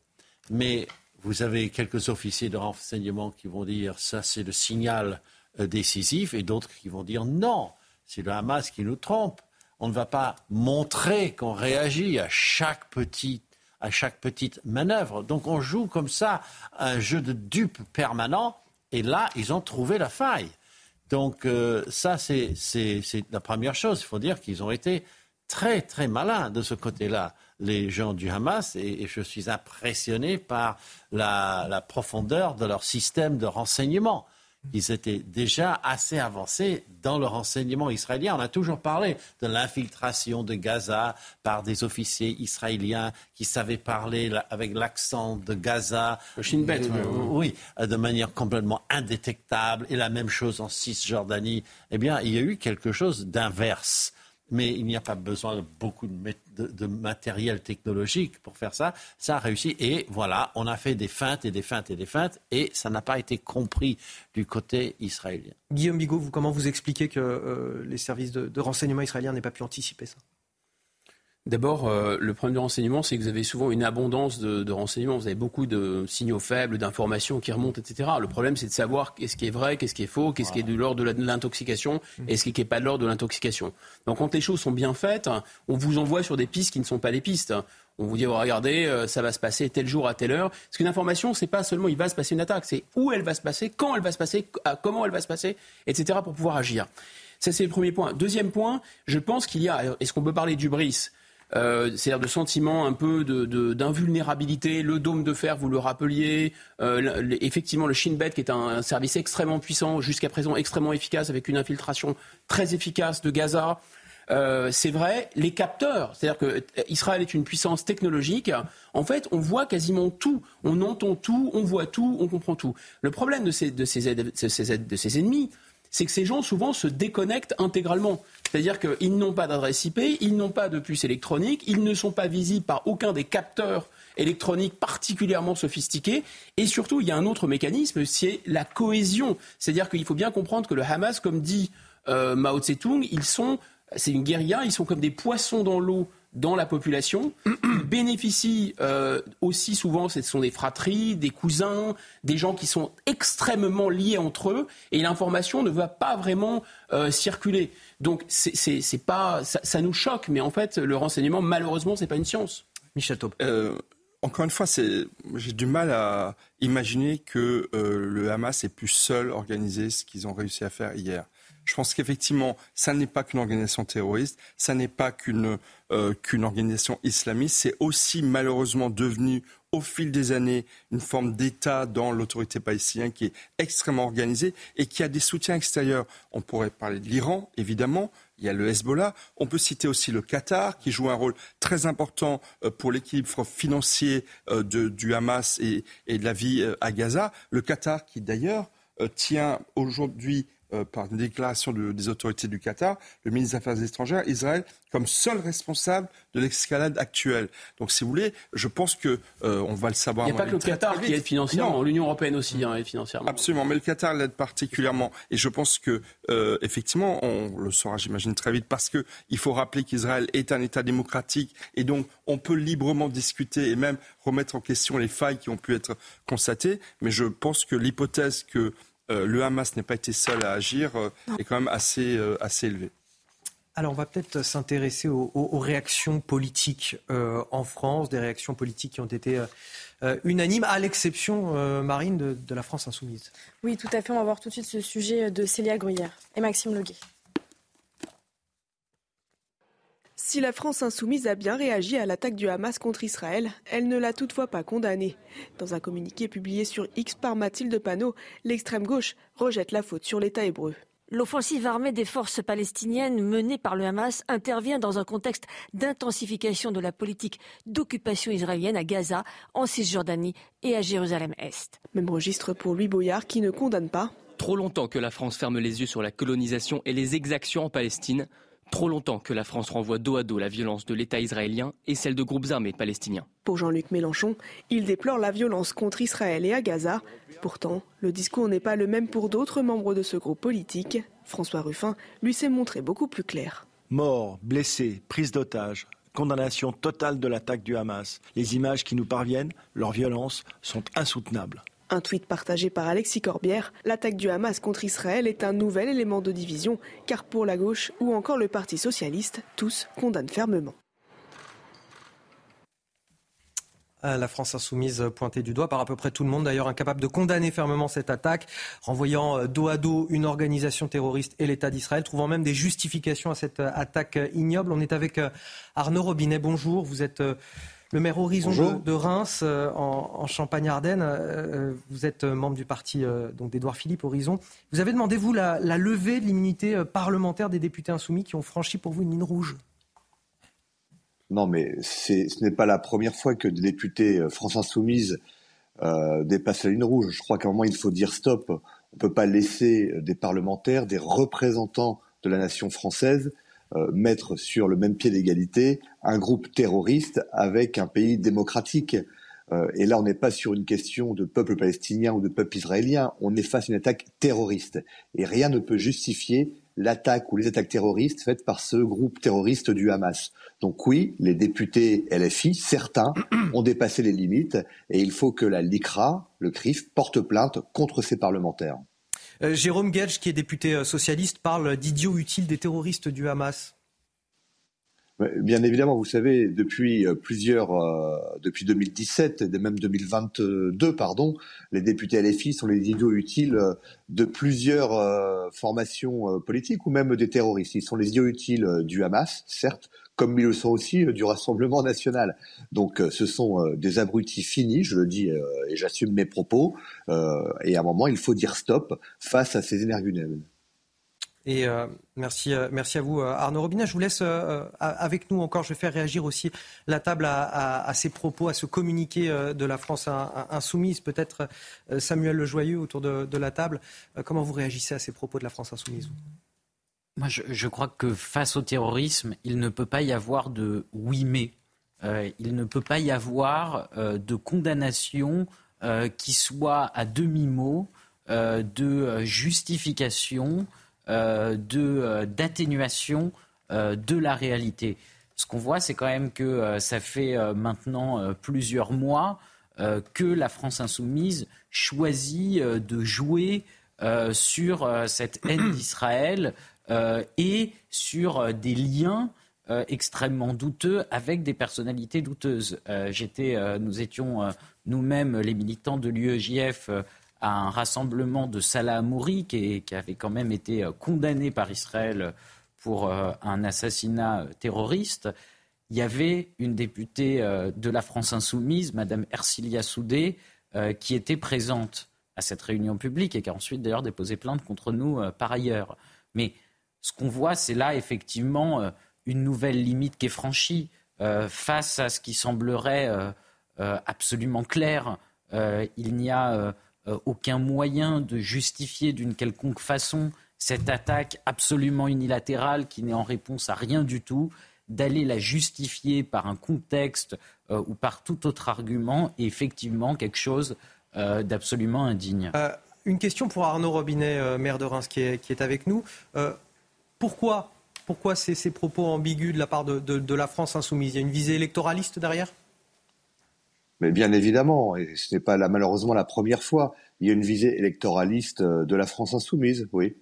S10: Mais vous avez quelques officiers de renseignement qui vont dire ça, c'est le signal euh, décisif, et d'autres qui vont dire non, c'est le Hamas qui nous trompe. On ne va pas montrer qu'on réagit à chaque petite à chaque petite manœuvre. Donc on joue comme ça un jeu de dupe permanent. Et là, ils ont trouvé la faille. Donc euh, ça, c'est la première chose. Il faut dire qu'ils ont été très, très malins de ce côté-là, les gens du Hamas. Et, je suis impressionné par la profondeur de leur système de renseignement ils étaient déjà assez avancés dans le renseignement israélien. On a toujours parlé de l'infiltration de Gaza par des officiers israéliens qui savaient parler avec l'accent de Gaza.
S31: Le Shin Bet,
S10: euh, oui, de manière complètement indétectable. Et la même chose en Cisjordanie. Eh bien, il y a eu quelque chose d'inverse mais il n'y a pas besoin de beaucoup de, matériel technologique pour faire ça. Ça a réussi et voilà, on a fait des feintes et des feintes et des feintes et ça n'a pas été compris du côté israélien.
S4: Guillaume Bigot, vous, comment vous expliquez que euh, les services de, de renseignement israéliens n'aient pas pu anticiper ça?
S31: D'abord, euh, le problème du renseignement, c'est que vous avez souvent une abondance de, renseignements. Vous avez beaucoup de signaux faibles, d'informations qui remontent, etc. Le problème, c'est de savoir qu'est-ce qui est vrai, qu'est-ce qui est faux, qu'est-ce qui est de l'ordre de l'intoxication mmh. et ce qui n'est pas de l'ordre de l'intoxication. Donc, quand les choses sont bien faites, on vous envoie sur des pistes qui ne sont pas des pistes. On vous dit, oh, regardez, euh, ça va se passer tel jour à telle heure. Parce qu'une information, c'est pas seulement il va se passer une attaque, c'est où elle va se passer, quand elle va se passer, comment elle va se passer, etc. pour pouvoir agir. Ça, c'est le premier point. Deuxième point, je pense qu'il y a, est-ce qu'on peut parler du bris euh, c'est-à-dire de sentiment un peu d'invulnérabilité. le dôme de fer, vous le rappeliez. Euh, effectivement, le Shin Bet, qui est un, service extrêmement puissant, jusqu'à présent extrêmement efficace, avec une infiltration très efficace de Gaza. Euh, c'est vrai, les capteurs, c'est-à-dire que Israël est une puissance technologique. En fait, on voit quasiment tout, on entend tout, on voit tout, on comprend tout. Le problème de ces, de ces, de ces ennemis, c'est que ces gens souvent se déconnectent intégralement. C'est-à-dire qu'ils n'ont pas d'adresse IP, ils n'ont pas de puce électronique, ils ne sont pas visibles par aucun des capteurs électroniques particulièrement sophistiqués. Et surtout, il y a un autre mécanisme, c'est la cohésion. C'est-à-dire qu'il faut bien comprendre que le Hamas, comme dit euh, Mao Tse-tung, ils sont, c'est une guérilla, ils sont comme des poissons dans l'eau dans la population. Ils bénéficient euh, aussi souvent, ce sont des fratries, des cousins, des gens qui sont extrêmement liés entre eux, et l'information ne va pas vraiment euh, circuler. Donc c'est pas, ça, nous choque, mais en fait, le renseignement, malheureusement, c'est pas une science.
S4: Michel Taub.
S9: Euh, encore une fois, j'ai du mal à imaginer que le Hamas ait pu seul organiser ce qu'ils ont réussi à faire hier. Je pense qu'effectivement, ça n'est pas qu'une organisation terroriste, ça n'est pas qu'une euh, qu'une organisation islamiste, c'est aussi malheureusement devenu au fil des années une forme d'État dans l'autorité palestinienne qui est extrêmement organisée et qui a des soutiens extérieurs. On pourrait parler de l'Iran, évidemment, il y a le Hezbollah. On peut citer aussi le Qatar, qui joue un rôle très important euh, pour l'équilibre financier euh, du Hamas et, de la vie à Gaza. Le Qatar, qui d'ailleurs tient aujourd'hui par une déclaration des autorités du Qatar, le ministre des Affaires étrangères, Israël comme seul responsable de l'escalade actuelle. Donc, si vous voulez, je pense que on va le savoir.
S31: Il n'y a pas que le Qatar qui aide financièrement, l'Union européenne aussi hein, aide financièrement.
S9: Absolument, mais le Qatar l'aide particulièrement. Et je pense que, effectivement, on le saura, j'imagine, très vite, parce qu'il faut rappeler qu'Israël est un État démocratique et donc on peut librement discuter et même remettre en question les failles qui ont pu être constatées. Mais je pense que l'hypothèse que euh, le Hamas n'ait pas été seul à agir euh, est quand même assez, euh, assez élevée.
S4: Alors, on va peut-être s'intéresser aux, réactions politiques en France, des réactions politiques qui ont été unanimes, à l'exception, Marine, de, de, la France insoumise.
S5: Oui, tout à fait. On va voir tout de suite ce sujet de Célia Gruyère et Maxime Leguet.
S12: Si la France insoumise a bien réagi à l'attaque du Hamas contre Israël, elle ne l'a toutefois pas condamnée. Dans un communiqué publié sur X par Mathilde Panot, l'extrême gauche rejette la faute sur l'État hébreu.
S37: L'offensive armée des forces palestiniennes menée par le Hamas intervient dans un contexte d'intensification de la politique d'occupation israélienne à Gaza, en Cisjordanie et à Jérusalem-Est.
S12: Même registre pour Louis Boyard qui ne condamne pas.
S38: Trop longtemps que la France ferme les yeux sur la colonisation et les exactions en Palestine. Trop longtemps que la France renvoie dos à dos la violence de l'État israélien et celle de groupes armés palestiniens.
S12: Pour Jean-Luc Mélenchon, il déplore la violence contre Israël et à Gaza. Pourtant, le discours n'est pas le même pour d'autres membres de ce groupe politique. François Ruffin lui s'est montré beaucoup plus clair.
S14: Morts, blessés, prise d'otages, condamnation totale de l'attaque du Hamas. Les images qui nous parviennent, leur violence, sont insoutenables.
S12: Un tweet partagé par Alexis Corbière, l'attaque du Hamas contre Israël est un nouvel élément de division, car pour la gauche ou encore le Parti socialiste, tous condamnent fermement.
S4: Ah, la France insoumise pointée du doigt par à peu près tout le monde, d'ailleurs incapable de condamner fermement cette attaque, renvoyant euh, dos à dos une organisation terroriste et l'État d'Israël, trouvant même des justifications à cette euh, attaque ignoble. On est avec euh, Arnaud Robinet. Bonjour, vous êtes le maire Horizon de, Reims, euh, en, Champagne-Ardenne, euh, euh, vous êtes membre du parti donc d'Édouard Philippe Horizon. Vous avez demandé, vous, la, levée de l'immunité parlementaire des députés insoumis qui ont franchi pour vous une ligne rouge
S39: Non, mais ce n'est pas la première fois que des députés France Insoumise dépassent la ligne rouge. Je crois qu'à un moment, il faut dire stop. On ne peut pas laisser des parlementaires, des représentants de la nation française, euh, mettre sur le même pied d'égalité un groupe terroriste avec un pays démocratique. Euh, et là, on n'est pas sur une question de peuple palestinien ou de peuple israélien, on est face à une attaque terroriste. Et rien ne peut justifier l'attaque ou les attaques terroristes faites par ce groupe terroriste du Hamas. Donc oui, les députés LFI, certains, ont dépassé les limites et il faut que la LICRA, le CRIF, porte plainte contre ces parlementaires.
S4: Euh, Jérôme Gage, qui est député euh, socialiste, parle d'idiots utiles des terroristes du Hamas.
S39: Bien évidemment, vous savez, depuis euh, plusieurs, depuis 2017 et même 2022, pardon, les députés LFI sont les idiots utiles de plusieurs formations politiques ou même des terroristes. Ils sont les idiots utiles du Hamas, certes, comme ils le sont aussi euh, du Rassemblement national. Donc euh, ce sont euh, des abrutis finis, je le dis et j'assume mes propos, et à un moment il faut dire stop face à ces énergumènes.
S4: Et merci, merci à vous, Arnaud Robinet. Je vous laisse avec nous encore. Je vais faire réagir aussi la table à, ces propos, à ce communiqué de la France insoumise. Peut-être Samuel Lejoyeux autour de, de la table. comment vous réagissez à ces propos de la France insoumise
S33: moi, je, crois que face au terrorisme, il ne peut pas y avoir de oui mais. Euh, il ne peut pas y avoir euh, de condamnation euh, qui soit à demi-mot, de justification, d'atténuation de la réalité. Ce qu'on voit, c'est quand même que ça fait maintenant plusieurs mois que la France insoumise choisit de jouer sur cette haine d'Israël et sur euh, des liens euh, extrêmement douteux avec des personnalités douteuses. nous étions nous-mêmes les militants de l'UEJF à un rassemblement de Salah Amouri qui, qui, avait quand même été condamné par Israël pour un assassinat terroriste. Il y avait une députée de la France insoumise, Madame Ercilia Soudé, qui était présente à cette réunion publique et qui a ensuite d'ailleurs déposé plainte contre nous par ailleurs. Mais ce qu'on voit, c'est là effectivement euh, une nouvelle limite qui est franchie euh, face à ce qui semblerait euh, absolument clair. il n'y a aucun moyen de justifier d'une quelconque façon cette attaque absolument unilatérale qui n'est en réponse à rien du tout, d'aller la justifier par un contexte ou par tout autre argument est effectivement quelque chose d'absolument indigne.
S4: Une question pour Arnaud Robinet, maire de Reims, qui est, avec nous. Pourquoi pourquoi ces, propos ambigus de la part de, de la France insoumise? Il y a une visée électoraliste derrière?
S39: Mais bien évidemment, et ce n'est pas malheureusement la première fois, il y a une visée électoraliste de la France insoumise, oui.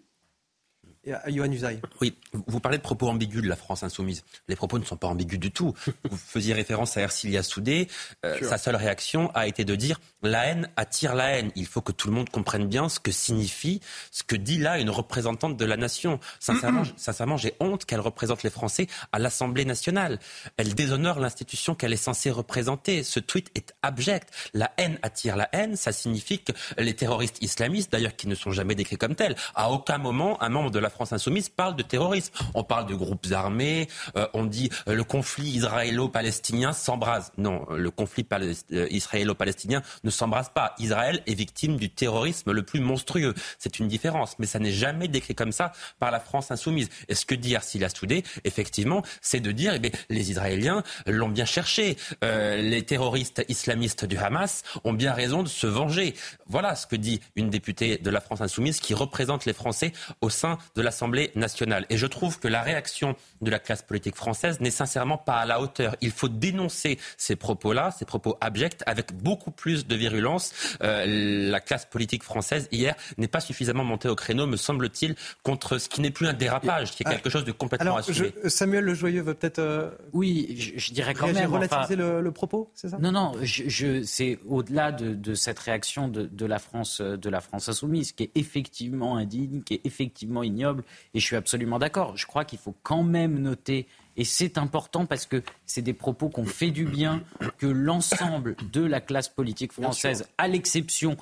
S11: Oui, vous parlez de propos ambigus de la France insoumise. Les propos ne sont pas ambigus du tout. Vous faisiez référence à Ercilia Soudé. Euh, sa seule réaction a été de dire la haine attire la haine. Il faut que tout le monde comprenne bien ce que signifie, ce que dit là une représentante de la nation. Sincèrement, sincèrement j'ai honte qu'elle représente les Français à l'Assemblée nationale. Elle déshonore l'institution qu'elle est censée représenter. Ce tweet est abject. La haine attire la haine. Ça signifie que les terroristes islamistes, d'ailleurs qui ne sont jamais décrits comme tels, à aucun moment un membre de la France insoumise parle de terrorisme. On parle de groupes armés, euh, on dit euh, le conflit israélo-palestinien s'embrase. Non, le conflit euh, israélo-palestinien ne s'embrase pas. Israël est victime du terrorisme le plus monstrueux. C'est une différence, mais ça n'est jamais décrit comme ça par la France insoumise. Et ce que dit Arsila Soudé, effectivement, c'est de dire, eh les Israéliens l'ont bien cherché. les terroristes islamistes du Hamas ont bien raison de se venger. Voilà ce que dit une députée de la France insoumise qui représente les Français au sein de l'Assemblée nationale. Et je trouve que la réaction de la classe politique française n'est sincèrement pas à la hauteur. Il faut dénoncer ces propos-là, ces propos abjects, avec beaucoup plus de virulence. Euh, la classe politique française, hier, n'est pas suffisamment montée au créneau, me semble-t-il, contre ce qui n'est plus un dérapage, qui est quelque chose de complètement
S4: Alors, assumé. Samuel Le Joyeux veut peut-être... Euh,
S33: oui, je, dirais quand même...
S4: relativiser le, propos, c'est ça?
S33: Non, non, je, c'est au-delà de, cette réaction de, de, la France, de la France insoumise, qui est effectivement indigne, qui est effectivement ignoble et je suis absolument d'accord. Je crois qu'il faut quand même noter, et c'est important parce que c'est des propos qu'on fait du bien, que l'ensemble de la classe politique française, à l'exception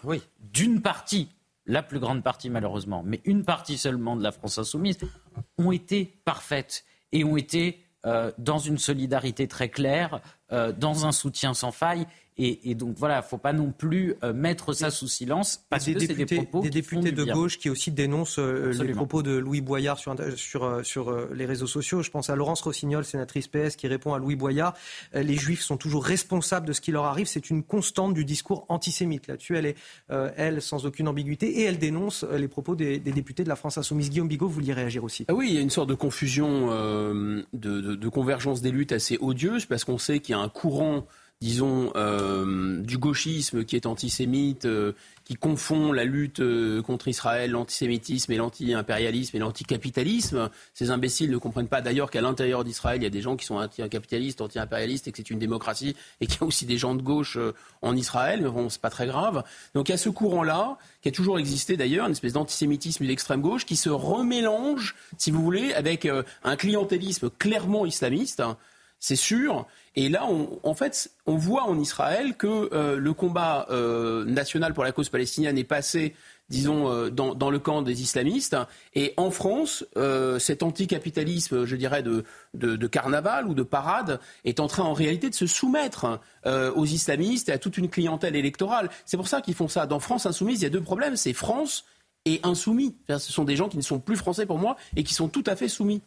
S33: d'une partie, la plus grande partie malheureusement, mais une partie seulement de la France insoumise, ont été parfaites et ont été euh, dans une solidarité très claire, euh, dans un soutien sans faille. Et, donc voilà, il ne faut pas non plus euh, mettre ça sous silence parce
S4: des
S33: que c'est des propos
S4: des députés de gauche qui aussi dénoncent euh, les propos de Louis Boyard sur, sur, euh, sur les réseaux sociaux. Je pense à Laurence Rossignol, sénatrice PS, qui répond à Louis Boyard. les Juifs sont toujours responsables de ce qui leur arrive. C'est une constante du discours antisémite. Là-dessus, elle est, elle, sans aucune ambiguïté, et elle dénonce les propos des, députés de la France Insoumise. Guillaume Bigot, vous vouliez réagir aussi
S31: ah Oui, il y a une sorte de confusion, de, de convergence des luttes assez odieuse, parce qu'on sait qu'il y a un courant disons, euh, du gauchisme qui est antisémite, euh, qui confond la lutte euh, contre Israël, l'antisémitisme et l'anti-impérialisme et l'anticapitalisme. Ces imbéciles ne comprennent pas d'ailleurs qu'à l'intérieur d'Israël, il y a des gens qui sont anti-capitalistes, anti-impérialistes et que c'est une démocratie et qu'il y a aussi des gens de gauche en Israël. Mais bon, c'est pas très grave. Donc il y a ce courant-là, qui a toujours existé d'ailleurs, une espèce d'antisémitisme d'extrême gauche qui se remélange, si vous voulez, avec un clientélisme clairement islamiste c'est sûr. Et là, en fait, on voit en Israël que euh, le combat euh, national pour la cause palestinienne est passé, disons, euh, dans, le camp des islamistes. Et en France, cet anticapitalisme, je dirais, de, de, carnaval ou de parade est en train en réalité de se soumettre aux islamistes et à toute une clientèle électorale. C'est pour ça qu'ils font ça. Dans France Insoumise, il y a deux problèmes. C'est France et insoumis. ce sont des gens qui ne sont plus français pour moi et qui sont tout à fait soumis.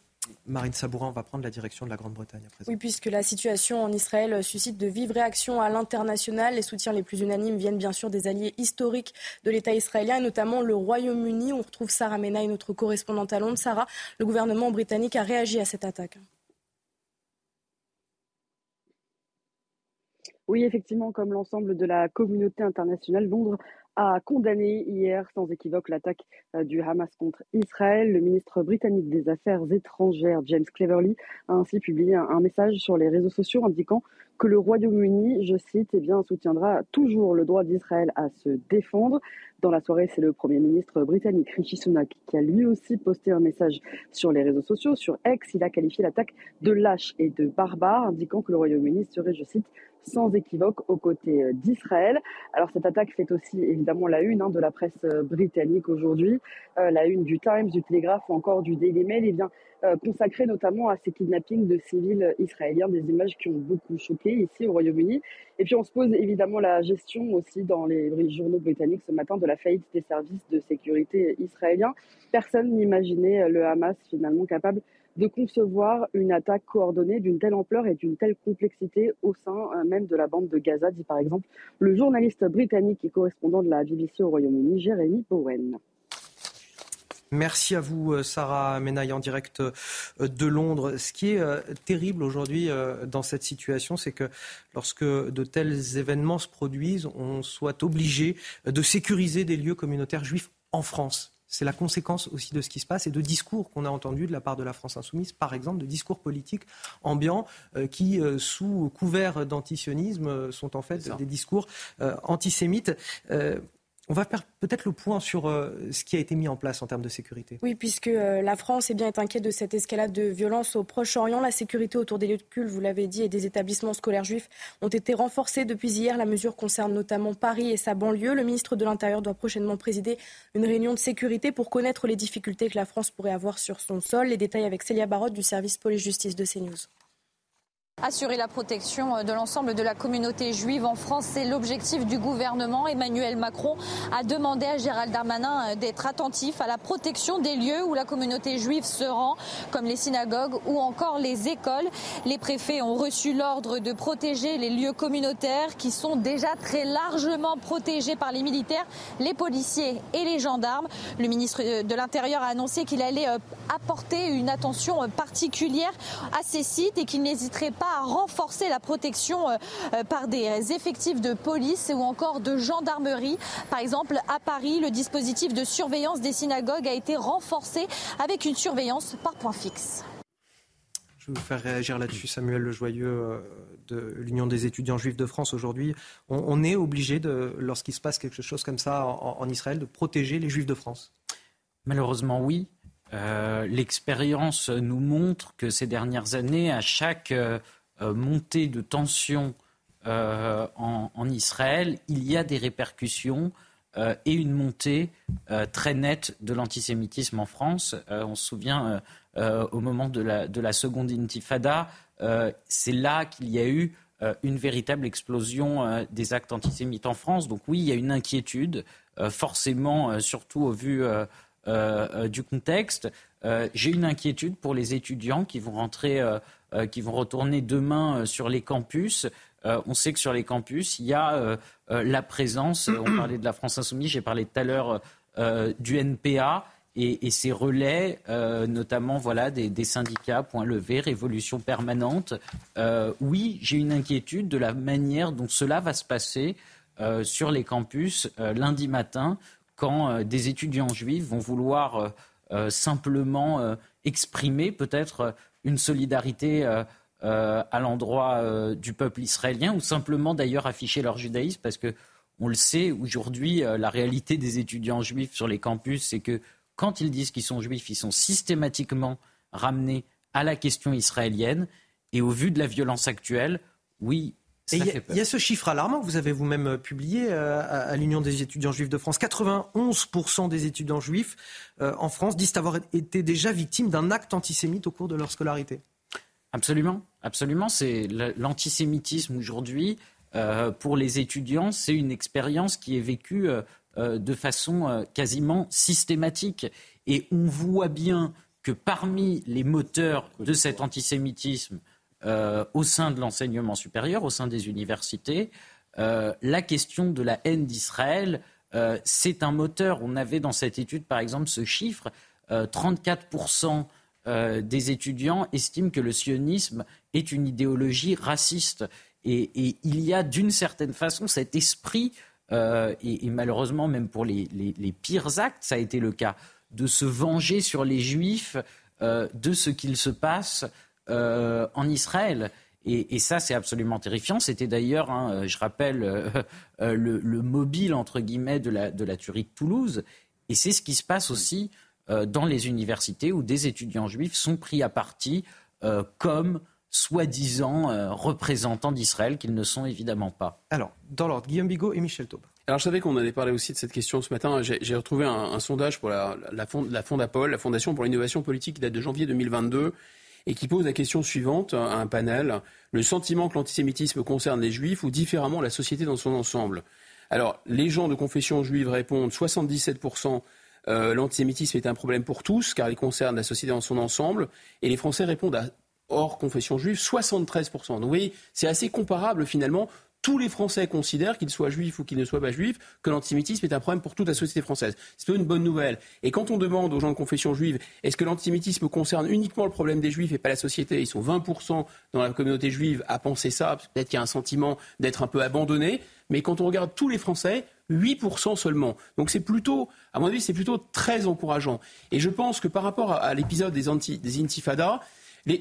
S4: Marine Sabourin va prendre la direction de la Grande-Bretagne à présent.
S5: Oui, puisque la situation en Israël suscite de vives réactions à l'international. Les soutiens les plus unanimes viennent bien sûr des alliés historiques de l'État israélien, et notamment le Royaume-Uni. On retrouve Sarah Menaille, notre correspondante à Londres. Sarah, le gouvernement britannique a réagi à cette attaque.
S40: Oui, effectivement, comme l'ensemble de la communauté internationale, Londres a condamné hier sans équivoque l'attaque euh, du Hamas contre Israël. Le ministre britannique des Affaires étrangères, James Cleverly, a ainsi publié un, message sur les réseaux sociaux indiquant que le Royaume-Uni, je cite, eh bien, soutiendra toujours le droit d'Israël à se défendre. Dans la soirée, c'est le Premier ministre britannique Rishi Sunak qui a lui aussi posté un message sur les réseaux sociaux. Sur X, il a qualifié l'attaque de lâche et de barbare, indiquant que le Royaume-Uni serait, je cite, sans équivoque aux côtés d'Israël. Alors cette attaque fait aussi évidemment la une hein, de la presse britannique aujourd'hui, la une du Times, du Telegraph ou encore du Daily Mail. Eh bien, euh, consacré notamment à ces kidnappings de civils israéliens, des images qui ont beaucoup choqué ici au Royaume-Uni. Et puis on se pose évidemment la gestion aussi dans les journaux britanniques ce matin de la faillite des services de sécurité israéliens. Personne n'imaginait le Hamas finalement capable de concevoir une attaque coordonnée d'une telle ampleur et d'une telle complexité au sein euh, même de la bande de Gaza, dit par exemple le journaliste britannique et correspondant de la BBC au Royaume-Uni, Jeremy Bowen.
S4: Merci à vous, euh, Sarah Menaille, en direct euh, de Londres. Ce qui est terrible aujourd'hui dans cette situation, c'est que lorsque de tels événements se produisent, on soit obligé de sécuriser des lieux communautaires juifs en France. C'est la conséquence aussi de ce qui se passe et de discours qu'on a entendus de la part de la France insoumise, par exemple, de discours politiques ambiants qui, sous couvert d'antisionisme, sont en fait des discours antisémites. On va faire peut-être le point sur euh, ce qui a été mis en place en termes de sécurité.
S5: Oui, puisque euh, la France est bien inquiète de cette escalade de violence au Proche-Orient. La sécurité autour des lieux de culte, vous l'avez dit, et des établissements scolaires juifs ont été renforcées depuis hier. La mesure concerne notamment Paris et sa banlieue. Le ministre de l'Intérieur doit prochainement présider une réunion de sécurité pour connaître les difficultés que la France pourrait avoir sur son sol. Les détails avec Célia Barotte du service police-justice de CNews.
S41: Assurer la protection euh, de l'ensemble de la communauté juive en France, c'est l'objectif du gouvernement. Emmanuel Macron a demandé à Gérald Darmanin euh, d'être attentif à la protection des lieux où la communauté juive se rend, comme les synagogues ou encore les écoles. Les préfets ont reçu l'ordre de protéger les lieux communautaires qui sont déjà très largement protégés par les militaires, les policiers et les gendarmes. Le ministre euh, de l'Intérieur a annoncé qu'il allait apporter une attention particulière à ces sites et qu'il n'hésiterait pas à renforcer la protection euh, euh, par des effectifs de police ou encore de gendarmerie. Par exemple, à Paris, le dispositif de surveillance des synagogues a été renforcé avec une surveillance par point fixe.
S4: Je vais vous faire réagir là-dessus, Samuel Lejoyeux euh, de l'Union des étudiants juifs de France aujourd'hui. On, est obligé, lorsqu'il se passe quelque chose comme ça en, Israël, de protéger les juifs de France
S33: Malheureusement, oui. L'expérience nous montre que ces dernières années, à chaque euh, montée de tensions euh, en, Israël, il y a des répercussions euh, et une montée très nette de l'antisémitisme en France. on se souvient au moment de la seconde intifada, c'est là qu'il y a eu une véritable explosion des actes antisémites en France. Donc oui, il y a une inquiétude, forcément, surtout au vu du contexte. J'ai une inquiétude pour les étudiants qui vont rentrer euh, qui vont retourner demain euh, sur les campus. Euh, on sait que sur les campus, il y a la présence, on parlait de la France insoumise, j'ai parlé tout à l'heure du NPA, et, ces relais, notamment voilà, des, syndicats, Point Levé, Révolution Permanente. oui, j'ai une inquiétude de la manière dont cela va se passer sur les campus lundi matin, quand des étudiants juifs vont vouloir simplement exprimer peut-être une solidarité euh, euh, à l'endroit euh, du peuple israélien, ou simplement d'ailleurs afficher leur judaïsme, parce que on le sait, aujourd'hui, la réalité des étudiants juifs sur les campus, c'est que quand ils disent qu'ils sont juifs, ils sont systématiquement ramenés à la question israélienne. Et au vu de la violence actuelle, oui,
S4: il y, a ce chiffre alarmant que vous avez vous-même publié à, l'Union des étudiants juifs de France. 91% des étudiants juifs en France disent avoir été déjà victimes d'un acte antisémite au cours de leur scolarité.
S33: Absolument, absolument. C'est l'antisémitisme aujourd'hui euh, pour les étudiants, c'est une expérience qui est vécue euh, euh, de façon quasiment systématique. Et on voit bien que parmi les moteurs de cet antisémitisme au sein de l'enseignement supérieur, au sein des universités, la question de la haine d'Israël, c'est un moteur. On avait dans cette étude, par exemple, ce chiffre 34% euh, des étudiants estiment que le sionisme est une idéologie raciste. Et, il y a d'une certaine façon cet esprit, euh, et, malheureusement même pour les, pires actes, ça a été le cas, de se venger sur les juifs euh, de ce qu'il se passe en Israël. Et, ça, c'est absolument terrifiant. C'était d'ailleurs, hein, je rappelle, le, mobile, entre guillemets, de la, de la tuerie de Toulouse. Et c'est ce qui se passe aussi euh, dans les universités où des étudiants juifs sont pris à partie euh, comme soi-disant représentants d'Israël qu'ils ne sont évidemment pas.
S4: Alors, dans l'ordre, Guillaume Bigot et Michel Taube.
S31: Alors je savais qu'on allait parler aussi de cette question ce matin. J'ai retrouvé un, sondage pour la, la, fond, la Fondapol, la Fondation pour l'innovation politique, qui date de janvier 2022 et qui pose la question suivante à un panel. Le sentiment que l'antisémitisme concerne les juifs ou différemment la société dans son ensemble? Alors les gens de confession juive répondent 77% euh, l'antisémitisme est un problème pour tous car il concerne la société dans son ensemble et les Français répondent à hors confession juive 73%. Donc vous voyez, c'est assez comparable finalement tous les Français considèrent, qu'ils soient juifs ou qu'ils ne soient pas juifs, que l'antisémitisme est un problème pour toute la société française. C'est une bonne nouvelle. Et quand on demande aux gens de confession juive, est-ce que l'antisémitisme concerne uniquement le problème des juifs et pas la société? Ils sont 20% dans la communauté juive à penser ça. Peut-être qu'il y a un sentiment d'être un peu abandonné. Mais quand on regarde tous les Français, 8% seulement. Donc c'est plutôt, à mon avis, c'est plutôt très encourageant. Et je pense que par rapport à, l'épisode des, des intifadas,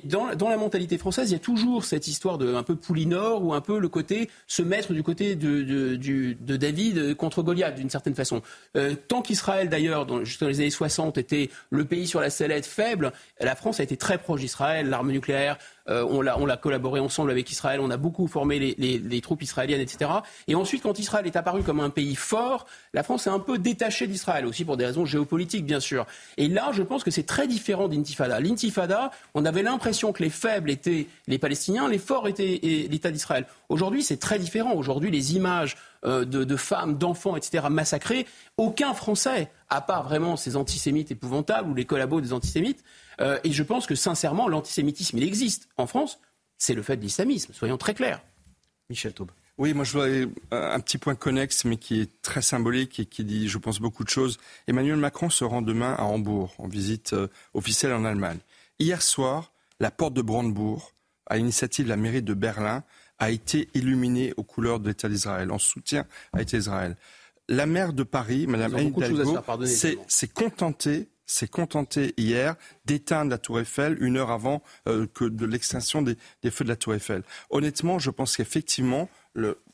S31: dans, la mentalité française, il y a toujours cette histoire de un peu Poulinor ou un peu le côté se mettre du côté de, David contre Goliath d'une certaine façon. Euh, tant qu'Israël d'ailleurs, dans les années 60, était le pays sur la sellette faible, la France a été très proche d'Israël, l'arme nucléaire, euh, on, l'a, collaboré ensemble avec Israël, on a beaucoup formé les, troupes israéliennes, etc. Et ensuite, quand Israël est apparu comme un pays fort, la France est un peu détachée d'Israël, aussi pour des raisons géopolitiques, bien sûr. Et là, je pense que c'est très différent d'Intifada. L'Intifada, on avait l'impression que les faibles étaient les Palestiniens, les forts étaient l'État d'Israël. Aujourd'hui, c'est très différent. Aujourd'hui, les images euh, de, femmes, d'enfants, etc., massacrés, aucun Français, à part vraiment ces antisémites épouvantables ou les collabos des antisémites, euh, et je pense que sincèrement, l'antisémitisme, il existe en France, c'est le fait de l'islamisme, soyons très clairs.
S4: Michel Taube.
S9: Oui, moi je vois euh, un petit point connexe, mais qui est très symbolique et qui dit, je pense, beaucoup de choses. Emmanuel Macron se rend demain à Hambourg, en visite officielle en Allemagne. Hier soir, la porte de Brandebourg, à l'initiative de la mairie de Berlin, a été illuminé aux couleurs de l'État d'Israël, en soutien à l'État d'Israël. La maire de Paris, Mme Anne Hidalgo, s'est contentée s'est contenté hier d'éteindre la tour Eiffel une heure avant euh, que de l'extinction des, feux de la tour Eiffel. Honnêtement, je pense qu'effectivement,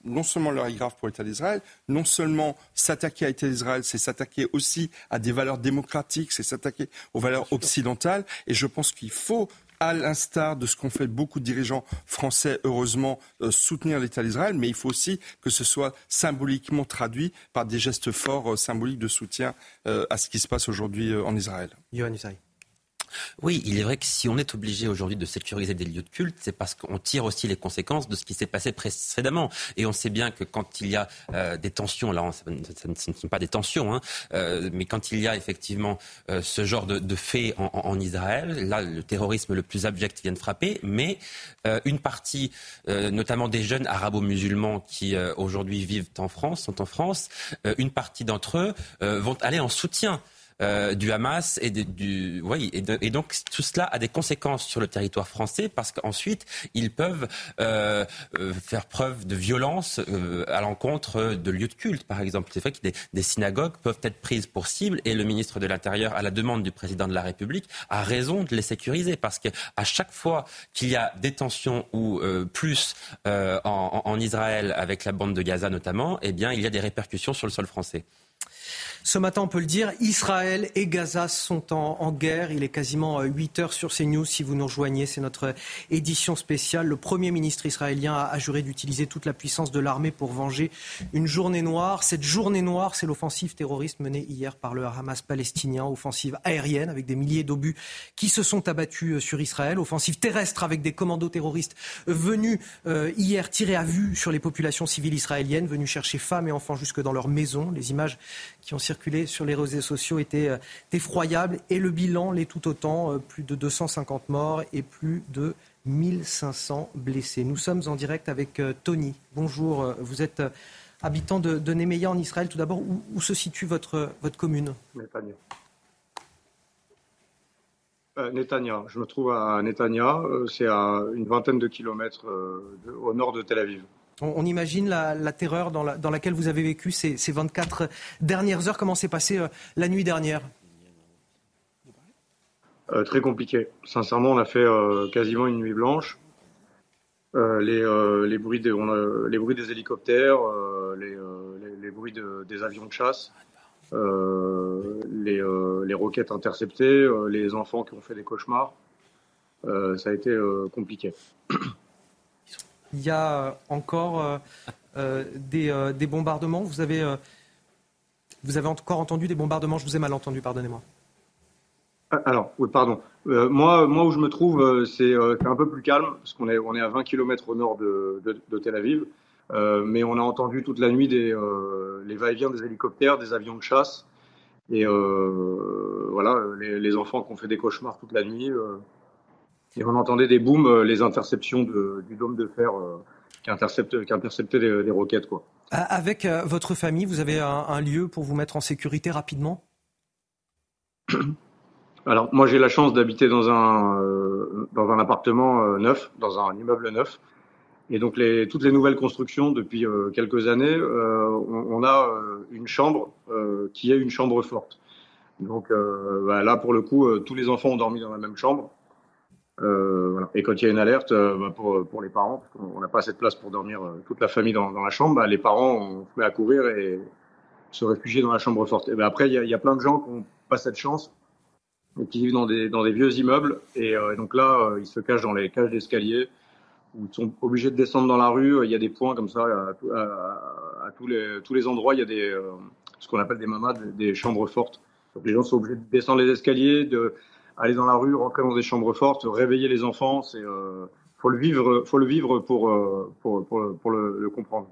S9: non seulement l'heure est grave pour l'État d'Israël, non seulement s'attaquer à l'État d'Israël, c'est s'attaquer aussi à des valeurs démocratiques, c'est s'attaquer aux valeurs occidentales. Et je pense qu'il faut à l'instar de ce qu'ont fait beaucoup de dirigeants français, heureusement, euh, soutenir l'État d'Israël, mais il faut aussi que ce soit symboliquement traduit par des gestes forts euh, symboliques de soutien euh, à ce qui se passe aujourd'hui en Israël.
S11: Oui, il est vrai que si on est obligé aujourd'hui de sécuriser des lieux de culte, c'est parce qu'on tire aussi les conséquences de ce qui s'est passé précédemment. Et on sait bien que quand il y a euh, des tensions, là, ce ne sont pas des tensions, hein, euh, mais quand il y a effectivement euh, ce genre de, faits en, Israël, là, le terrorisme le plus abject vient de frapper, mais une partie, notamment des jeunes arabo-musulmans qui aujourd'hui vivent en France, sont en France, une partie d'entre eux vont aller en soutien euh, du Hamas et, du, oui, et, donc tout cela a des conséquences sur le territoire français parce qu'ensuite ils peuvent euh, euh, faire preuve de violence à l'encontre de lieux de culte, par exemple. C'est vrai que des, synagogues peuvent être prises pour cible et le ministre de l'Intérieur, à la demande du président de la République, a raison de les sécuriser parce qu'à chaque fois qu'il y a des tensions ou plus en, en, Israël avec la bande de Gaza notamment, eh bien il y a des répercussions sur le sol français.
S4: Ce matin, on peut le dire, Israël et Gaza sont en, guerre. Il est quasiment 8 euh, heures sur CNews. Si vous nous rejoignez, c'est notre édition spéciale. Le Premier ministre israélien a, juré d'utiliser toute la puissance de l'armée pour venger une journée noire. Cette journée noire, c'est l'offensive terroriste menée hier par le Hamas palestinien. Offensive aérienne avec des milliers d'obus qui se sont abattus euh, sur Israël. Offensive terrestre avec des commandos terroristes venus euh, hier tirer à vue sur les populations civiles israéliennes, venus chercher femmes et enfants jusque dans leurs maisons. Les images qui ont circulé sur les réseaux sociaux étaient euh, effroyables et le bilan l'est tout autant, euh, plus de 250 morts et plus de 1500 blessés. Nous sommes en direct avec euh, Tony. Bonjour, vous êtes habitant de, de en Israël. Tout d'abord, où, se situe votre, votre commune?
S32: Netanya. Netanya. Je me trouve à Netanya. C'est à une vingtaine de kilomètres au nord de Tel Aviv.
S4: On, imagine la, terreur dans, laquelle vous avez vécu ces, 24 dernières heures. Comment s'est passé euh, la nuit dernière?
S32: Euh, Très compliqué. Sincèrement, on a fait euh, quasiment une nuit blanche. Les, bruits des, hélicoptères, les, bruits des avions de chasse, les, roquettes interceptées, les enfants qui ont fait des cauchemars. ça a été compliqué.
S4: Il y a encore des, des, bombardements. Vous avez, encore entendu des bombardements. Je vous ai mal entendu, pardonnez-moi.
S32: Ah, alors, oui, pardon. Euh, moi, moi, où je me trouve, euh, euh, c'est un peu plus calme, parce qu'on est, à 20 km au nord de, Tel Aviv. mais on a entendu toute la nuit les va-et-vient des hélicoptères, des avions de chasse. Et voilà, les, les, enfants qui ont fait des cauchemars toute la nuit. Et on entendait des booms, les interceptions de, du dôme de fer qui, intercepte, qui interceptait les, les, roquettes. Quoi.
S4: Avec votre famille, vous avez un, un lieu pour vous mettre en sécurité rapidement?
S32: Alors moi j'ai la chance d'habiter dans un euh, dans un appartement euh, neuf, dans un immeuble neuf. Et donc les, toutes les nouvelles constructions depuis euh, quelques années, on, on, a une chambre qui est une chambre forte. Donc bah, là pour le coup, tous les enfants ont dormi dans la même chambre. Voilà. Et quand il y a une alerte bah, pour, pour les parents, parce qu'on n'a pas assez de place pour dormir toute la famille dans, dans la chambre, bah, les parents on se met à courir et se réfugier dans la chambre forte. Et ben après il y a, y a plein de gens qui n'ont pas cette chance qui vivent dans des, dans des vieux immeubles. Et euh, donc là, euh, ils se cachent dans les cages d'escalier ils sont obligés de descendre dans la rue. Il y a des points comme ça à, tous, les, tous les endroits. Il y a des, euh, ce qu'on appelle des mamades, des chambres fortes. Donc les gens sont obligés de descendre les escaliers, de aller dans la rue, rentrer dans des chambres fortes, réveiller les enfants. C'est faut le vivre, faut le vivre pour pour, pour, pour le, comprendre.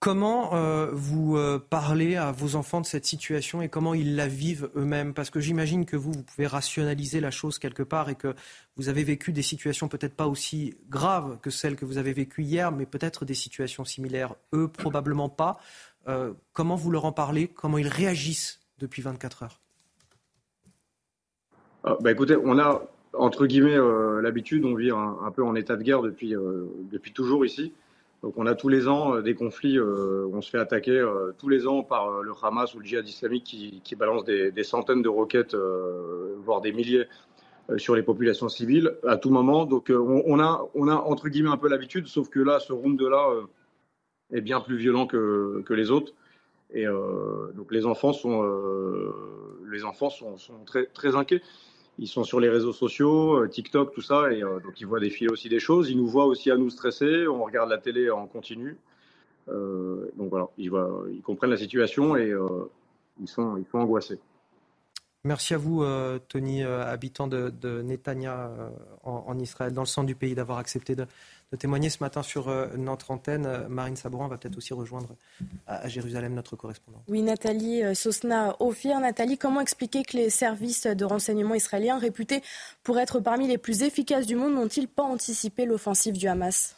S4: Comment euh, vous euh, parlez à vos enfants de cette situation et comment ils la vivent eux-mêmes? Parce que j'imagine que vous, vous pouvez rationaliser la chose quelque part et que vous avez vécu des situations peut-être pas aussi graves que celles que vous avez vécues hier, mais peut-être des situations similaires. Eux, probablement pas. Euh, comment vous leur en parlez? Comment ils réagissent depuis 24 heures?
S32: Bah Écoutez, on a entre guillemets l'habitude, on vit un, peu en état de guerre depuis, depuis toujours ici. Donc on a tous les ans euh, des conflits euh, on se fait attaquer euh, tous les ans par le Hamas ou le djihad islamique qui, qui balance des, des, centaines de roquettes, voire des milliers sur les populations civiles à tout moment. Donc on, on, a, on a entre guillemets un peu l'habitude, sauf que là, ce round-là est bien plus violent que, que les autres. Et donc les enfants sont, les enfants sont, sont très, très inquiets ils sont sur les réseaux sociaux, euh, TikTok, tout ça, et euh, donc ils voient défiler aussi des choses. Ils nous voient aussi à nous stresser. On regarde la télé en continu. Euh, donc voilà, ils, voient, ils, comprennent la situation et ils, sont, ils sont angoissés.
S4: Merci à vous, Tony, habitant de, Netanya en, en, Israël, dans le centre du pays, d'avoir accepté de, témoigner ce matin sur euh, notre antenne. Euh, Marine Sabourin va peut-être aussi rejoindre à Jérusalem notre correspondant.
S5: Oui, Nathalie euh, Sosna Ophir. Nathalie, comment expliquer que les services de renseignement israéliens, réputés pour être parmi les plus efficaces du monde, n'ont-ils pas anticipé l'offensive du Hamas?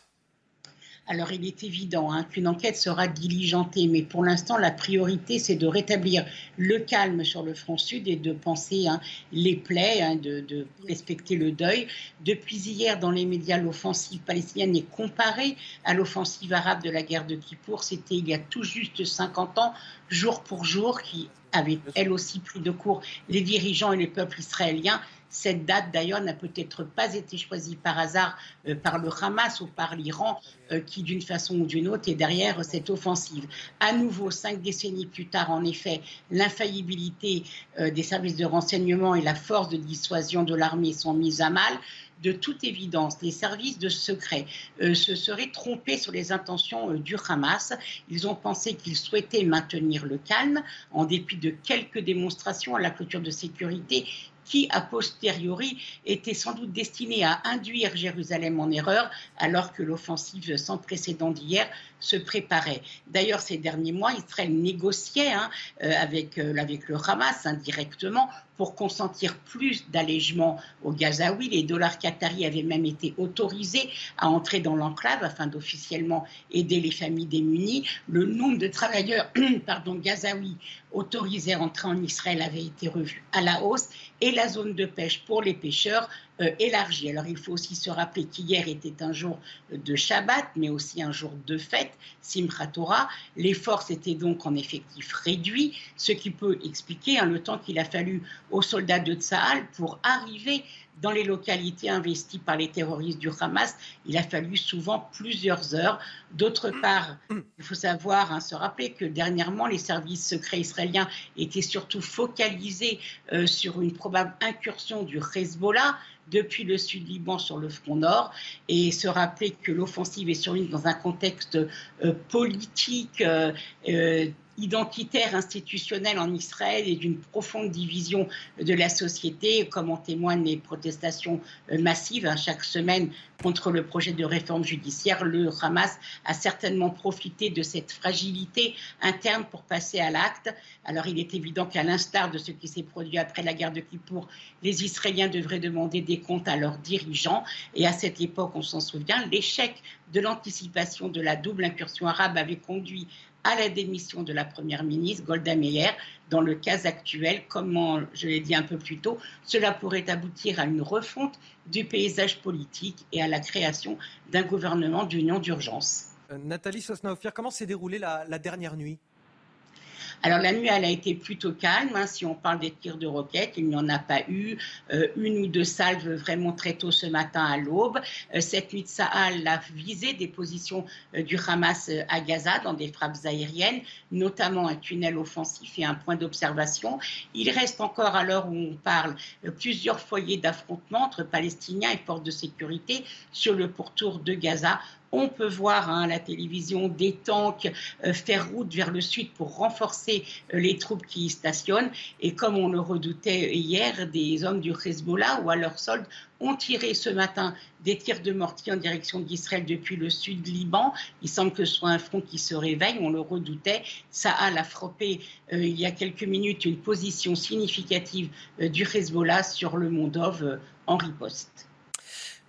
S6: Alors il est évident hein, qu'une enquête sera diligentée, mais pour l'instant la priorité c'est de rétablir le calme sur le front sud et de penser hein, les plaies, hein, de, respecter le deuil. Depuis hier dans les médias, l'offensive palestinienne est comparée à l'offensive arabe de la guerre de Kippour. C'était il y a tout juste 50 ans, jour pour jour, qui avait elle aussi pris de court les dirigeants et les peuples israéliens. Cette date, d'ailleurs, n'a peut-être pas été choisie par hasard euh, par le Hamas ou par l'Iran, euh, qui, d'une façon ou d'une autre, est derrière cette offensive. À nouveau, cinq décennies plus tard, en effet, l'infaillibilité euh, des services de renseignement et la force de dissuasion de l'armée sont mises à mal de toute évidence, les services de secret se seraient trompés sur les intentions du Hamas. Ils ont pensé qu'ils souhaitaient maintenir le calme en dépit de quelques démonstrations à la clôture de sécurité qui, a posteriori, était sans doute destiné à induire Jérusalem en erreur, alors que l'offensive sans précédent d'hier se préparait. D'ailleurs, ces derniers mois, Israël négociait hein, euh, avec, euh, avec le Hamas indirectement pour consentir plus d'allègements aux Gazaouis. Les dollars qataris avaient même été autorisés à entrer dans l'enclave afin d'officiellement aider les familles démunies. Le nombre de travailleurs pardon, gazaouis autorisés à entrer en Israël avait été revu à la hausse et la zone de pêche pour les pêcheurs euh, élargie. Alors il faut aussi se rappeler qu'hier était un jour de Shabbat, mais aussi un jour de fête, Simchat Torah. Les forces étaient donc en effectif réduit, ce qui peut expliquer hein, le temps qu'il a fallu aux soldats de Tsahal pour arriver dans les localités investies par les terroristes du Hamas, il a fallu souvent plusieurs heures. D'autre part, il faut savoir, hein, se rappeler que dernièrement, les services secrets israéliens étaient surtout focalisés euh, sur une probable incursion du Hezbollah depuis le sud Liban sur le front nord et se rappeler que l'offensive est survenue dans un contexte euh, politique euh, identitaire institutionnel en Israël et d'une profonde division de la société, comme en témoignent les protestations euh, massives hein, chaque semaine contre le projet de réforme judiciaire. Le Hamas a certainement profité de cette fragilité interne pour passer à l'acte. Alors il est évident qu'à l'instar de ce qui s'est produit après la guerre de Kippour, les Israéliens devraient demander des comptes à leurs dirigeants. Et à cette époque, on s'en souvient, l'échec de l'anticipation de la double incursion arabe avait conduit à la démission de la Première ministre Golda Meir. Dans le cas actuel, comme je l'ai dit un peu plus tôt, cela pourrait aboutir à une refonte du paysage politique et à la création d'un gouvernement d'union d'urgence.
S4: Euh, Nathalie Sosnaofir, comment s'est déroulée la dernière nuit?
S6: Alors la nuit, elle a été plutôt calme. Hein, si on parle des tirs de roquettes, il n'y en a pas eu. Euh, une ou deux salves vraiment très tôt ce matin à l'aube. Euh, cette nuit de Sahel a visé des positions euh, du Hamas à Gaza dans des frappes aériennes, notamment un tunnel offensif et un point d'observation. Il reste encore à l'heure où on parle plusieurs foyers d'affrontement entre Palestiniens et forces de sécurité sur le pourtour de Gaza on peut voir hein, à la télévision des tanks euh, faire route vers le sud pour renforcer euh, les troupes qui y stationnent. Et comme on le redoutait hier, des hommes du Hezbollah ou à leur solde ont tiré ce matin des tirs de mortier en direction d'Israël depuis le sud Liban. Il semble que ce soit un front qui se réveille, on le redoutait. Saal a frappé euh, il y a quelques minutes une position significative du Hezbollah sur le mont Dov en riposte.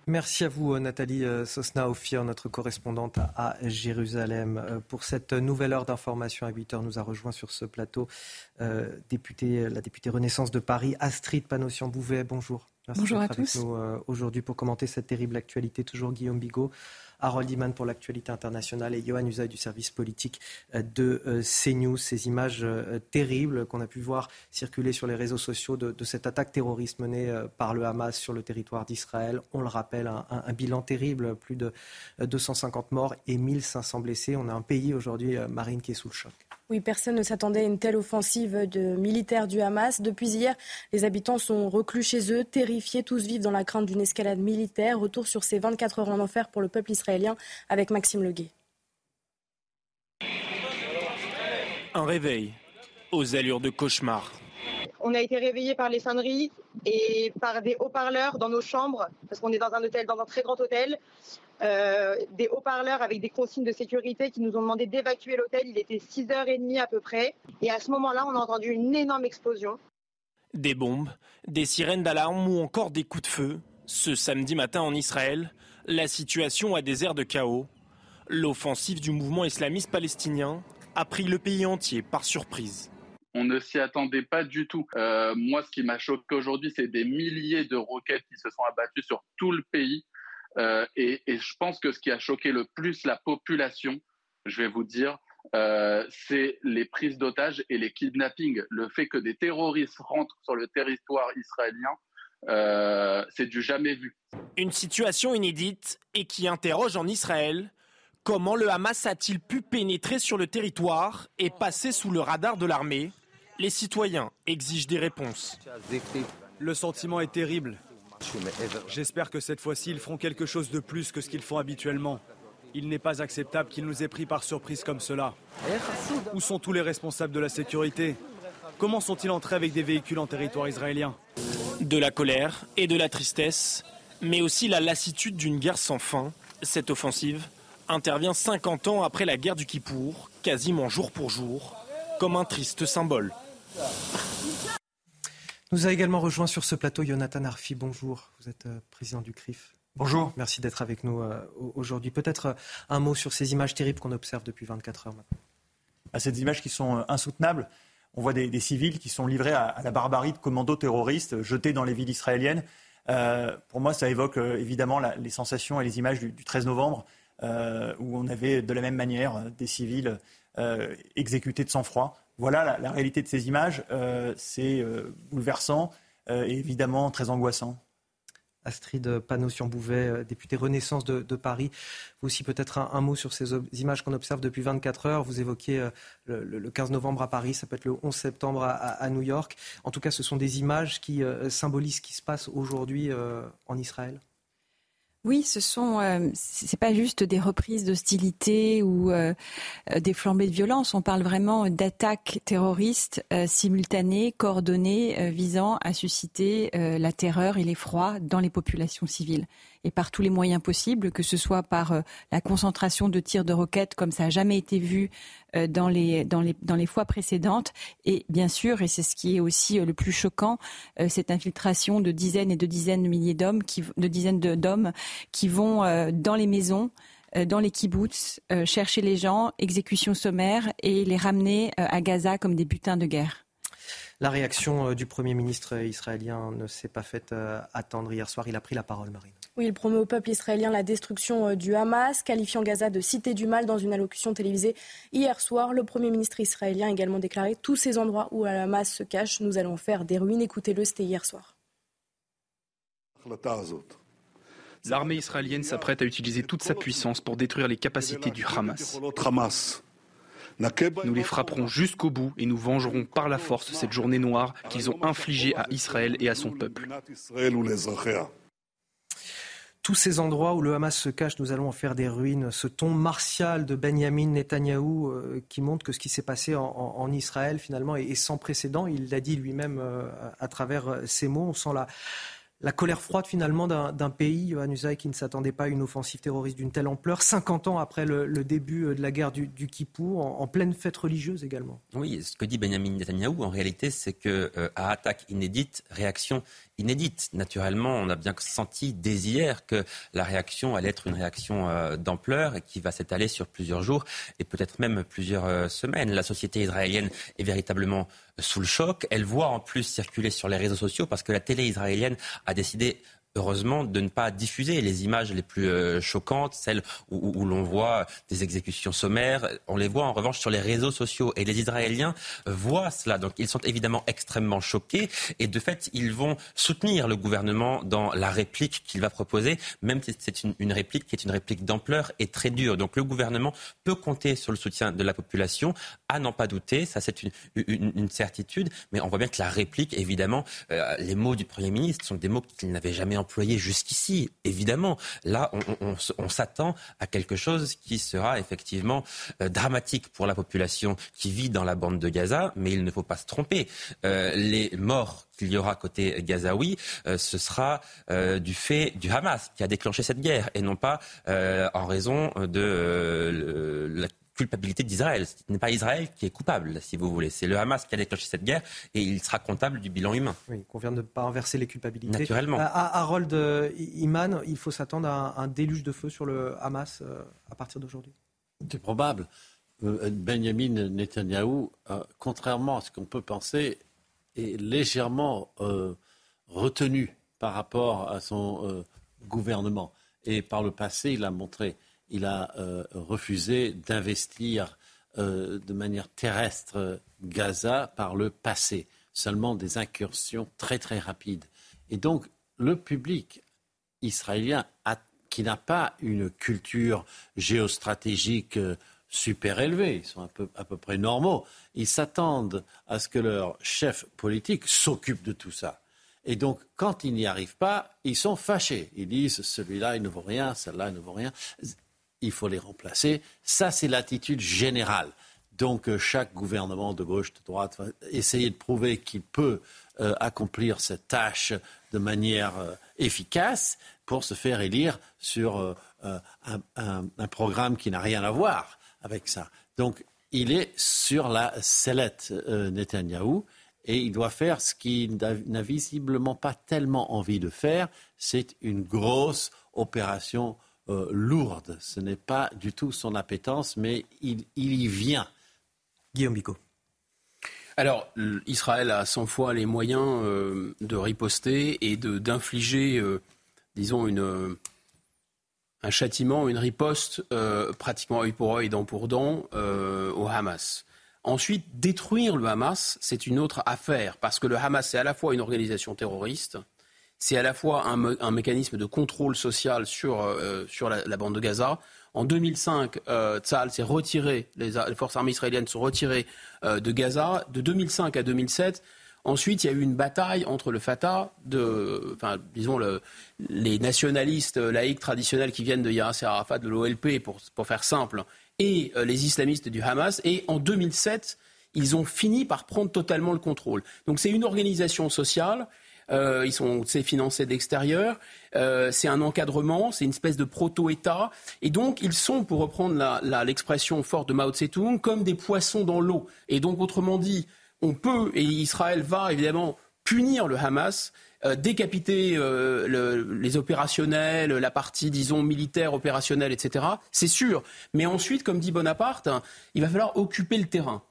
S4: Merci à vous, euh, Nathalie euh, Sosna-Ophir, notre correspondante à Jérusalem. Euh, pour cette nouvelle heure d'information à 8 heures, nous a rejoint sur ce plateau la députée Renaissance de Paris, Astrid Panossian-Bouvet. Bonjour.
S42: Merci Bonjour à tous.
S4: nous aujourd'hui pour commenter cette terrible actualité. Toujours Guillaume Bigot. Harold Iman pour l'actualité internationale et Johan Usaï du service politique euh, de euh, CNews. Ces images euh, terribles qu'on a pu voir circuler sur les réseaux sociaux de, cette attaque terroriste menée par le Hamas sur le territoire d'Israël. On le rappelle, un, bilan terrible, plus de 250 morts et 1500 blessés. On a un pays aujourd'hui, Marine, qui est sous le choc.
S5: Oui, personne ne s'attendait à une telle offensive de militaires du Hamas. Depuis hier, les habitants sont reclus chez eux, terrifiés, tous vivent dans la crainte d'une escalade militaire. Retour sur ces 24 heures en enfer pour le peuple israélien avec Maxime Leguet.
S20: Un réveil aux allures de cauchemar.
S43: On a été réveillés par les sonneries et par des haut-parleurs dans nos chambres, parce qu'on est dans un hôtel, dans un très grand hôtel. Euh, des haut-parleurs avec des consignes de sécurité qui nous ont demandé d'évacuer l'hôtel. Il était 6h30 à peu près. Et à ce moment-là, on a entendu une énorme explosion.
S20: Des bombes, des sirènes d'alarme ou encore des coups de feu. Ce samedi matin en Israël, la situation a des airs de chaos. L'offensive du mouvement islamiste palestinien a pris le pays entier par surprise.
S44: On ne s'y attendait pas du tout. Euh, moi, ce qui m'a choqué aujourd'hui, c'est des milliers de roquettes qui se sont abattues sur tout le pays. Euh, et, je pense que ce qui a choqué le plus la population, je vais vous dire, euh, c'est les prises d'otages et les kidnappings. Le fait que des terroristes rentrent sur le territoire israélien, c'est du jamais vu.
S20: Une situation inédite et qui interroge en Israël comment le Hamas a-t-il pu pénétrer sur le territoire et passer sous le radar de l'armée? Les citoyens exigent des réponses.
S45: Le sentiment est terrible. J'espère que cette fois-ci, ils feront quelque chose de plus que ce qu'ils font habituellement. Il n'est pas acceptable qu'ils nous aient pris par surprise comme cela. Où sont tous les responsables de la sécurité? Comment sont-ils entrés avec des véhicules en territoire israélien?
S20: De la colère et de la tristesse, mais aussi la lassitude d'une guerre sans fin. Cette offensive intervient 50 ans après la guerre du Kippour, quasiment jour pour jour, comme un triste symbole.
S4: Nous a également rejoint sur ce plateau Jonathan Arfi. Bonjour, vous êtes euh, président du CRIF.
S46: Bonjour.
S4: Merci d'être avec nous euh, aujourd'hui. Peut-être euh, un mot sur ces images terribles qu'on observe depuis 24 heures maintenant.
S46: À ces images qui sont insoutenables. On voit des, civils qui sont livrés à, la barbarie de commandos terroristes jetés dans les villes israéliennes. pour moi, ça évoque évidemment les sensations et les images du, 13 novembre, où on avait de la même manière des civils exécutés de sang-froid voilà la, réalité de ces images. c'est bouleversant et évidemment très angoissant.
S4: Astrid Panos-Bouvet, députée Renaissance de, Paris. Vous aussi, peut-être un, mot sur ces images qu'on observe depuis 24 heures. Vous évoquiez le, 15 novembre à Paris, ça peut être le 11 septembre à, New York. En tout cas, ce sont des images qui symbolisent ce qui se passe aujourd'hui en Israël.
S47: Oui, ce sont, euh, c'est pas juste des reprises d'hostilité ou euh, euh, des flambées de violence. On parle vraiment d'attaques terroristes simultanées, coordonnées, visant à susciter la terreur et l'effroi dans les populations civiles et par tous les moyens possibles, que ce soit par euh, la concentration de tirs de roquettes comme ça n'a jamais été vu euh, dans les, dans, les, dans les fois précédentes, et bien sûr, et c'est ce qui est aussi euh, le plus choquant, cette infiltration de dizaines et de dizaines de milliers d'hommes, qui, de dizaines d'hommes qui vont dans les maisons dans les kibbutz, chercher les gens, exécution sommaire et les ramener à Gaza comme des butins de guerre.
S4: La réaction du Premier ministre israélien ne s'est pas faite attendre. Hier soir, il a pris la parole, Marine.
S5: Oui, il promet au peuple israélien la destruction euh, du Hamas, qualifiant Gaza de cité du mal dans une allocution télévisée hier soir. Le Premier ministre israélien a également déclaré tous ces endroits où le Hamas se cache, nous allons faire des ruines. Écoutez-le, c'était hier soir.
S31: L'armée israélienne s'apprête à utiliser toute sa puissance pour détruire les capacités du Hamas. Nous les frapperons jusqu'au bout et nous vengerons par la force cette journée noire qu'ils ont infligée à Israël et à son peuple.
S4: Tous ces endroits où le Hamas se cache, nous allons en faire des ruines. Ce ton martial de Benjamin Netanyahou euh, qui montre que ce qui s'est passé en, Israël finalement est, sans précédent. Il l'a dit lui-même euh, à travers euh, ses mots. On sent la, la colère froide finalement d'un pays, Yohann Usaï, qui ne s'attendait pas à une offensive terroriste d'une telle ampleur, 50 ans après le, début de la guerre du, du en, pleine fête religieuse également.
S11: Oui, ce que dit Benjamin Netanyahou en réalité, c'est que à attaque inédite, réaction inédite. Naturellement, on a bien senti dès hier que la réaction allait être une réaction euh, d'ampleur et qui va s'étaler sur plusieurs jours et peut-être même plusieurs euh, semaines. La société israélienne est véritablement sous le choc. Elle voit en plus circuler sur les réseaux sociaux parce que la télé israélienne a décidé heureusement de ne pas diffuser les images les plus euh, choquantes, celles où, l'on voit des exécutions sommaires. On les voit en revanche sur les réseaux sociaux et les Israéliens voient cela. Donc ils sont évidemment extrêmement choqués et de fait ils vont soutenir le gouvernement dans la réplique qu'il va proposer, même si c'est une, réplique qui est une réplique d'ampleur et très dure. Donc le gouvernement peut compter sur le soutien de la population, à n'en pas douter, ça c'est une, certitude, mais on voit bien que la réplique, évidemment, euh, les mots du Premier ministre sont des mots qu'il n'avait jamais employé jusqu'ici. Évidemment, là, on, s'attend à quelque chose qui sera effectivement euh, dramatique pour la population qui vit dans la bande de Gaza, mais il ne faut pas se tromper. Euh, les morts qu'il y aura côté gazaoui, euh, ce sera du fait du Hamas qui a déclenché cette guerre et non pas en raison de la culpabilité d'Israël. Ce n'est pas Israël qui est coupable, si vous voulez. C'est le Hamas qui a déclenché cette guerre et il sera comptable du bilan humain.
S4: Oui, il convient de ne pas inverser les culpabilités.
S11: Naturellement.
S4: À, euh, Harold euh, Iman, il faut s'attendre à un, déluge de feu sur le Hamas euh, à partir d'aujourd'hui?
S10: C'est probable. Benjamin Netanyahou, contrairement à ce qu'on peut penser, est légèrement retenu par rapport à son gouvernement. Et par le passé, il a montré il a euh, refusé d'investir euh, de manière terrestre Gaza par le passé, seulement des incursions très très rapides. Et donc le public israélien qui n'a pas une culture géostratégique euh, super élevée, ils sont peu, à peu près normaux, ils s'attendent à ce que leur chef politique s'occupe de tout ça. Et donc, quand ils n'y arrivent pas, ils sont fâchés. Ils disent celui-là, il ne vaut rien, celle-là, il ne vaut rien il faut les remplacer. Ça, c'est l'attitude générale. Donc euh, chaque gouvernement de gauche, de droite va essayer de prouver qu'il peut euh, accomplir cette tâche de manière euh, efficace pour se faire élire sur un, programme qui n'a rien à voir avec ça. Donc il est sur la sellette Netanyahou et il doit faire ce qu'il n'a visiblement pas tellement envie de faire, c'est une grosse opération euh, lourde. Ce n'est pas du tout son appétence, mais il, y vient.
S4: Guillaume Bicot.
S31: Alors, Israël a 100 fois les moyens euh, de riposter et d'infliger, euh, disons, une, un châtiment, une riposte pratiquement œil pour œil, dent pour dent au Hamas. Ensuite, détruire le Hamas, c'est une autre affaire, parce que le Hamas, c'est à la fois une organisation terroriste, c'est à la fois un, mécanisme de contrôle social sur, euh, sur la, bande de Gaza. En 2005, euh, Tzal s'est retiré, les, forces armées israéliennes sont retirées euh, de Gaza. De 2005 à 2007, ensuite, il y a eu une bataille entre le Fatah, enfin, disons, le, les nationalistes laïcs traditionnels qui viennent de Yasser Arafat, de l'OLP, pour, pour faire simple, et euh, les islamistes du Hamas. Et en 2007, ils ont fini par prendre totalement le contrôle. Donc c'est une organisation sociale euh, ils sont financés d'extérieur. Euh, c'est un encadrement, c'est une espèce de proto-État. Et donc, ils sont, pour reprendre l'expression forte de Mao Tse-tung, comme des poissons dans l'eau. Et donc, autrement dit, on peut, et Israël va évidemment punir le Hamas, euh, décapiter les opérationnels, la partie, disons, militaire, opérationnelle, etc. C'est sûr. Mais ensuite, comme dit Bonaparte, il va falloir occuper le terrain.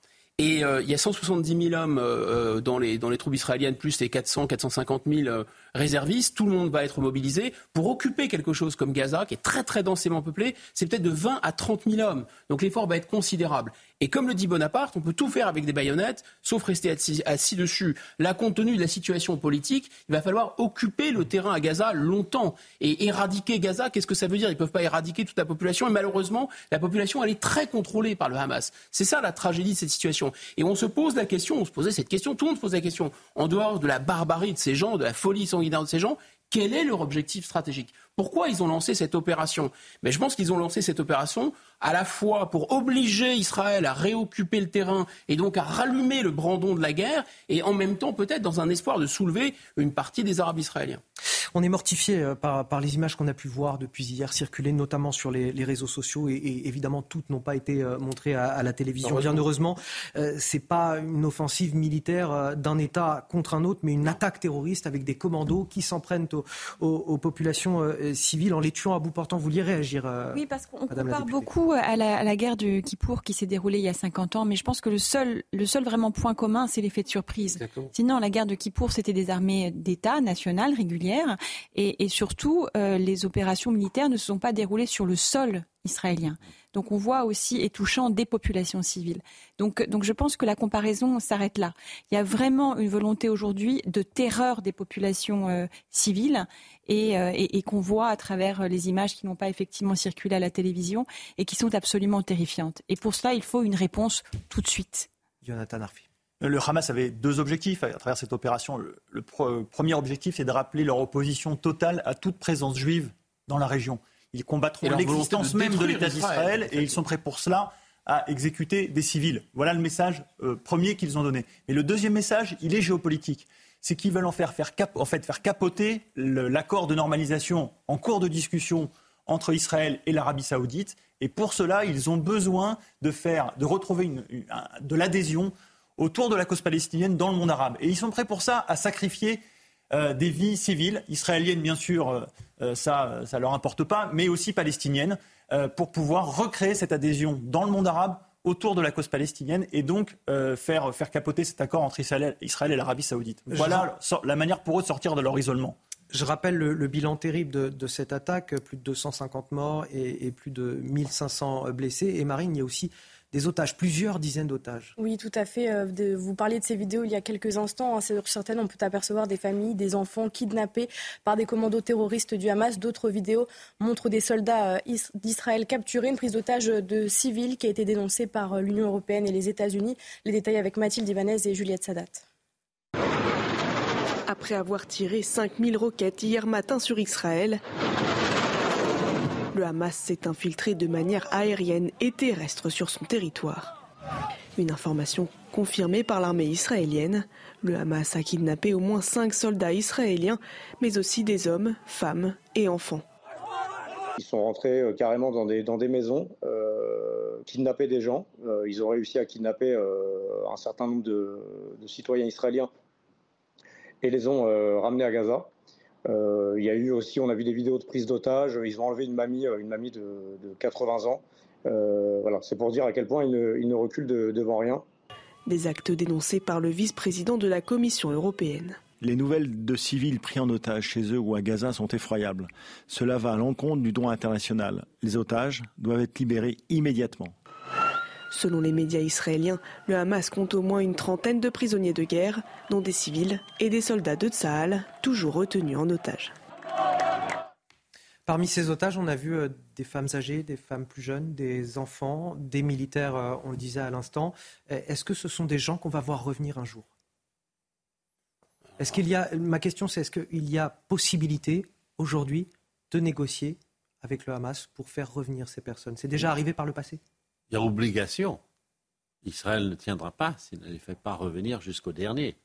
S31: Et euh, il y a 170 000 hommes euh, euh, dans, les, dans les troupes israéliennes, plus les 400, 450 000 réservistes. Tout le monde va être mobilisé pour occuper quelque chose comme Gaza, qui est très très densément peuplé. C'est peut-être de 20 à 30 000 hommes. Donc l'effort va être considérable. Et comme le dit Bonaparte, on peut tout faire avec des baïonnettes, sauf rester assis, dessus. Là, compte tenu de la situation politique, il va falloir occuper le terrain à Gaza longtemps. Et éradiquer Gaza, qu'est-ce que ça veut dire? Ils ne peuvent pas éradiquer toute la population. Et malheureusement, la population, elle est très contrôlée par le Hamas. C'est ça la tragédie de cette situation. Et on se pose la question, on se posait cette question, tout le monde se pose la question, en dehors de la barbarie de ces gens, de la folie sanguinaire de ces gens, quel est leur objectif stratégique? Pourquoi ils ont lancé cette opération? Mais je pense qu'ils ont lancé cette opération à la fois pour obliger Israël à réoccuper le terrain et donc à rallumer le brandon de la guerre, et en même temps peut-être dans un espoir de soulever une partie des Arabes israéliens.
S4: On est mortifié euh, par, les images qu'on a pu voir depuis hier circuler, notamment sur les, réseaux sociaux, et, évidemment toutes n'ont pas été euh, montrées à, la télévision. Bien heureusement, euh, ce n'est pas une offensive militaire d'un État contre un autre, mais une attaque terroriste avec des commandos qui s'en prennent aux, populations civiles en les tuant à bout portant. Vous vouliez réagir
S47: Oui, parce qu'on compare beaucoup à la, guerre du Kippour qui s'est déroulée il y a 50 ans, mais je pense que le seul, le seul vraiment point commun, c'est l'effet de surprise. Sinon, la guerre de Kippour, c'était des armées d'État nationales, régulières, et, surtout, euh, les opérations militaires ne se sont pas déroulées sur le sol israélien. Donc on voit aussi, et touchant, des populations civiles. Donc, donc je pense que la comparaison s'arrête là. Il y a vraiment une volonté aujourd'hui de terreur des populations euh, civiles euh, et, qu'on voit à travers les images qui n'ont pas effectivement circulé à la télévision et qui sont absolument terrifiantes. Et pour cela, il faut une réponse tout de suite.
S4: Jonathan Arfi.
S46: Le Hamas avait deux objectifs à travers cette opération. Le, premier objectif, c'est de rappeler leur opposition totale à toute présence juive dans la région. Ils combattront l'existence même de l'État d'Israël et ils sont prêts pour cela à exécuter des civils. Voilà le message euh, premier qu'ils ont donné. Et le deuxième message, il est géopolitique. C'est qu'ils veulent en, faire, faire fait, faire capoter l'accord de normalisation en cours de discussion entre Israël et l'Arabie saoudite. Et pour cela, ils ont besoin de, faire, de retrouver de l'adhésion autour de la cause palestinienne dans le monde arabe. Et ils sont prêts pour ça à sacrifier euh, des vies civiles, israéliennes bien sûr, euh, euh, ça ne leur importe pas, mais aussi palestiniennes, pour pouvoir recréer cette adhésion dans le monde arabe autour de la cause palestinienne et donc faire, faire capoter cet accord entre Israël, et l'Arabie saoudite. Voilà la manière pour eux de sortir de leur isolement.
S4: Je rappelle le, bilan terrible de, cette attaque, plus de 250 morts et, et plus de 1500 blessés. Et Marine, il y a aussi des otages, plusieurs dizaines d'otages.
S5: Oui, tout à fait. Euh, vous parliez de ces vidéos il y a quelques instants. Hein, sur certaines, on peut apercevoir des familles, des enfants kidnappés par des commandos terroristes du Hamas. D'autres vidéos montrent des soldats euh, d'Israël capturés, une prise d'otage de civils qui a été dénoncée par euh, l'Union européenne et les États-Unis. Les détails avec Mathilde Ibanez et Juliette Sadat.
S12: Après avoir tiré 5000 roquettes hier matin sur Israël, le Hamas s'est infiltré de manière aérienne et terrestre sur son territoire. Une information confirmée par l'armée israélienne. Le Hamas a kidnappé au moins cinq soldats israéliens, mais aussi des hommes, femmes et enfants.
S32: Ils sont rentrés euh, carrément dans des, maisons, euh, kidnapper des gens. Euh, ils ont réussi à kidnapper un certain nombre de, citoyens israéliens et les ont ramenés à Gaza. Euh, il y a eu aussi, on a vu des vidéos de prise d'otages. Ils ont enlevé une mamie, euh, une mamie de, 80 ans. Euh, voilà, c'est pour dire à quel point ils ne, reculent devant rien.
S12: Des actes dénoncés par le vice-président de la Commission européenne.
S14: Les nouvelles de civils pris en otage chez eux ou à Gaza sont effroyables. Cela va à l'encontre du droit international. Les otages doivent être libérés immédiatement.
S12: Selon les médias israéliens, le Hamas compte au moins une trentaine de prisonniers de guerre, dont des civils et des soldats de Tsahal, toujours retenus en otage.
S4: Parmi ces otages, on a vu euh, des femmes âgées, des femmes plus jeunes, des enfants, des militaires, euh, on le disait à l'instant. Euh, est-ce que ce sont des gens qu'on va voir revenir un jour? Est-ce qu'il y a, ma question c'est est-ce qu'il y a possibilité aujourd'hui de négocier avec le Hamas pour faire revenir ces personnes? C'est déjà arrivé par le passé?
S10: Il y a obligation. Israël ne tiendra pas s'il ne les fait pas revenir jusqu'au dernier.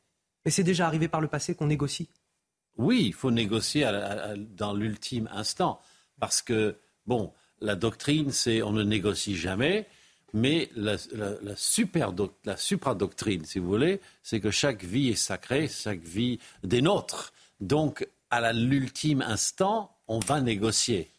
S4: Mais c'est déjà arrivé par le passé qu'on négocie
S10: Oui, il faut négocier dans l'ultime instant. Parce que, bon, la doctrine, c'est on ne négocie jamais. Mais la, super la supradoctrine, si vous voulez, c'est que chaque vie est sacrée, chaque vie des nôtres. Donc, à l'ultime instant, on va négocier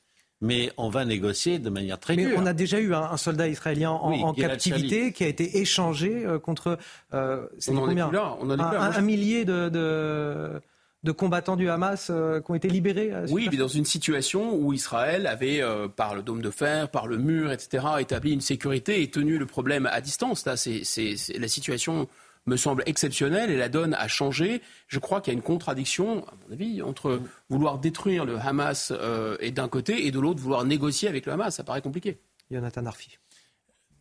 S10: mais on va négocier de manière très
S4: mais On a déjà eu un, soldat israélien en, captivité qui a été échangé euh, contre
S31: euh, on combien on
S4: un, millier de, de, combattants du Hamas euh, qui ont été libérés.
S31: oui, mais dans une situation où Israël avait, par le dôme de fer, par le mur, etc., établi une sécurité et tenu le problème à distance. Là, c'est la situation me semble exceptionnelle et la donne a changé. Je crois qu'il y a une contradiction, à mon avis, entre vouloir détruire le Hamas euh, et d'un côté et de l'autre vouloir négocier avec le Hamas. Ça paraît compliqué.
S4: Jonathan Arfi.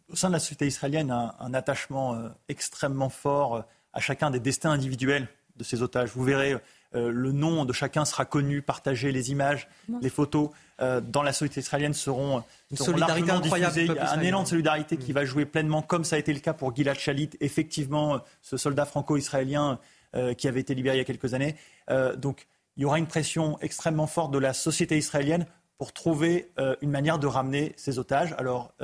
S46: Au sein de la société israélienne, un, un attachement euh, extrêmement fort euh, à chacun des destins individuels de ces otages. Vous verrez euh, le nom de chacun sera connu, partagé, les images, les photos euh, dans la société israélienne seront,
S4: Une solidarité incroyable.
S46: Il y a un élan de solidarité qui mm. va jouer pleinement, comme ça a été le cas pour Gilad Shalit, effectivement, ce soldat franco-israélien euh, qui avait été libéré il y a quelques années. donc, il y aura une pression extrêmement forte de la société israélienne pour trouver une manière de ramener ces otages. Alors,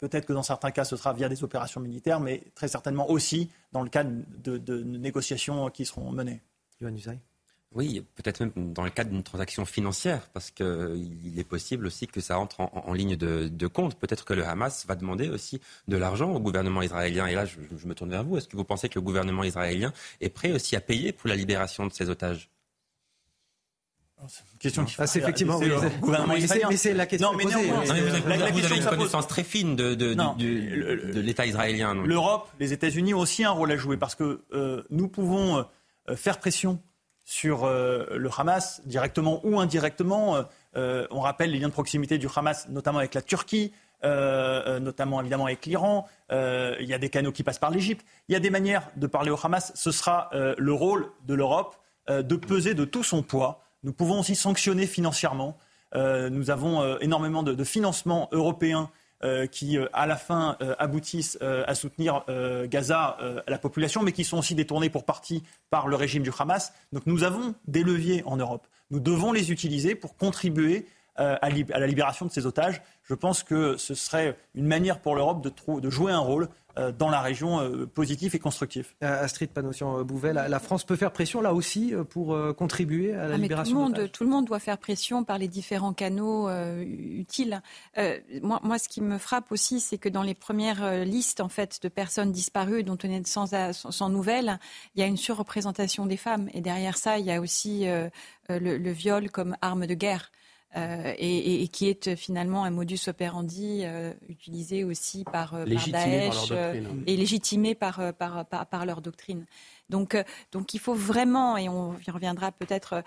S46: peut-être que dans certains cas, ce sera via des opérations militaires, mais très certainement aussi dans le cadre de, négociations qui seront menées.
S11: Oui, peut-être même dans le cadre d'une transaction financière, parce qu'il est possible aussi que ça entre en, ligne de, compte. Peut-être que le Hamas va demander aussi de l'argent au gouvernement israélien. Et là, je, me tourne vers vous. Est-ce que vous pensez que le gouvernement israélien est prêt aussi à payer pour la libération de ses otages?
S46: Question qui
S4: ah, c'est effectivement
S46: oui,
S4: mais c'est la question
S11: non, mais
S4: posée.
S11: vous, avez une connaissance très fine de, de, de l'État israélien.
S46: L'Europe, les États-Unis ont aussi un rôle à jouer parce que euh, nous pouvons euh, faire pression sur euh, le Hamas, directement ou indirectement. Euh, euh, on rappelle les liens de proximité du Hamas, notamment avec la Turquie, notamment évidemment avec l'Iran. il y a des canaux qui passent par l'Égypte. Il y a des manières de parler au Hamas. Ce sera le rôle de l'Europe de peser de tout son poids. Nous pouvons aussi sanctionner financièrement. nous avons énormément de, de financements européens qui, euh, à la fin, euh, aboutissent à soutenir Gaza, la population, mais qui sont aussi détournés pour partie par le régime du Hamas. Donc nous avons des leviers en Europe. Nous devons les utiliser pour contribuer à, la libération de ces otages. Je pense que ce serait une manière pour l'Europe de, de, jouer un rôle euh, dans la région euh, positif et constructif.
S4: Euh, Astrid Panossian-Bouvet, la, France peut faire pression là aussi pour contribuer à la ah, libération
S47: tout le, monde, tout le monde doit faire pression par les différents canaux utiles. moi, moi, ce qui me frappe aussi, c'est que dans les premières listes en fait, de personnes disparues dont on est sans, sans nouvelles, il y a une surreprésentation des femmes. Et derrière ça, il y a aussi le, viol comme arme de guerre. Euh, et, qui est finalement un modus operandi euh, utilisé aussi par, euh, Daesh et légitimé par, par, par, leur doctrine. Donc, donc il faut vraiment, et on y reviendra peut-être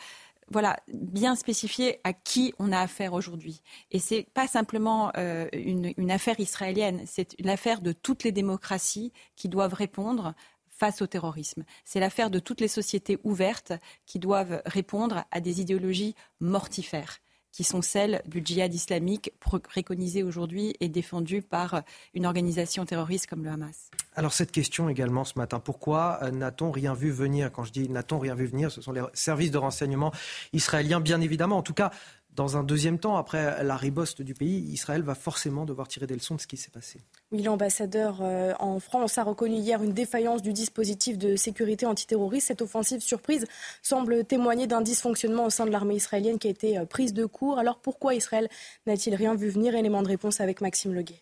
S47: voilà, bien spécifier à qui on a affaire aujourd'hui. Et ce n'est pas simplement une, une, affaire israélienne, c'est l'affaire de toutes les démocraties qui doivent répondre face au terrorisme. C'est l'affaire de toutes les sociétés ouvertes qui doivent répondre à des idéologies mortifères qui sont celles du djihad islamique préconisées aujourd'hui et défendues par une organisation terroriste comme le Hamas.
S4: Alors cette question également ce matin, pourquoi euh, n'a-t-on rien vu venir? Quand je dis n'a-t-on rien vu venir, ce sont les services de renseignement israéliens, bien évidemment. En tout cas, dans un deuxième temps, après la riboste du pays, Israël va forcément devoir tirer des leçons de ce qui s'est passé.
S5: Oui, l'ambassadeur euh, en France a reconnu hier une défaillance du dispositif de sécurité antiterroriste. Cette offensive surprise semble témoigner d'un dysfonctionnement au sein de l'armée israélienne qui a été euh, prise de court. Alors pourquoi Israël n'a-t-il rien vu venir? Élément de réponse avec Maxime Leguet.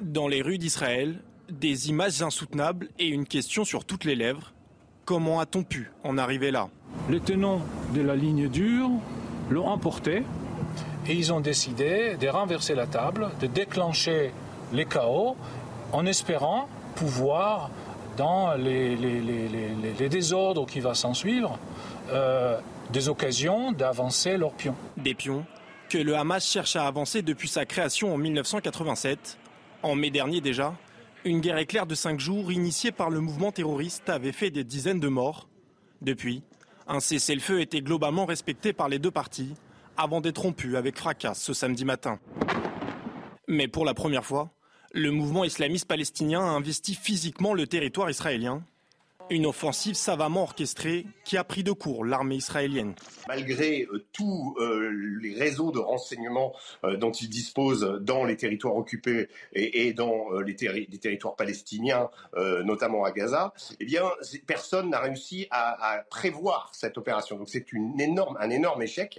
S20: Dans les rues d'Israël, des images insoutenables et une question sur toutes les lèvres. Comment a-t-on pu en arriver là?
S35: Les tenants de la ligne dure l'ont emporté et ils ont décidé de renverser la table, de déclencher
S48: les chaos en espérant pouvoir, dans les, désordres qui vont s'en suivre, euh, des occasions d'avancer leurs pions.
S20: Des pions que le Hamas cherche à avancer depuis sa création en 1987. En mai dernier déjà, une guerre éclair de cinq jours initiée par le mouvement terroriste avait fait des dizaines de morts. Depuis, un cessez-le-feu était globalement respecté par les deux parties avant d'être rompu avec fracas ce samedi matin. Mais pour la première fois, le mouvement islamiste palestinien a investi physiquement le territoire israélien une offensive savamment orchestrée qui a pris de court l'armée israélienne.
S49: Malgré euh, tous euh, les réseaux de renseignement euh, dont ils disposent dans les territoires occupés et, dans les, territoires palestiniens, notamment à Gaza, eh bien, personne n'a réussi à, prévoir cette opération. Donc c'est énorme, un énorme échec.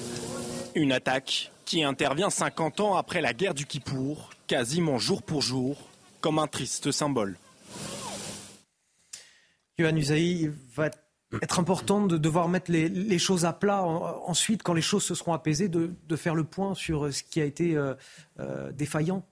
S20: Une attaque qui intervient 50 ans après la guerre du Kippour, quasiment jour pour jour, comme un triste symbole.
S4: Yohann Usaï, va être important de devoir mettre les, choses à plat ensuite, quand les choses se seront apaisées, de, faire le point sur ce qui a été euh, euh, défaillant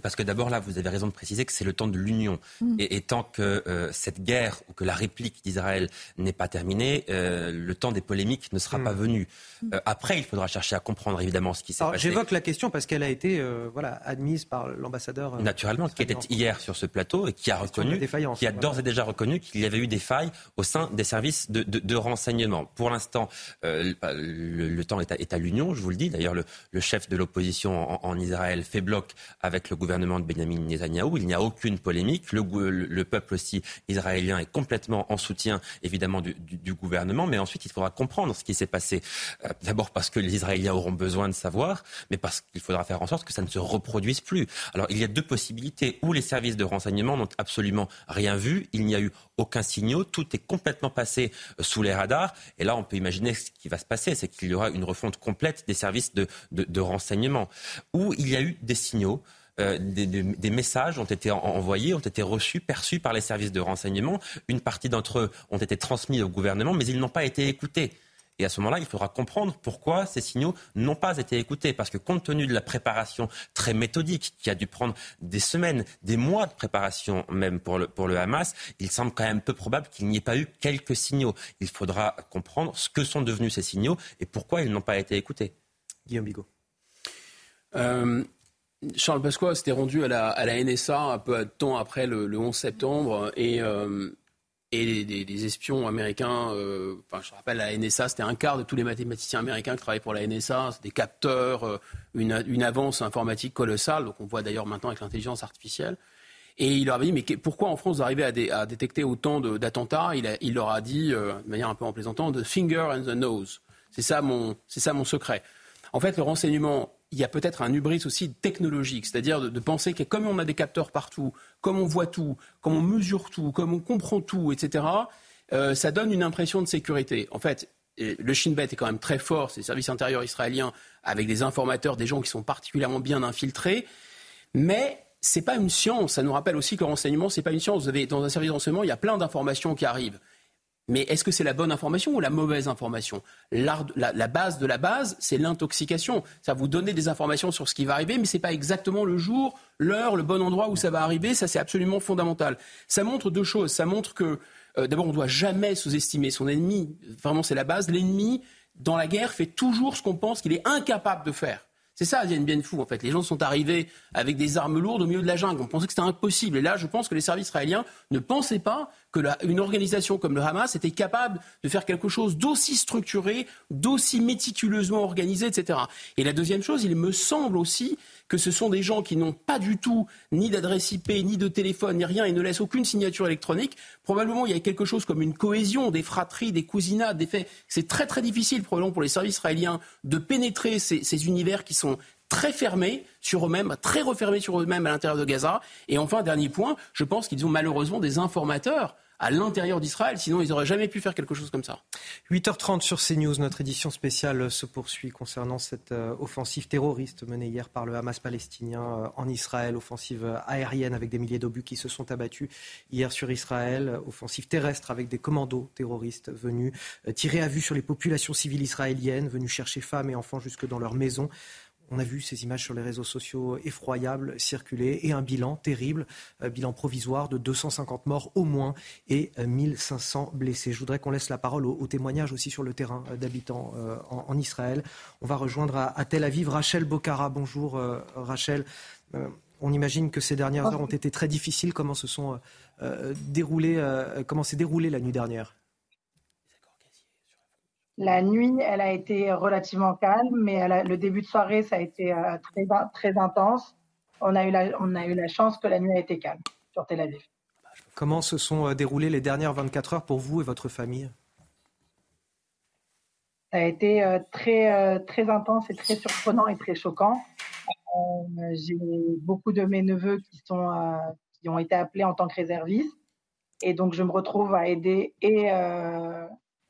S11: parce que d'abord, là, vous avez raison de préciser que c'est le temps de l'union. Mm. Et, tant que euh, cette guerre ou que la réplique d'Israël n'est pas terminée, euh, le temps des polémiques ne sera mm. pas venu. Mm. Euh, après, il faudra chercher à comprendre évidemment ce qui s'est passé.
S4: J'évoque la question parce qu'elle a été voilà, admise par l'ambassadeur.
S11: Naturellement, qui était hier sur ce plateau et qui a reconnu, qui a d'ores et déjà reconnu qu'il y avait eu des failles au sein des services de, de, renseignement. Pour l'instant, le, temps est à, l'union, je vous le dis. D'ailleurs, le, le, chef de l'opposition en, en Israël fait bloc avec le gouvernement de Benjamin Netanyahou. Il n'y a aucune polémique. Le, peuple aussi israélien est complètement en soutien, évidemment, du, gouvernement. Mais ensuite, il faudra comprendre ce qui s'est passé. Euh, d'abord parce que les Israéliens auront besoin de savoir, mais parce qu'il faudra faire en sorte que ça ne se reproduise plus. Alors, il y a deux possibilités. Où les services de renseignement n'ont absolument rien vu. Il n'y a eu aucun signal. Tout est complètement passé euh, sous les radars. Et là, on peut imaginer ce qui va se passer. C'est qu'il y aura une refonte complète des services de, de renseignement. Où il y a eu des signaux. Euh, des, messages ont été envoyés, ont été reçus, perçus par les services de renseignement. Une partie d'entre eux ont été transmis au gouvernement, mais ils n'ont pas été écoutés. Et à ce moment-là, il faudra comprendre pourquoi ces signaux n'ont pas été écoutés. Parce que compte tenu de la préparation très méthodique qui a dû prendre des semaines, des mois de préparation même pour le, pour le Hamas, il semble quand même peu probable qu'il n'y ait pas eu quelques signaux. Il faudra comprendre ce que sont devenus ces signaux et pourquoi ils n'ont pas été écoutés.
S4: Guillaume Bigot.
S31: Euh, Charles Pasqua s'était rendu à la, NSA un peu de temps après le, 11 septembre et, euh, et des, espions américains, euh, enfin, je rappelle, la NSA, c'était un quart de tous les mathématiciens américains qui travaillent pour la NSA, des capteurs, euh, une, une, avance informatique colossale, donc on voit d'ailleurs maintenant avec l'intelligence artificielle. Et il leur a dit, mais pourquoi en France vous arrivez à, à détecter autant d'attentats? Il, leur a dit, de manière un peu en plaisantant, the finger and the nose. C'est ça c'est ça mon secret. En fait, le renseignement il y a peut-être un hubris aussi technologique, c'est-à-dire de, penser que comme on a des capteurs partout, comme on voit tout, comme on mesure tout, comme on comprend tout, etc., euh, ça donne une impression de sécurité. En fait, le Shin Bet est quand même très fort, c'est le service intérieur israélien, avec des informateurs, des gens qui sont particulièrement bien infiltrés, mais c'est pas une science. Ça nous rappelle aussi que le renseignement, c'est pas une science. Vous avez, dans un service de renseignement, il y a plein d'informations qui arrivent. Mais est-ce que c'est la bonne information ou la mauvaise information? La, base de la base, c'est l'intoxication. Ça vous donner des informations sur ce qui va arriver, mais ce n'est pas exactement le jour, l'heure, le bon endroit où ça va arriver. Ça, c'est absolument fondamental. Ça montre deux choses. Ça montre que, euh, d'abord, on ne doit jamais sous-estimer son ennemi. Vraiment, c'est la base. L'ennemi, dans la guerre, fait toujours ce qu'on pense qu'il est incapable de faire. C'est ça, Diane Bien Fou, en fait. Les gens sont arrivés avec des armes lourdes au milieu de la jungle. On pensait que c'était impossible. Et là, je pense que les services israéliens ne pensaient pas qu'une organisation comme le Hamas était capable de faire quelque chose d'aussi structuré, d'aussi méticuleusement organisé, etc. Et la deuxième chose, il me semble aussi que ce sont des gens qui n'ont pas du tout ni d'adresse IP, ni de téléphone, ni rien, et ne laissent aucune signature électronique. Probablement, il y a quelque chose comme une cohésion, des fratries, des cousinats, des faits. C'est très très difficile, probablement, pour les services israéliens de pénétrer ces univers qui sont très fermés sur eux-mêmes, très refermés sur eux-mêmes à l'intérieur de Gaza. Et enfin, dernier point, je pense qu'ils ont malheureusement des informateurs à l'intérieur d'Israël, sinon ils n'auraient jamais pu faire quelque chose comme ça.
S4: 8h30 sur CNews, notre édition spéciale se poursuit concernant cette euh, offensive terroriste menée hier par le Hamas palestinien euh, en Israël, offensive aérienne avec des milliers d'obus qui se sont abattus hier sur Israël, offensive terrestre avec des commandos terroristes venus euh, tirer à vue sur les populations civiles israéliennes, venus chercher femmes et enfants jusque dans leurs maisons. On a vu ces images sur les réseaux sociaux effroyables circuler et un bilan terrible, bilan provisoire de 250 morts au moins et 1500 blessés. Je voudrais qu'on laisse la parole aux, témoignages aussi sur le terrain d'habitants en, Israël. On va rejoindre à, Tel Aviv Rachel Bocara. Bonjour Rachel. on imagine que ces dernières heures ont été très difficiles. Comment se sont déroulées, comment s'est déroulée la nuit dernière?
S50: La nuit, elle a été relativement calme, mais le début de soirée, ça a été euh, très, très intense. On a, eu la, on a eu la chance que la nuit a été calme sur Tel Aviv.
S4: Comment se sont euh, déroulées les dernières 24 heures pour vous et votre famille?
S50: Ça a été euh, très, très intense et très surprenant et très choquant. J'ai beaucoup de mes neveux qui, sont, qui ont été appelés en tant que réservistes. Et donc, je me retrouve à aider et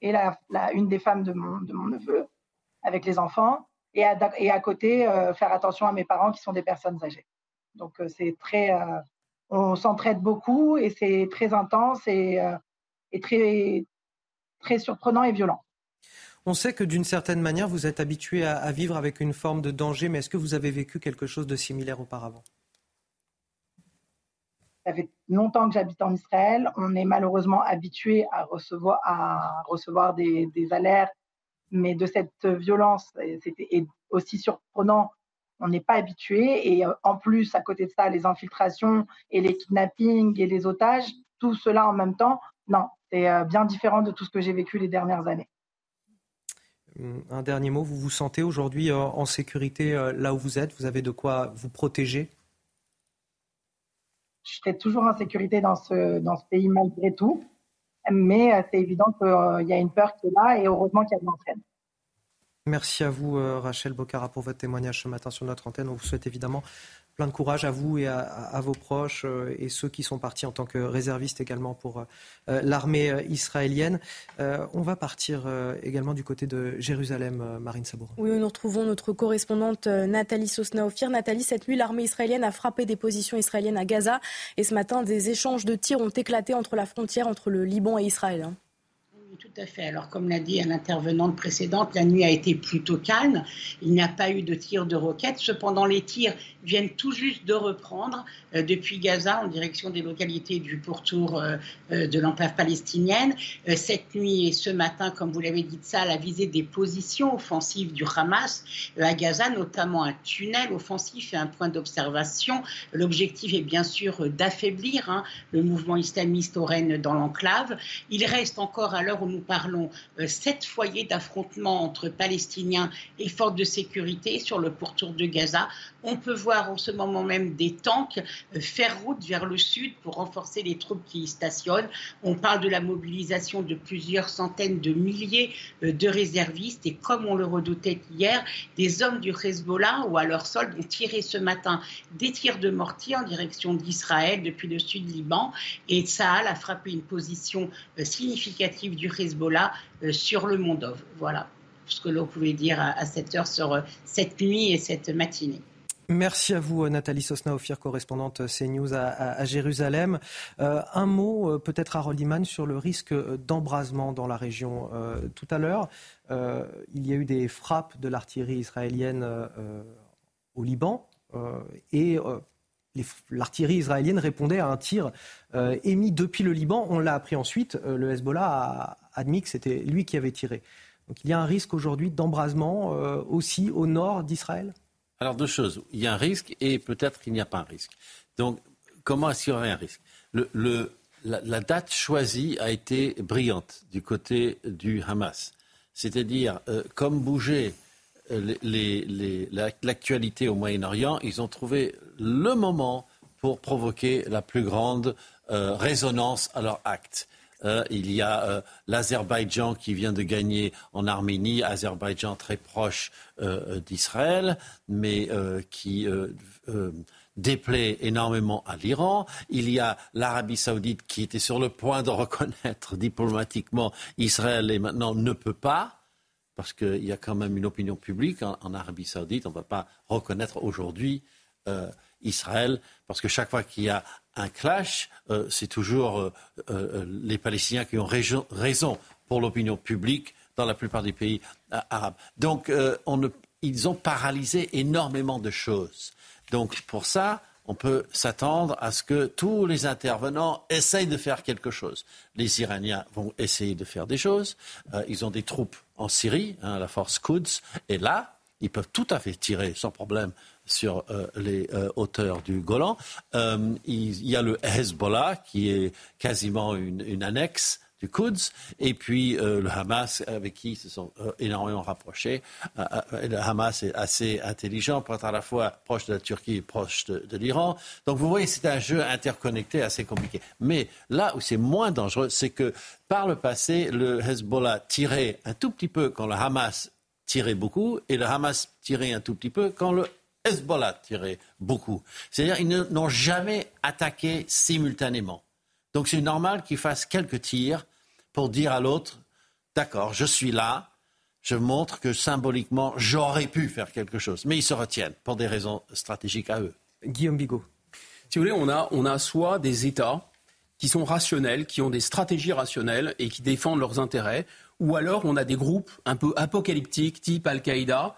S50: et la, une des femmes de mon, de mon, neveu avec les enfants, et à, et à côté, euh, faire attention à mes parents qui sont des personnes âgées. Donc, euh, c'est très. Euh, on s'entraide beaucoup et c'est très intense et, et, très, très surprenant et violent.
S4: On sait que d'une certaine manière, vous êtes habitué à, à vivre avec une forme de danger, mais est-ce que vous avez vécu quelque chose de similaire auparavant?
S50: Ça fait longtemps que j'habite en Israël. On est malheureusement habitué à recevoir, recevoir des, alertes, mais de cette violence, c'était aussi surprenant. On n'est pas habitué. Et euh, en plus, à côté de ça, les infiltrations et les kidnappings et les otages, tout cela en même temps, non, c'est euh, bien différent de tout ce que j'ai vécu les dernières années.
S4: Hum, un dernier mot, vous vous sentez aujourd'hui euh, en sécurité là où vous êtes? Vous avez de quoi vous protéger?
S50: Je serai toujours en sécurité dans ce, dans ce pays malgré tout. Mais euh, c'est évident qu'il euh, y a une peur qui est là et heureusement qu'il y a de l'entraide.
S4: Merci à vous, euh, Rachel Bocara, pour votre témoignage ce matin sur notre antenne. On vous souhaite évidemment plein de courage à vous et à, vos proches euh, et ceux qui sont partis en tant que réservistes également pour euh, l'armée israélienne. on va partir également du côté de Jérusalem, Marine Sabour.
S5: Oui, nous retrouvons notre correspondante Nathalie Sosnaofir. Nathalie, cette nuit, l'armée israélienne a frappé des positions israéliennes à Gaza et ce matin, des échanges de tirs ont éclaté entre la frontière entre le Liban et Israël.
S6: Tout à fait. Alors, comme l'a dit l'intervenante précédente, la nuit a été plutôt calme. Il n'y a pas eu de tirs de roquettes. Cependant, les tirs viennent tout juste de reprendre euh, depuis Gaza en direction des localités du pourtour euh, euh, de l'enclave palestinienne. cette nuit et ce matin, comme vous l'avez dit, ça a visé des positions offensives du Hamas à Gaza, notamment un tunnel offensif et un point d'observation. L'objectif est bien sûr d'affaiblir hein, le mouvement islamiste au règne dans l'enclave. Il reste encore, à l'heure nous parlons, sept foyers d'affrontement entre Palestiniens et forces de sécurité sur le pourtour de Gaza. On peut voir en ce moment même des tanks euh, faire route vers le sud pour renforcer les troupes qui y stationnent. On parle de la mobilisation de plusieurs centaines de milliers euh, de réservistes et comme on le redoutait hier, des hommes du Hezbollah ou à leur solde ont tiré ce matin des tirs de mortier en direction d'Israël depuis le sud Liban et Tsahal a frappé une position euh, significative du Hezbollah sur le Mont Dov. Voilà ce que l'on pouvait dire à cette heure sur cette nuit et cette matinée.
S4: Merci à vous, Nathalie Sosna-Ophir, correspondante CNews à, Jérusalem. Euh, un mot, euh, peut-être, à Rolliman, sur le risque d'embrasement dans la région. Euh, tout à l'heure, il y a eu des frappes de l'artillerie israélienne au Liban et l'artillerie israélienne répondait à un tir émis depuis le Liban. On l'a appris ensuite. le Hezbollah a admis que c'était lui qui avait tiré. Donc il y a un risque aujourd'hui d'embrasement aussi au nord d'Israël?
S10: Alors, deux choses. Il y a un risque et peut-être qu'il n'y a pas un risque. Donc, comment est-ce qu'il y aurait un risque la, date choisie a été brillante du côté du Hamas. C'est-à-dire, euh, comme bougeait euh, l'actualité au Moyen-Orient, ils ont trouvé le moment pour provoquer la plus grande euh, résonance à leur acte. Euh, il y a euh, l'Azerbaïdjan qui vient de gagner en Arménie, Azerbaïdjan très proche euh, d'Israël, mais qui déplaît énormément à l'Iran. Il y a l'Arabie saoudite qui était sur le point de reconnaître diplomatiquement Israël et maintenant ne peut pas parce qu'il y a quand même une opinion publique en, Arabie saoudite. On ne va pas reconnaître aujourd'hui Israël, parce que chaque fois qu'il y a un clash, euh, c'est toujours euh, euh, les Palestiniens qui ont raison pour l'opinion publique dans la plupart des pays arabes. Donc ils ont paralysé énormément de choses. Donc pour ça, on peut s'attendre à ce que tous les intervenants essayent de faire quelque chose. Les Iraniens vont essayer de faire des choses. Ils ont des troupes en Syrie, hein, la force Quds, et là, ils peuvent tout à fait tirer sans problème sur euh, les euh, hauteurs du Golan. il, y a le Hezbollah qui est quasiment une annexe du Quds, et puis euh, le Hamas, avec qui ils se sont euh, énormément rapprochés. Euh, le Hamas est assez intelligent pour être à la fois proche de la Turquie et proche de, de l'Iran. Donc vous voyez, c'est un jeu interconnecté assez compliqué. Mais là où c'est moins dangereux, c'est que par le passé, le Hezbollah tirait un tout petit peu quand le Hamas tirait beaucoup, et le Hamas tirait un tout petit peu quand le Hezbollah tirait beaucoup. C'est-à-dire qu'ils n'ont jamais attaqué simultanément. Donc c'est normal qu'ils fassent quelques tirs pour dire à l'autre, d'accord, je suis là, je montre que symboliquement, j'aurais pu faire quelque chose. Mais ils se retiennent pour des raisons stratégiques à eux.
S4: Guillaume Bigot.
S31: Si vous voulez, on a, on a soit des États qui sont rationnels, qui ont des stratégies rationnelles et qui défendent leurs intérêts, ou alors on a des groupes un peu apocalyptiques, type Al-Qaïda,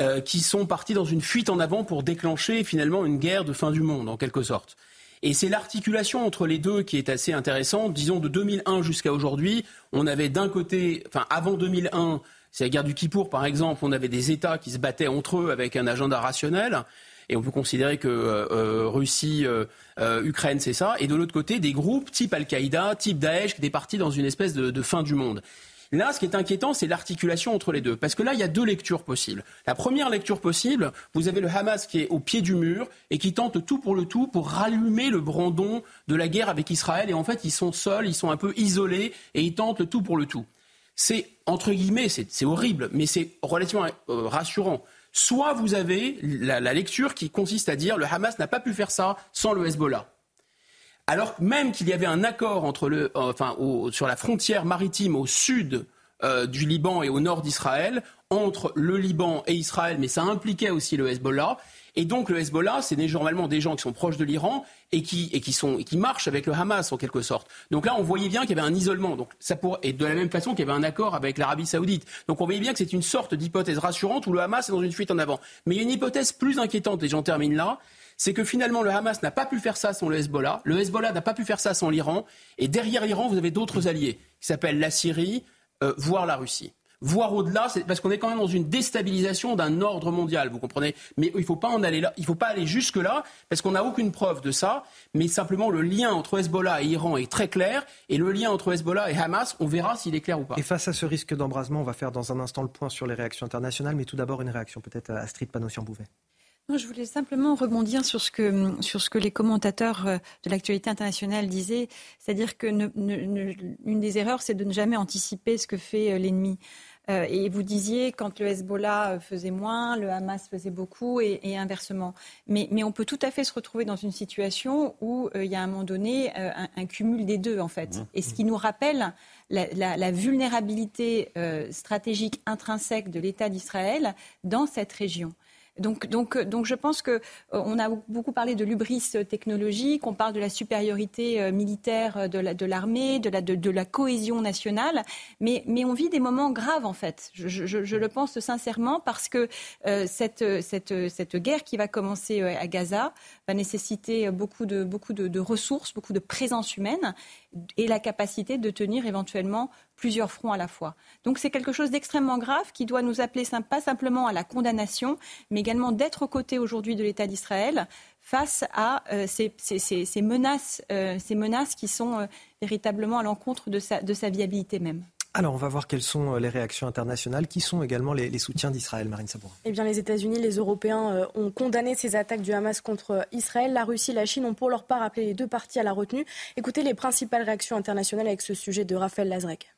S31: euh, qui sont partis dans une fuite en avant pour déclencher finalement une guerre de fin du monde, en quelque sorte. Et c'est l'articulation entre les deux qui est assez intéressante. Disons, de 2001 jusqu'à aujourd'hui, on avait d'un côté, enfin avant 2001, c'est la guerre du Kippour par exemple, on avait des États qui se battaient entre eux avec un agenda rationnel. Et on peut considérer que euh, euh, Russie, Ukraine, c'est ça. Et de l'autre côté, des groupes type Al-Qaïda, type Daesh, qui étaient partis dans une espèce de fin du monde. Là, ce qui est inquiétant, c'est l'articulation entre les deux. Parce que là, il y a deux lectures possibles. La première lecture possible, vous avez le Hamas qui est au pied du mur et qui tente tout pour le tout pour rallumer le brandon de la guerre avec Israël. Et en fait, ils sont seuls, ils sont un peu isolés et ils tentent le tout pour le tout. C'est, entre guillemets, c'est horrible, mais c'est relativement euh, rassurant. Soit vous avez la, la lecture qui consiste à dire le Hamas n'a pas pu faire ça sans le Hezbollah alors même qu'il y avait un accord euh, sur la frontière maritime au sud euh, du Liban et au nord d'Israël, entre le Liban et Israël, mais ça impliquait aussi le Hezbollah. Et donc le Hezbollah, c'est normalement des gens qui sont proches de l'Iran et qui, marchent avec le Hamas en quelque sorte. Donc là, on voyait bien qu'il y avait un isolement. Et de la même façon qu'il y avait un accord avec l'Arabie saoudite. Donc on voyait bien que c'est une sorte d'hypothèse rassurante où le Hamas est dans une fuite en avant. Mais il y a une hypothèse plus inquiétante, et j'en termine là, c'est que finalement le Hamas n'a pas pu faire ça sans le Hezbollah, le Hezbollah n'a pas pu faire ça sans l'Iran, et derrière l'Iran, vous avez d'autres alliés, qui s'appellent la Syrie, euh, voire la Russie. Voire au-delà, parce qu'on est quand même dans une déstabilisation d'un ordre mondial, vous comprenez. Mais il ne faut pas en aller là, il faut pas aller jusque là, parce qu'on n'a aucune preuve de ça. Mais simplement, le lien entre Hezbollah et Iran est très clair, et le lien entre Hezbollah et Hamas, on verra s'il est clair ou pas.
S4: Et face à ce risque d'embrasement, on va faire dans un instant le point sur les réactions internationales, mais tout d'abord une réaction peut-être à Astrid
S47: Je voulais simplement rebondir sur ce que, sur ce que les commentateurs euh, de l'actualité internationale disaient, c'est-à-dire que une des erreurs, c'est de ne jamais anticiper ce que fait euh, l'ennemi. Euh, et vous disiez, quand le Hezbollah faisait moins, le Hamas faisait beaucoup et, inversement. Mais, mais, on peut tout à fait se retrouver dans une situation où il y a à un moment donné un, cumul des deux, en fait. Mmh. Et ce qui nous rappelle la, la, la vulnérabilité stratégique intrinsèque de l'État d'Israël dans cette région. Donc, donc, donc je pense que euh, a beaucoup parlé de l'ubris technologique, on parle de la supériorité euh, militaire de l'armée, de, la, cohésion nationale, mais, on vit des moments graves en fait. Je, le pense sincèrement parce que euh, cette, cette, cette, guerre qui va commencer à Gaza va nécessiter beaucoup de, beaucoup de ressources, beaucoup de présence humaine et la capacité de tenir éventuellement plusieurs fronts à la fois. Donc c'est quelque chose d'extrêmement grave qui doit nous appeler pas simplement à la condamnation, mais également d'être aux côtés aujourd'hui de l'État d'Israël face à euh, ces, menaces, euh, ces menaces qui sont euh, véritablement à l'encontre de sa, de sa viabilité même.
S4: Alors, on va voir quelles sont les réactions internationales, qui sont également les, soutiens d'Israël, Marine Sabourin.
S5: Eh bien, les États-Unis, les Européens ont condamné ces attaques du Hamas contre Israël. La Russie et la Chine ont pour leur part appelé les deux parties à la retenue. Écoutez les principales réactions internationales avec ce sujet de Raphaël Lazrek.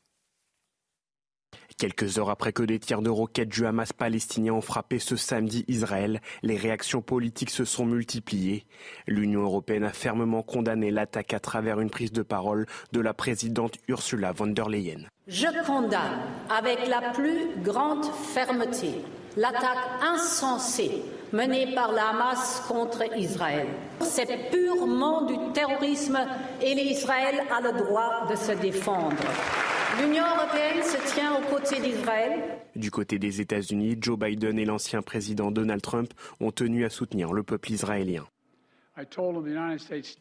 S51: Quelques heures après que des tirs de roquettes du Hamas palestinien ont frappé ce samedi Israël, les réactions politiques se sont multipliées. L'Union européenne a fermement condamné l'attaque à travers une prise de parole de la présidente Ursula von der Leyen.
S52: Je condamne avec la plus grande fermeté l'attaque insensée menée par la Hamas contre Israël. C'est purement du terrorisme et l'Israël a le droit de se défendre. L'Union européenne se tient aux côtés d'Israël.
S51: Du côté des États-Unis, Joe Biden et l'ancien président Donald Trump ont tenu à soutenir le peuple israélien.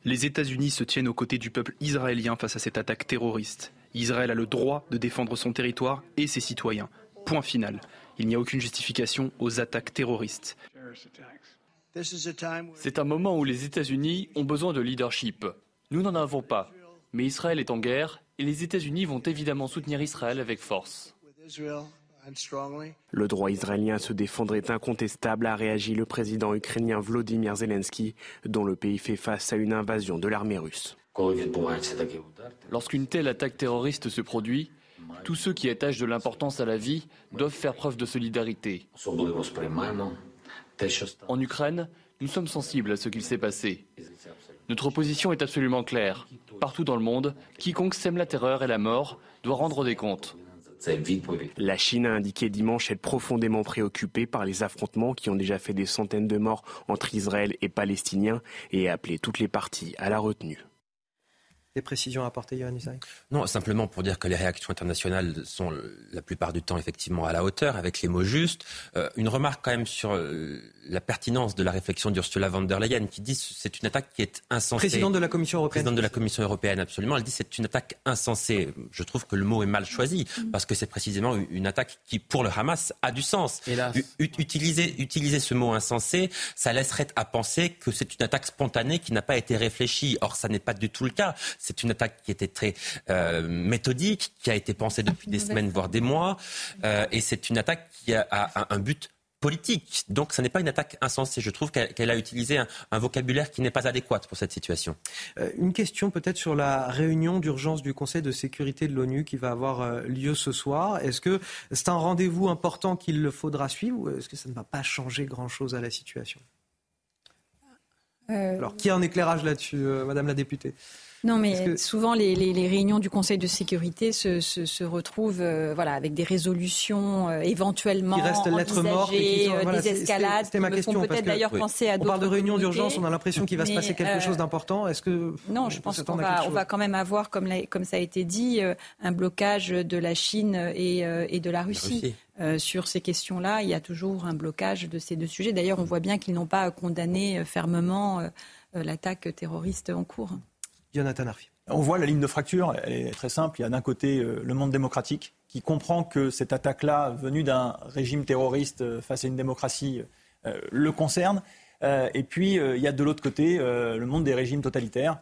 S23: Les États-Unis se tiennent aux côtés du peuple israélien face à cette attaque terroriste. Israël a le droit de défendre son territoire et ses citoyens. Point final. Il n'y a aucune justification aux attaques terroristes.
S53: C'est un moment où les États-Unis ont besoin de leadership. Nous n'en avons pas. Mais Israël est en guerre et les États-Unis vont évidemment soutenir Israël avec force.
S51: Le droit israélien à se défendre est incontestable, a réagi le président ukrainien Vladimir Zelensky, dont le pays fait face à une invasion de l'armée russe.
S53: Lorsqu'une telle attaque terroriste se produit, tous ceux qui attachent de l'importance à la vie doivent faire preuve de solidarité. En Ukraine, nous sommes sensibles à ce qu'il s'est passé. Notre position est absolument claire. Partout dans le monde, quiconque sème la terreur et la mort doit rendre des comptes.
S51: La Chine a indiqué dimanche être profondément préoccupée par les affrontements qui ont déjà fait des centaines de morts entre Israël et Palestiniens et a appelé toutes les parties à la retenue.
S4: Des précisions à apporter, Yohann
S11: Non, simplement pour dire que les réactions internationales sont la plupart du temps effectivement à la hauteur, avec les mots justes. Euh, une remarque quand même sur euh, la pertinence de la réflexion d'Ursula von der Leyen, qui dit que c'est une attaque qui est insensée.
S4: Présidente de la Commission européenne.
S11: Présidente de la Commission européenne, absolument. Elle dit que c'est une attaque insensée. Je trouve que le mot est mal choisi, parce que c'est précisément une attaque qui, pour le Hamas, a du sens. Utiliser, utiliser ce mot insensé, ça laisserait à penser que c'est une attaque spontanée qui n'a pas été réfléchie. Or, ça n'est pas du tout le cas. C'est une attaque qui était très euh, méthodique, qui a été pensée depuis des semaines, voire des mois. Euh, et c'est une attaque qui a, a un but politique. Donc, ce n'est pas une attaque insensée. Je trouve qu'elle a utilisé un, vocabulaire qui n'est pas adéquat pour cette situation.
S4: Euh, une question peut-être sur la réunion d'urgence du Conseil de sécurité de l'ONU qui va avoir lieu ce soir. Est-ce que c'est un rendez-vous important qu'il faudra suivre ou est-ce que ça ne va pas changer grand-chose à la situation? Euh, Alors, qui a un éclairage là-dessus, Madame la députée?
S47: Non, mais souvent les, réunions du Conseil de sécurité se, retrouvent euh, voilà, avec des résolutions euh, éventuellement qui restent lettres mortes, et euh, des escalades.
S4: C'était ma question.
S47: Peut-être d'ailleurs penser à
S4: On parle de réunions d'urgence, on a l'impression qu'il va se passer quelque chose d'important. Est-ce que
S47: non, je pense qu'on va, on va quand même avoir, comme, comme ça a été dit, un blocage de la Chine et, et de la Russie. sur ces questions-là, il y a toujours un blocage de ces deux sujets. D'ailleurs, on voit bien qu'ils n'ont pas condamné fermement l'attaque terroriste en cours.
S46: On voit la ligne de fracture, elle est très simple. Il y a d'un côté euh, le monde démocratique qui comprend que cette attaque-là, venue d'un régime terroriste euh, face à une démocratie, euh, le concerne. et puis, il y a de l'autre côté le monde des régimes totalitaires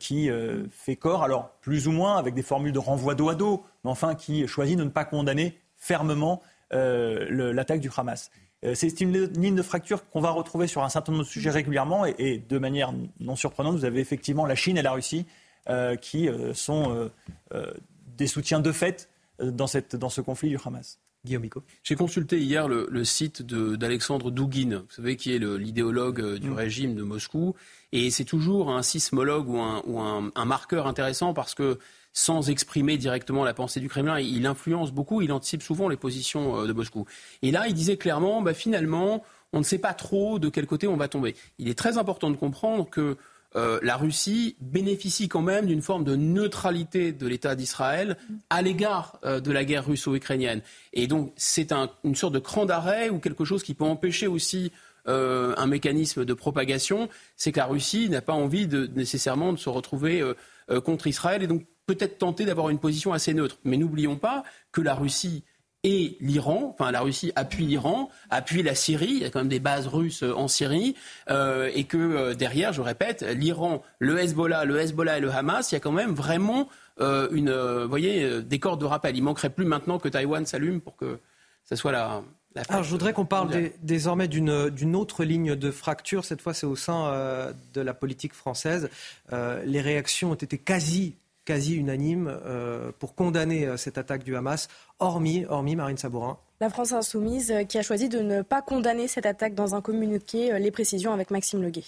S46: qui fait corps, alors plus ou moins avec des formules de renvoi dos à dos, mais enfin qui choisit de ne pas condamner fermement l'attaque du Hamas. C'est une ligne de fracture qu'on va retrouver sur un certain nombre de sujets régulièrement et, de manière non surprenante, vous avez effectivement la Chine et la Russie euh, qui euh, sont euh, des soutiens de fait dans, cette, dans ce conflit du Hamas.
S4: Guillaume
S31: J'ai consulté hier le, site d'Alexandre Douguin, vous savez, qui est l'idéologue du mm. régime de Moscou. Et c'est toujours un sismologue ou, un, ou un, un, marqueur intéressant parce que sans exprimer directement la pensée du Kremlin. Il influence beaucoup, il anticipe souvent les positions euh, de Moscou. Et là, il disait clairement, bah, finalement, on ne sait pas trop de quel côté on va tomber. Il est très important de comprendre que euh, la Russie bénéficie quand même d'une forme de neutralité de l'État d'Israël à l'égard euh, de la guerre russo-ukrainienne. Et donc c'est une sorte de cran d'arrêt ou quelque chose qui peut empêcher aussi un mécanisme de propagation, c'est que la Russie n'a pas envie de, nécessairement de se retrouver contre Israël et donc peut-être tenter d'avoir une position assez neutre. Mais n'oublions pas que la Russie et l'Iran, enfin la Russie appuie l'Iran, appuie la Syrie, il y a quand même des bases russes euh, en Syrie, euh, et que euh, derrière, je répète, l'Iran, le Hezbollah, le Hezbollah et le Hamas, il y a quand même vraiment une, voyez, des cordes de rappel. Il manquerait plus maintenant que Taïwan s'allume pour que ce soit la,
S4: alors, je voudrais qu'on parle désormais d'une autre ligne de fracture. Cette fois, c'est au sein de la politique française. les réactions ont été quasi quasi unanime euh, pour condamner euh, cette attaque du Hamas, hormis, hormis Marine Sabourin.
S5: La France insoumise euh, qui a choisi de ne pas condamner cette attaque dans un communiqué. Les précisions avec Maxime Leguet.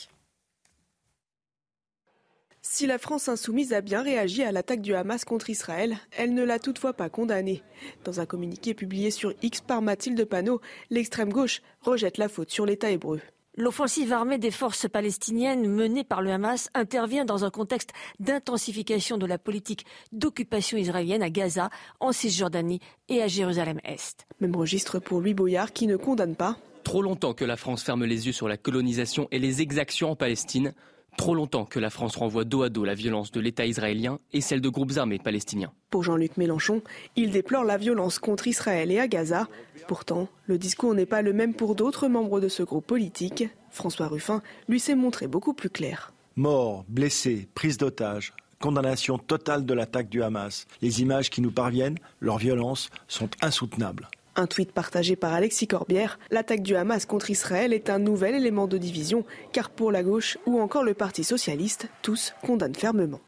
S12: Si la France insoumise a bien réagi à l'attaque du Hamas contre Israël, elle ne l'a toutefois pas condamnée. Dans un communiqué publié sur X par Mathilde Panot, l'extrême gauche rejette la faute sur l'État hébreu.
S54: L'offensive armée des forces palestiniennes menée par le Hamas intervient dans un contexte d'intensification de la politique d'occupation israélienne à Gaza, en Cisjordanie et à Jérusalem-Est.
S55: Même registre pour Louis Boyard qui ne condamne pas.
S56: Trop longtemps que la France ferme les yeux sur la colonisation et les exactions en Palestine. Trop longtemps que la France renvoie dos à dos la violence de l'État israélien et celle de groupes armés palestiniens.
S55: Pour Jean-Luc Mélenchon, il déplore la violence contre Israël et à Gaza. Pourtant, le discours n'est pas le même pour d'autres membres de ce groupe politique. François Ruffin lui s'est montré beaucoup plus clair.
S42: Morts, blessés, prise d'otages, condamnation totale de l'attaque du Hamas. Les images qui nous parviennent, leur violence, sont insoutenables.
S55: Un tweet partagé par Alexis Corbière, l'attaque du Hamas contre Israël est un nouvel élément de division, car pour la gauche ou encore le Parti socialiste, tous condamnent fermement.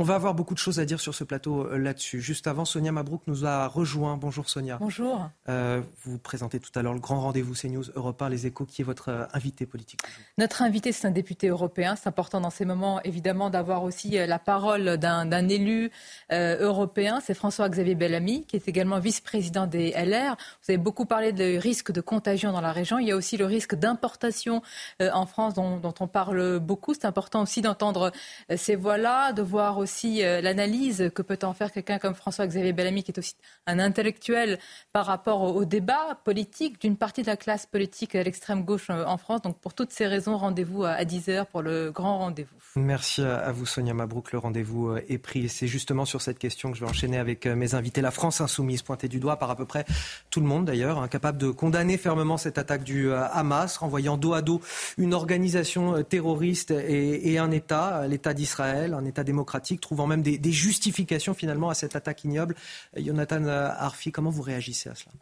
S4: On va avoir beaucoup de choses à dire sur ce plateau euh, là-dessus. Juste avant, Sonia Mabrouk nous a rejoint. Bonjour Sonia.
S52: Bonjour.
S4: Euh, vous présentez tout à l'heure le grand rendez-vous CNews Europe 1, Les Échos. Qui est votre euh, invité politique
S52: Notre invité, c'est un député européen. C'est important dans ces moments, évidemment, d'avoir aussi la parole d'un élu européen. C'est François-Xavier Bellamy, qui est également vice-président des LR. Vous avez beaucoup parlé du risque de contagion dans la région. Il y a aussi le risque d'importation en France dont, dont, on parle beaucoup. C'est important aussi d'entendre ces voix-là, de voir aussi aussi euh, l'analyse que peut en faire quelqu'un comme François-Xavier Bellamy, qui est aussi un intellectuel par rapport au, débat politique d'une partie de la classe politique à l'extrême gauche euh, en France. Donc pour toutes ces raisons, rendez-vous à 10h pour le grand rendez-vous.
S4: Merci à vous Sonia Mabrouk. Le rendez-vous euh, est pris c'est justement sur cette question que je vais enchaîner avec mes invités. La France insoumise pointée du doigt par à peu près tout le monde d'ailleurs, incapable de condamner fermement cette attaque du Hamas, renvoyant dos à dos une organisation terroriste et, et un État, l'État d'Israël, un État démocratique trouvant même des, justifications finalement à cette attaque ignoble. Jonathan Arfi, comment vous réagissez à cela?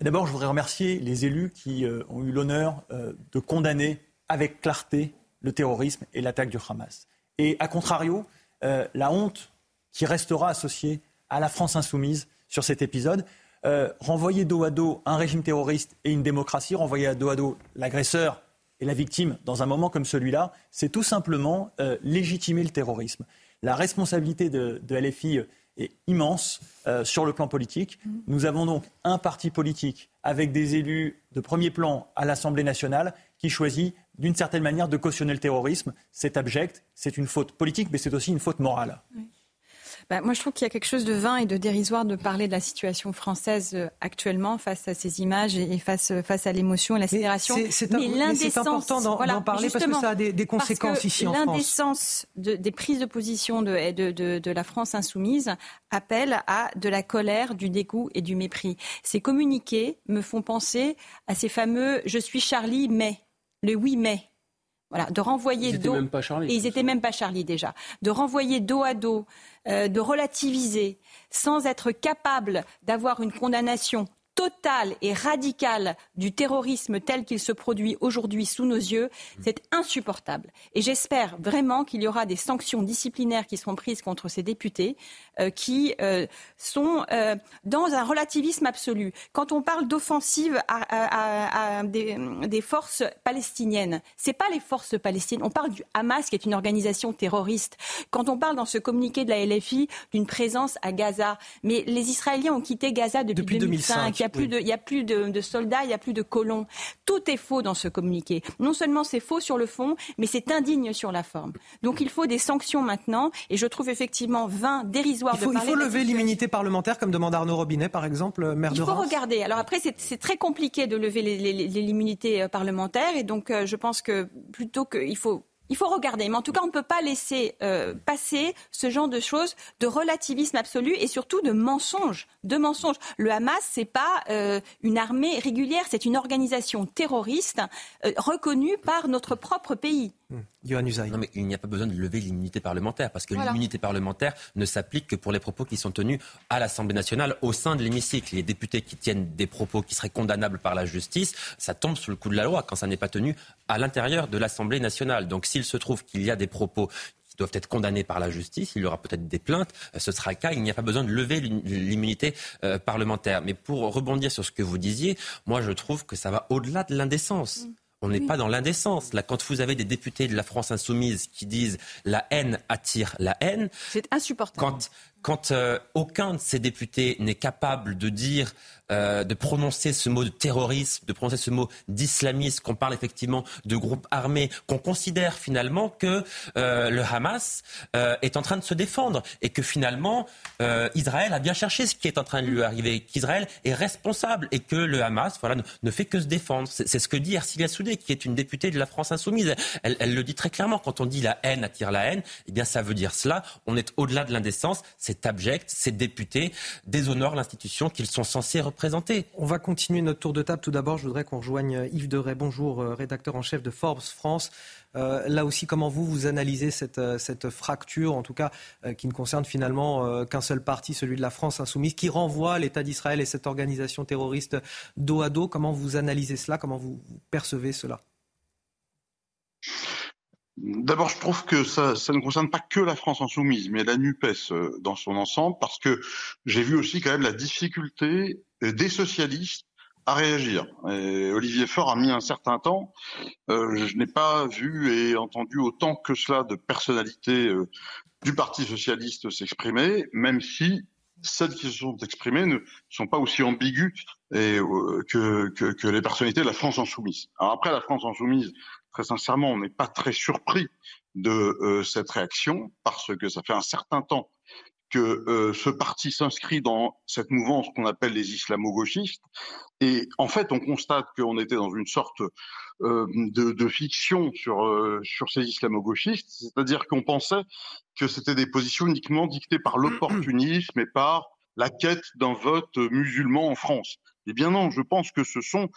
S46: D'abord, je voudrais remercier les élus qui euh, ont eu l'honneur euh, de condamner avec clarté le terrorisme et l'attaque du Hamas. Et à contrario, euh, la honte qui restera associée à la France insoumise sur cet épisode, renvoyer dos à dos un régime terroriste et une démocratie, renvoyer à dos à dos l'agresseur et la victime dans un moment comme celui-là, c'est tout simplement légitimer le terrorisme. La responsabilité de, LFI est immense euh, sur le plan politique. Mm. Nous avons donc un parti politique avec des élus de premier plan à l'Assemblée nationale qui choisit d'une certaine manière de cautionner le terrorisme. C'est abject, c'est une faute politique, mais c'est aussi une faute morale.
S47: Bah, moi, je trouve qu'il y a quelque chose de vain et de dérisoire de parler de la situation française euh, actuellement face à ces images et face, euh, face à l'émotion et la sidération.
S4: C'est important d'en parler parce que ça a des, conséquences ici en France.
S47: L'indécence de, des prises de position de, de, de, de, la France insoumise appelle à de la colère, du dégoût et du mépris. Ces communiqués me font penser à ces fameux « je suis Charlie, mais », le « oui, mais ». Voilà, de renvoyer
S57: ils
S47: dos.
S57: Même pas Charlie,
S47: et ils étaient même pas Charlie déjà. De renvoyer dos à dos, euh, de relativiser, sans être capable d'avoir une condamnation totale et radicale du terrorisme tel qu'il se produit aujourd'hui sous nos yeux, c'est insupportable. Et j'espère vraiment qu'il y aura des sanctions disciplinaires qui seront prises contre ces députés euh, qui euh, sont euh, dans un relativisme absolu. Quand on parle d'offensive à, des, forces palestiniennes, c'est pas les forces palestiniennes. On parle du Hamas qui est une organisation terroriste. Quand on parle dans ce communiqué de la LFI d'une présence à Gaza, mais les Israéliens ont quitté Gaza depuis, 2005 n'y a plus, de, il y a plus de, soldats, il n'y a plus de colons. Tout est faux dans ce communiqué. Non seulement c'est faux sur le fond, mais c'est indigne sur la forme. Donc il faut des sanctions maintenant, et je trouve effectivement vain, dérisoire
S4: il faut,
S47: de
S4: parler Il faut lever l'immunité parlementaire, comme demande Arnaud Robinet, par exemple, maire de
S47: Reims. Il faut regarder. Alors après, c'est très compliqué de lever l'immunité euh, parlementaire, et donc euh, je pense que plutôt qu'il faut il faut regarder, mais en tout cas, on ne peut pas laisser euh, passer ce genre de choses, de relativisme absolu et surtout de mensonges. De mensonges. Le Hamas, c'est pas euh, une armée régulière, c'est une organisation terroriste euh, reconnue par notre propre pays.
S4: Mmh.
S11: Non, mais il n'y a pas besoin de lever l'immunité parlementaire, parce que l'immunité parlementaire ne s'applique que pour les propos qui sont tenus à l'Assemblée nationale, au sein de l'hémicycle. Les députés qui tiennent des propos qui seraient condamnables par la justice, ça tombe sous le coup de la loi quand ça n'est pas tenu à l'intérieur de l'Assemblée nationale. Donc s'il se trouve qu'il y a des propos qui doivent être condamnés par la justice, il y aura peut-être des plaintes, ce sera le cas, il n'y a pas besoin de lever l'immunité euh, parlementaire. Mais pour rebondir sur ce que vous disiez, moi je trouve que ça va au-delà de l'indécence. Mm. On n'est pas dans l'indécence. Là, quand vous avez des députés de la France insoumise qui disent la haine attire la haine.
S47: C'est insupportable.
S11: Quand quand aucun de ces députés n'est capable de dire euh, de prononcer ce mot de terrorisme, de prononcer ce mot d'islamisme, qu'on parle effectivement de groupes armés, qu'on considère finalement que euh, le Hamas euh, est en train de se défendre et que finalement Israël a bien cherché ce qui est en train de lui arriver, qu'Israël est responsable et que le Hamas voilà, ne, fait que se défendre. C'est ce que dit Ercilia Soudé, qui est une députée de la France insoumise. Elle, le dit très clairement. Quand on dit la haine attire la haine, eh bien ça veut dire cela. On est au-delà de l'indécence. Abject. Ces députés déshonorent l'institution qu'ils sont censés représenter.
S4: On va continuer notre tour de table. Tout d'abord, je voudrais qu'on rejoigne Yves Deray. Bonjour, euh, rédacteur en chef de Forbes France. Euh, là aussi, comment vous, vous analysez cette, euh, cette fracture, en tout cas, qui ne concerne finalement qu'un seul parti, celui de la France insoumise, qui renvoie l'État d'Israël et cette organisation terroriste dos à dos? Comment vous analysez cela? Comment vous percevez cela?
S58: D'abord, je trouve que ça, ça, ne concerne pas que la France insoumise, mais la NUPES dans son ensemble, parce que j'ai vu aussi quand même la difficulté des socialistes à réagir. Et Olivier Faure a mis un certain temps. Euh, je n'ai pas vu et entendu autant que cela de personnalités euh, du Parti socialiste s'exprimer, même si celles qui se sont exprimées ne sont pas aussi ambiguës et, euh, que, que, que, les personnalités de la France insoumise. Alors après, la France insoumise, très sincèrement, on n'est pas très surpris de euh, cette réaction parce que ça fait un certain temps que euh, ce parti s'inscrit dans cette mouvance qu'on appelle les islamo-gauchistes. Et en fait, on constate qu'on était dans une sorte euh, de, fiction sur, sur ces islamo-gauchistes, c'est-à-dire qu'on pensait que c'était des positions uniquement dictées par l'opportunisme et par la quête d'un vote musulman en France. Eh bien non, je pense que ce sont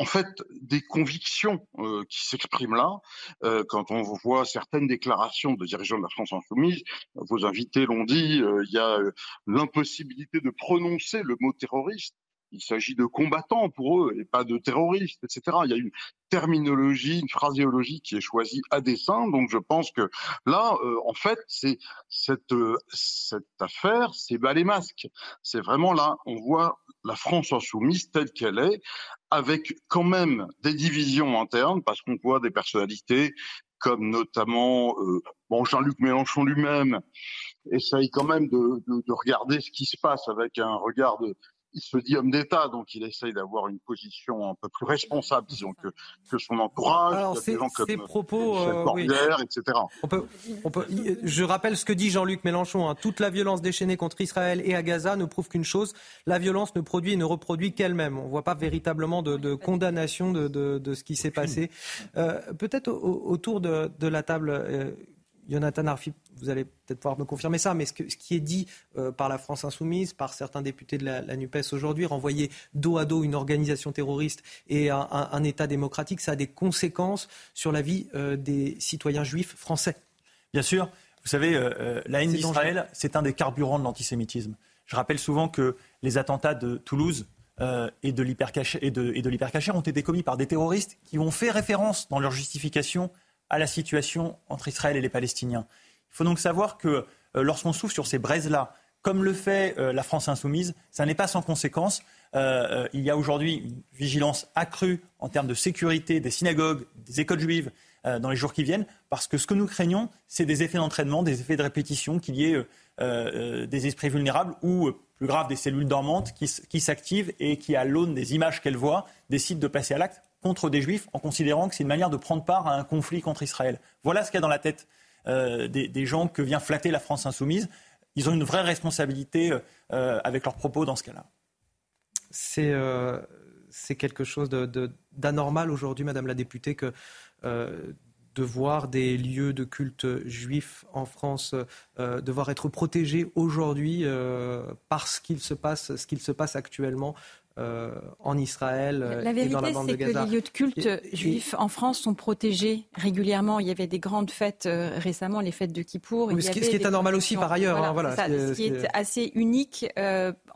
S58: en fait des convictions euh, qui s'expriment là. Euh, quand on voit certaines déclarations de dirigeants de la France insoumise, vos invités l'ont dit, euh, il y a l'impossibilité de prononcer le mot terroriste. Il s'agit de combattants pour eux et pas de terroristes, etc. Il y a une terminologie, une phraséologie qui est choisie à dessein. Donc je pense que là, en fait, c'est cette cette affaire, c'est bas les masques. C'est vraiment là, on voit la France insoumise telle qu'elle est, avec quand même des divisions internes, parce qu'on voit des personnalités comme notamment euh, bon, Jean-Luc Mélenchon lui-même essaye quand même de, de, de, regarder ce qui se passe avec un regard de, il se dit homme d'État, donc il essaye d'avoir une position un peu plus responsable, disons, que, que son entourage.
S4: Alors, ces, propos,
S58: euh, oui. etc.
S4: On peut, on peut, je rappelle ce que dit Jean-Luc Mélenchon. Hein. Toute la violence déchaînée contre Israël et à Gaza ne prouve qu'une chose la violence ne produit et ne reproduit qu'elle-même. On ne voit pas véritablement de, de condamnation de, de, de, ce qui s'est passé. Euh, Peut-être autour de, la table. Euh, Jonathan Arfi, vous allez peut-être pouvoir me confirmer ça, mais ce, qui est dit euh, par la France insoumise, par certains députés de la, NUPES aujourd'hui, renvoyer dos à dos une organisation terroriste et un, État démocratique, ça a des conséquences sur la vie euh, des citoyens juifs français.
S46: Bien sûr. Vous savez, euh, la haine d'Israël, c'est un des carburants de l'antisémitisme. Je rappelle souvent que les attentats de Toulouse et de l'hypercacher ont été commis par des terroristes qui ont fait référence dans leur justification à la situation entre Israël et les Palestiniens. Il faut donc savoir que euh, lorsqu'on souffle sur ces braises-là, comme le fait euh, la France insoumise, ça n'est pas sans conséquence. Euh, il y a aujourd'hui une vigilance accrue en termes de sécurité des synagogues, des écoles juives dans les jours qui viennent, parce que ce que nous craignons, c'est des effets d'entraînement, des effets de répétition, qu'il y ait des esprits vulnérables ou, plus grave, des cellules dormantes qui, qui s'activent et qui, à l'aune des images qu'elles voient, décident de passer à l'acte contre des juifs en considérant que c'est une manière de prendre part à un conflit contre Israël. Voilà ce qu'il y a dans la tête euh, des, gens que vient flatter la France insoumise. Ils ont une vraie responsabilité euh, avec leurs propos dans ce cas-là.
S4: C'est euh, quelque chose d'anormal aujourd'hui, Madame la députée, que de voir des lieux de culte juifs en France devoir être protégés aujourd'hui parce qu'il se passe ce qu'il se passe actuellement euh, en Israël
S47: euh, la vérité, c'est que les lieux de culte juifs en France sont protégés régulièrement. Il y avait des grandes fêtes euh, récemment, les fêtes de Kippour.
S4: ce, qui, est anormal aussi par ailleurs.
S47: Voilà, hein, ce, qui est, assez unique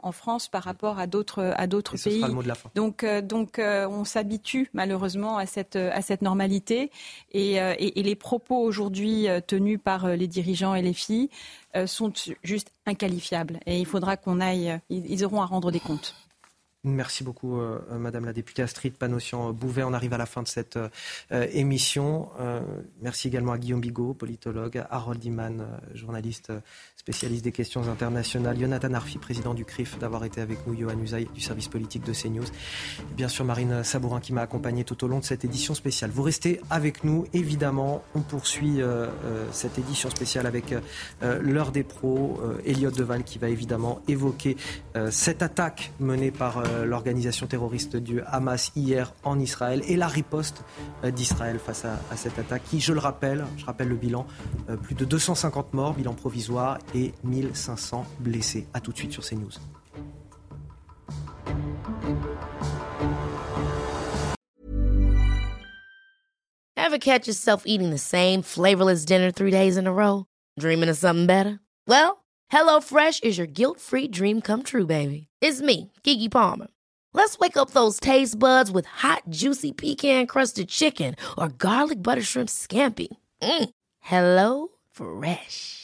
S47: en France par rapport à d'autres à d'autres pays.
S4: le mot de la fin.
S47: Donc donc on s'habitue malheureusement à cette à cette normalité et, et, et les propos aujourd'hui tenus par les dirigeants et les filles sont juste inqualifiables et il faudra qu'on aille. Ils auront à rendre des comptes.
S4: Merci beaucoup, euh, Madame la députée Astrid Panossian-Bouvet. On arrive à la fin de cette euh, émission. Euh, merci également à Guillaume Bigot, politologue, à Harold Iman, journaliste spécialiste des questions internationales, Jonathan Arfi, président du CRIF, d'avoir été avec nous, Johan Usaï du service politique de CNews, et bien sûr Marine Sabourin qui m'a accompagné tout au long de cette édition spéciale. Vous restez avec nous, évidemment. On poursuit cette édition spéciale avec l'heure des pros, Elliot Deval qui va évidemment évoquer cette attaque menée par euh, l'organisation terroriste du Hamas hier en Israël et la riposte euh, d'Israël face à, cette attaque qui, je le rappelle, je rappelle le bilan, euh, plus de 250 morts, bilan provisoire et 1500 blessés. A tout de suite sur CNews.
S59: Ever catch yourself eating the same flavorless dinner three days in a row? Dreaming of something better? Well, HelloFresh is your guilt-free dream come true, baby. It's me, Kiki Palmer. Let's wake up those taste buds with hot, juicy pecan crusted chicken or garlic butter shrimp scampi. Mm. Hello Fresh.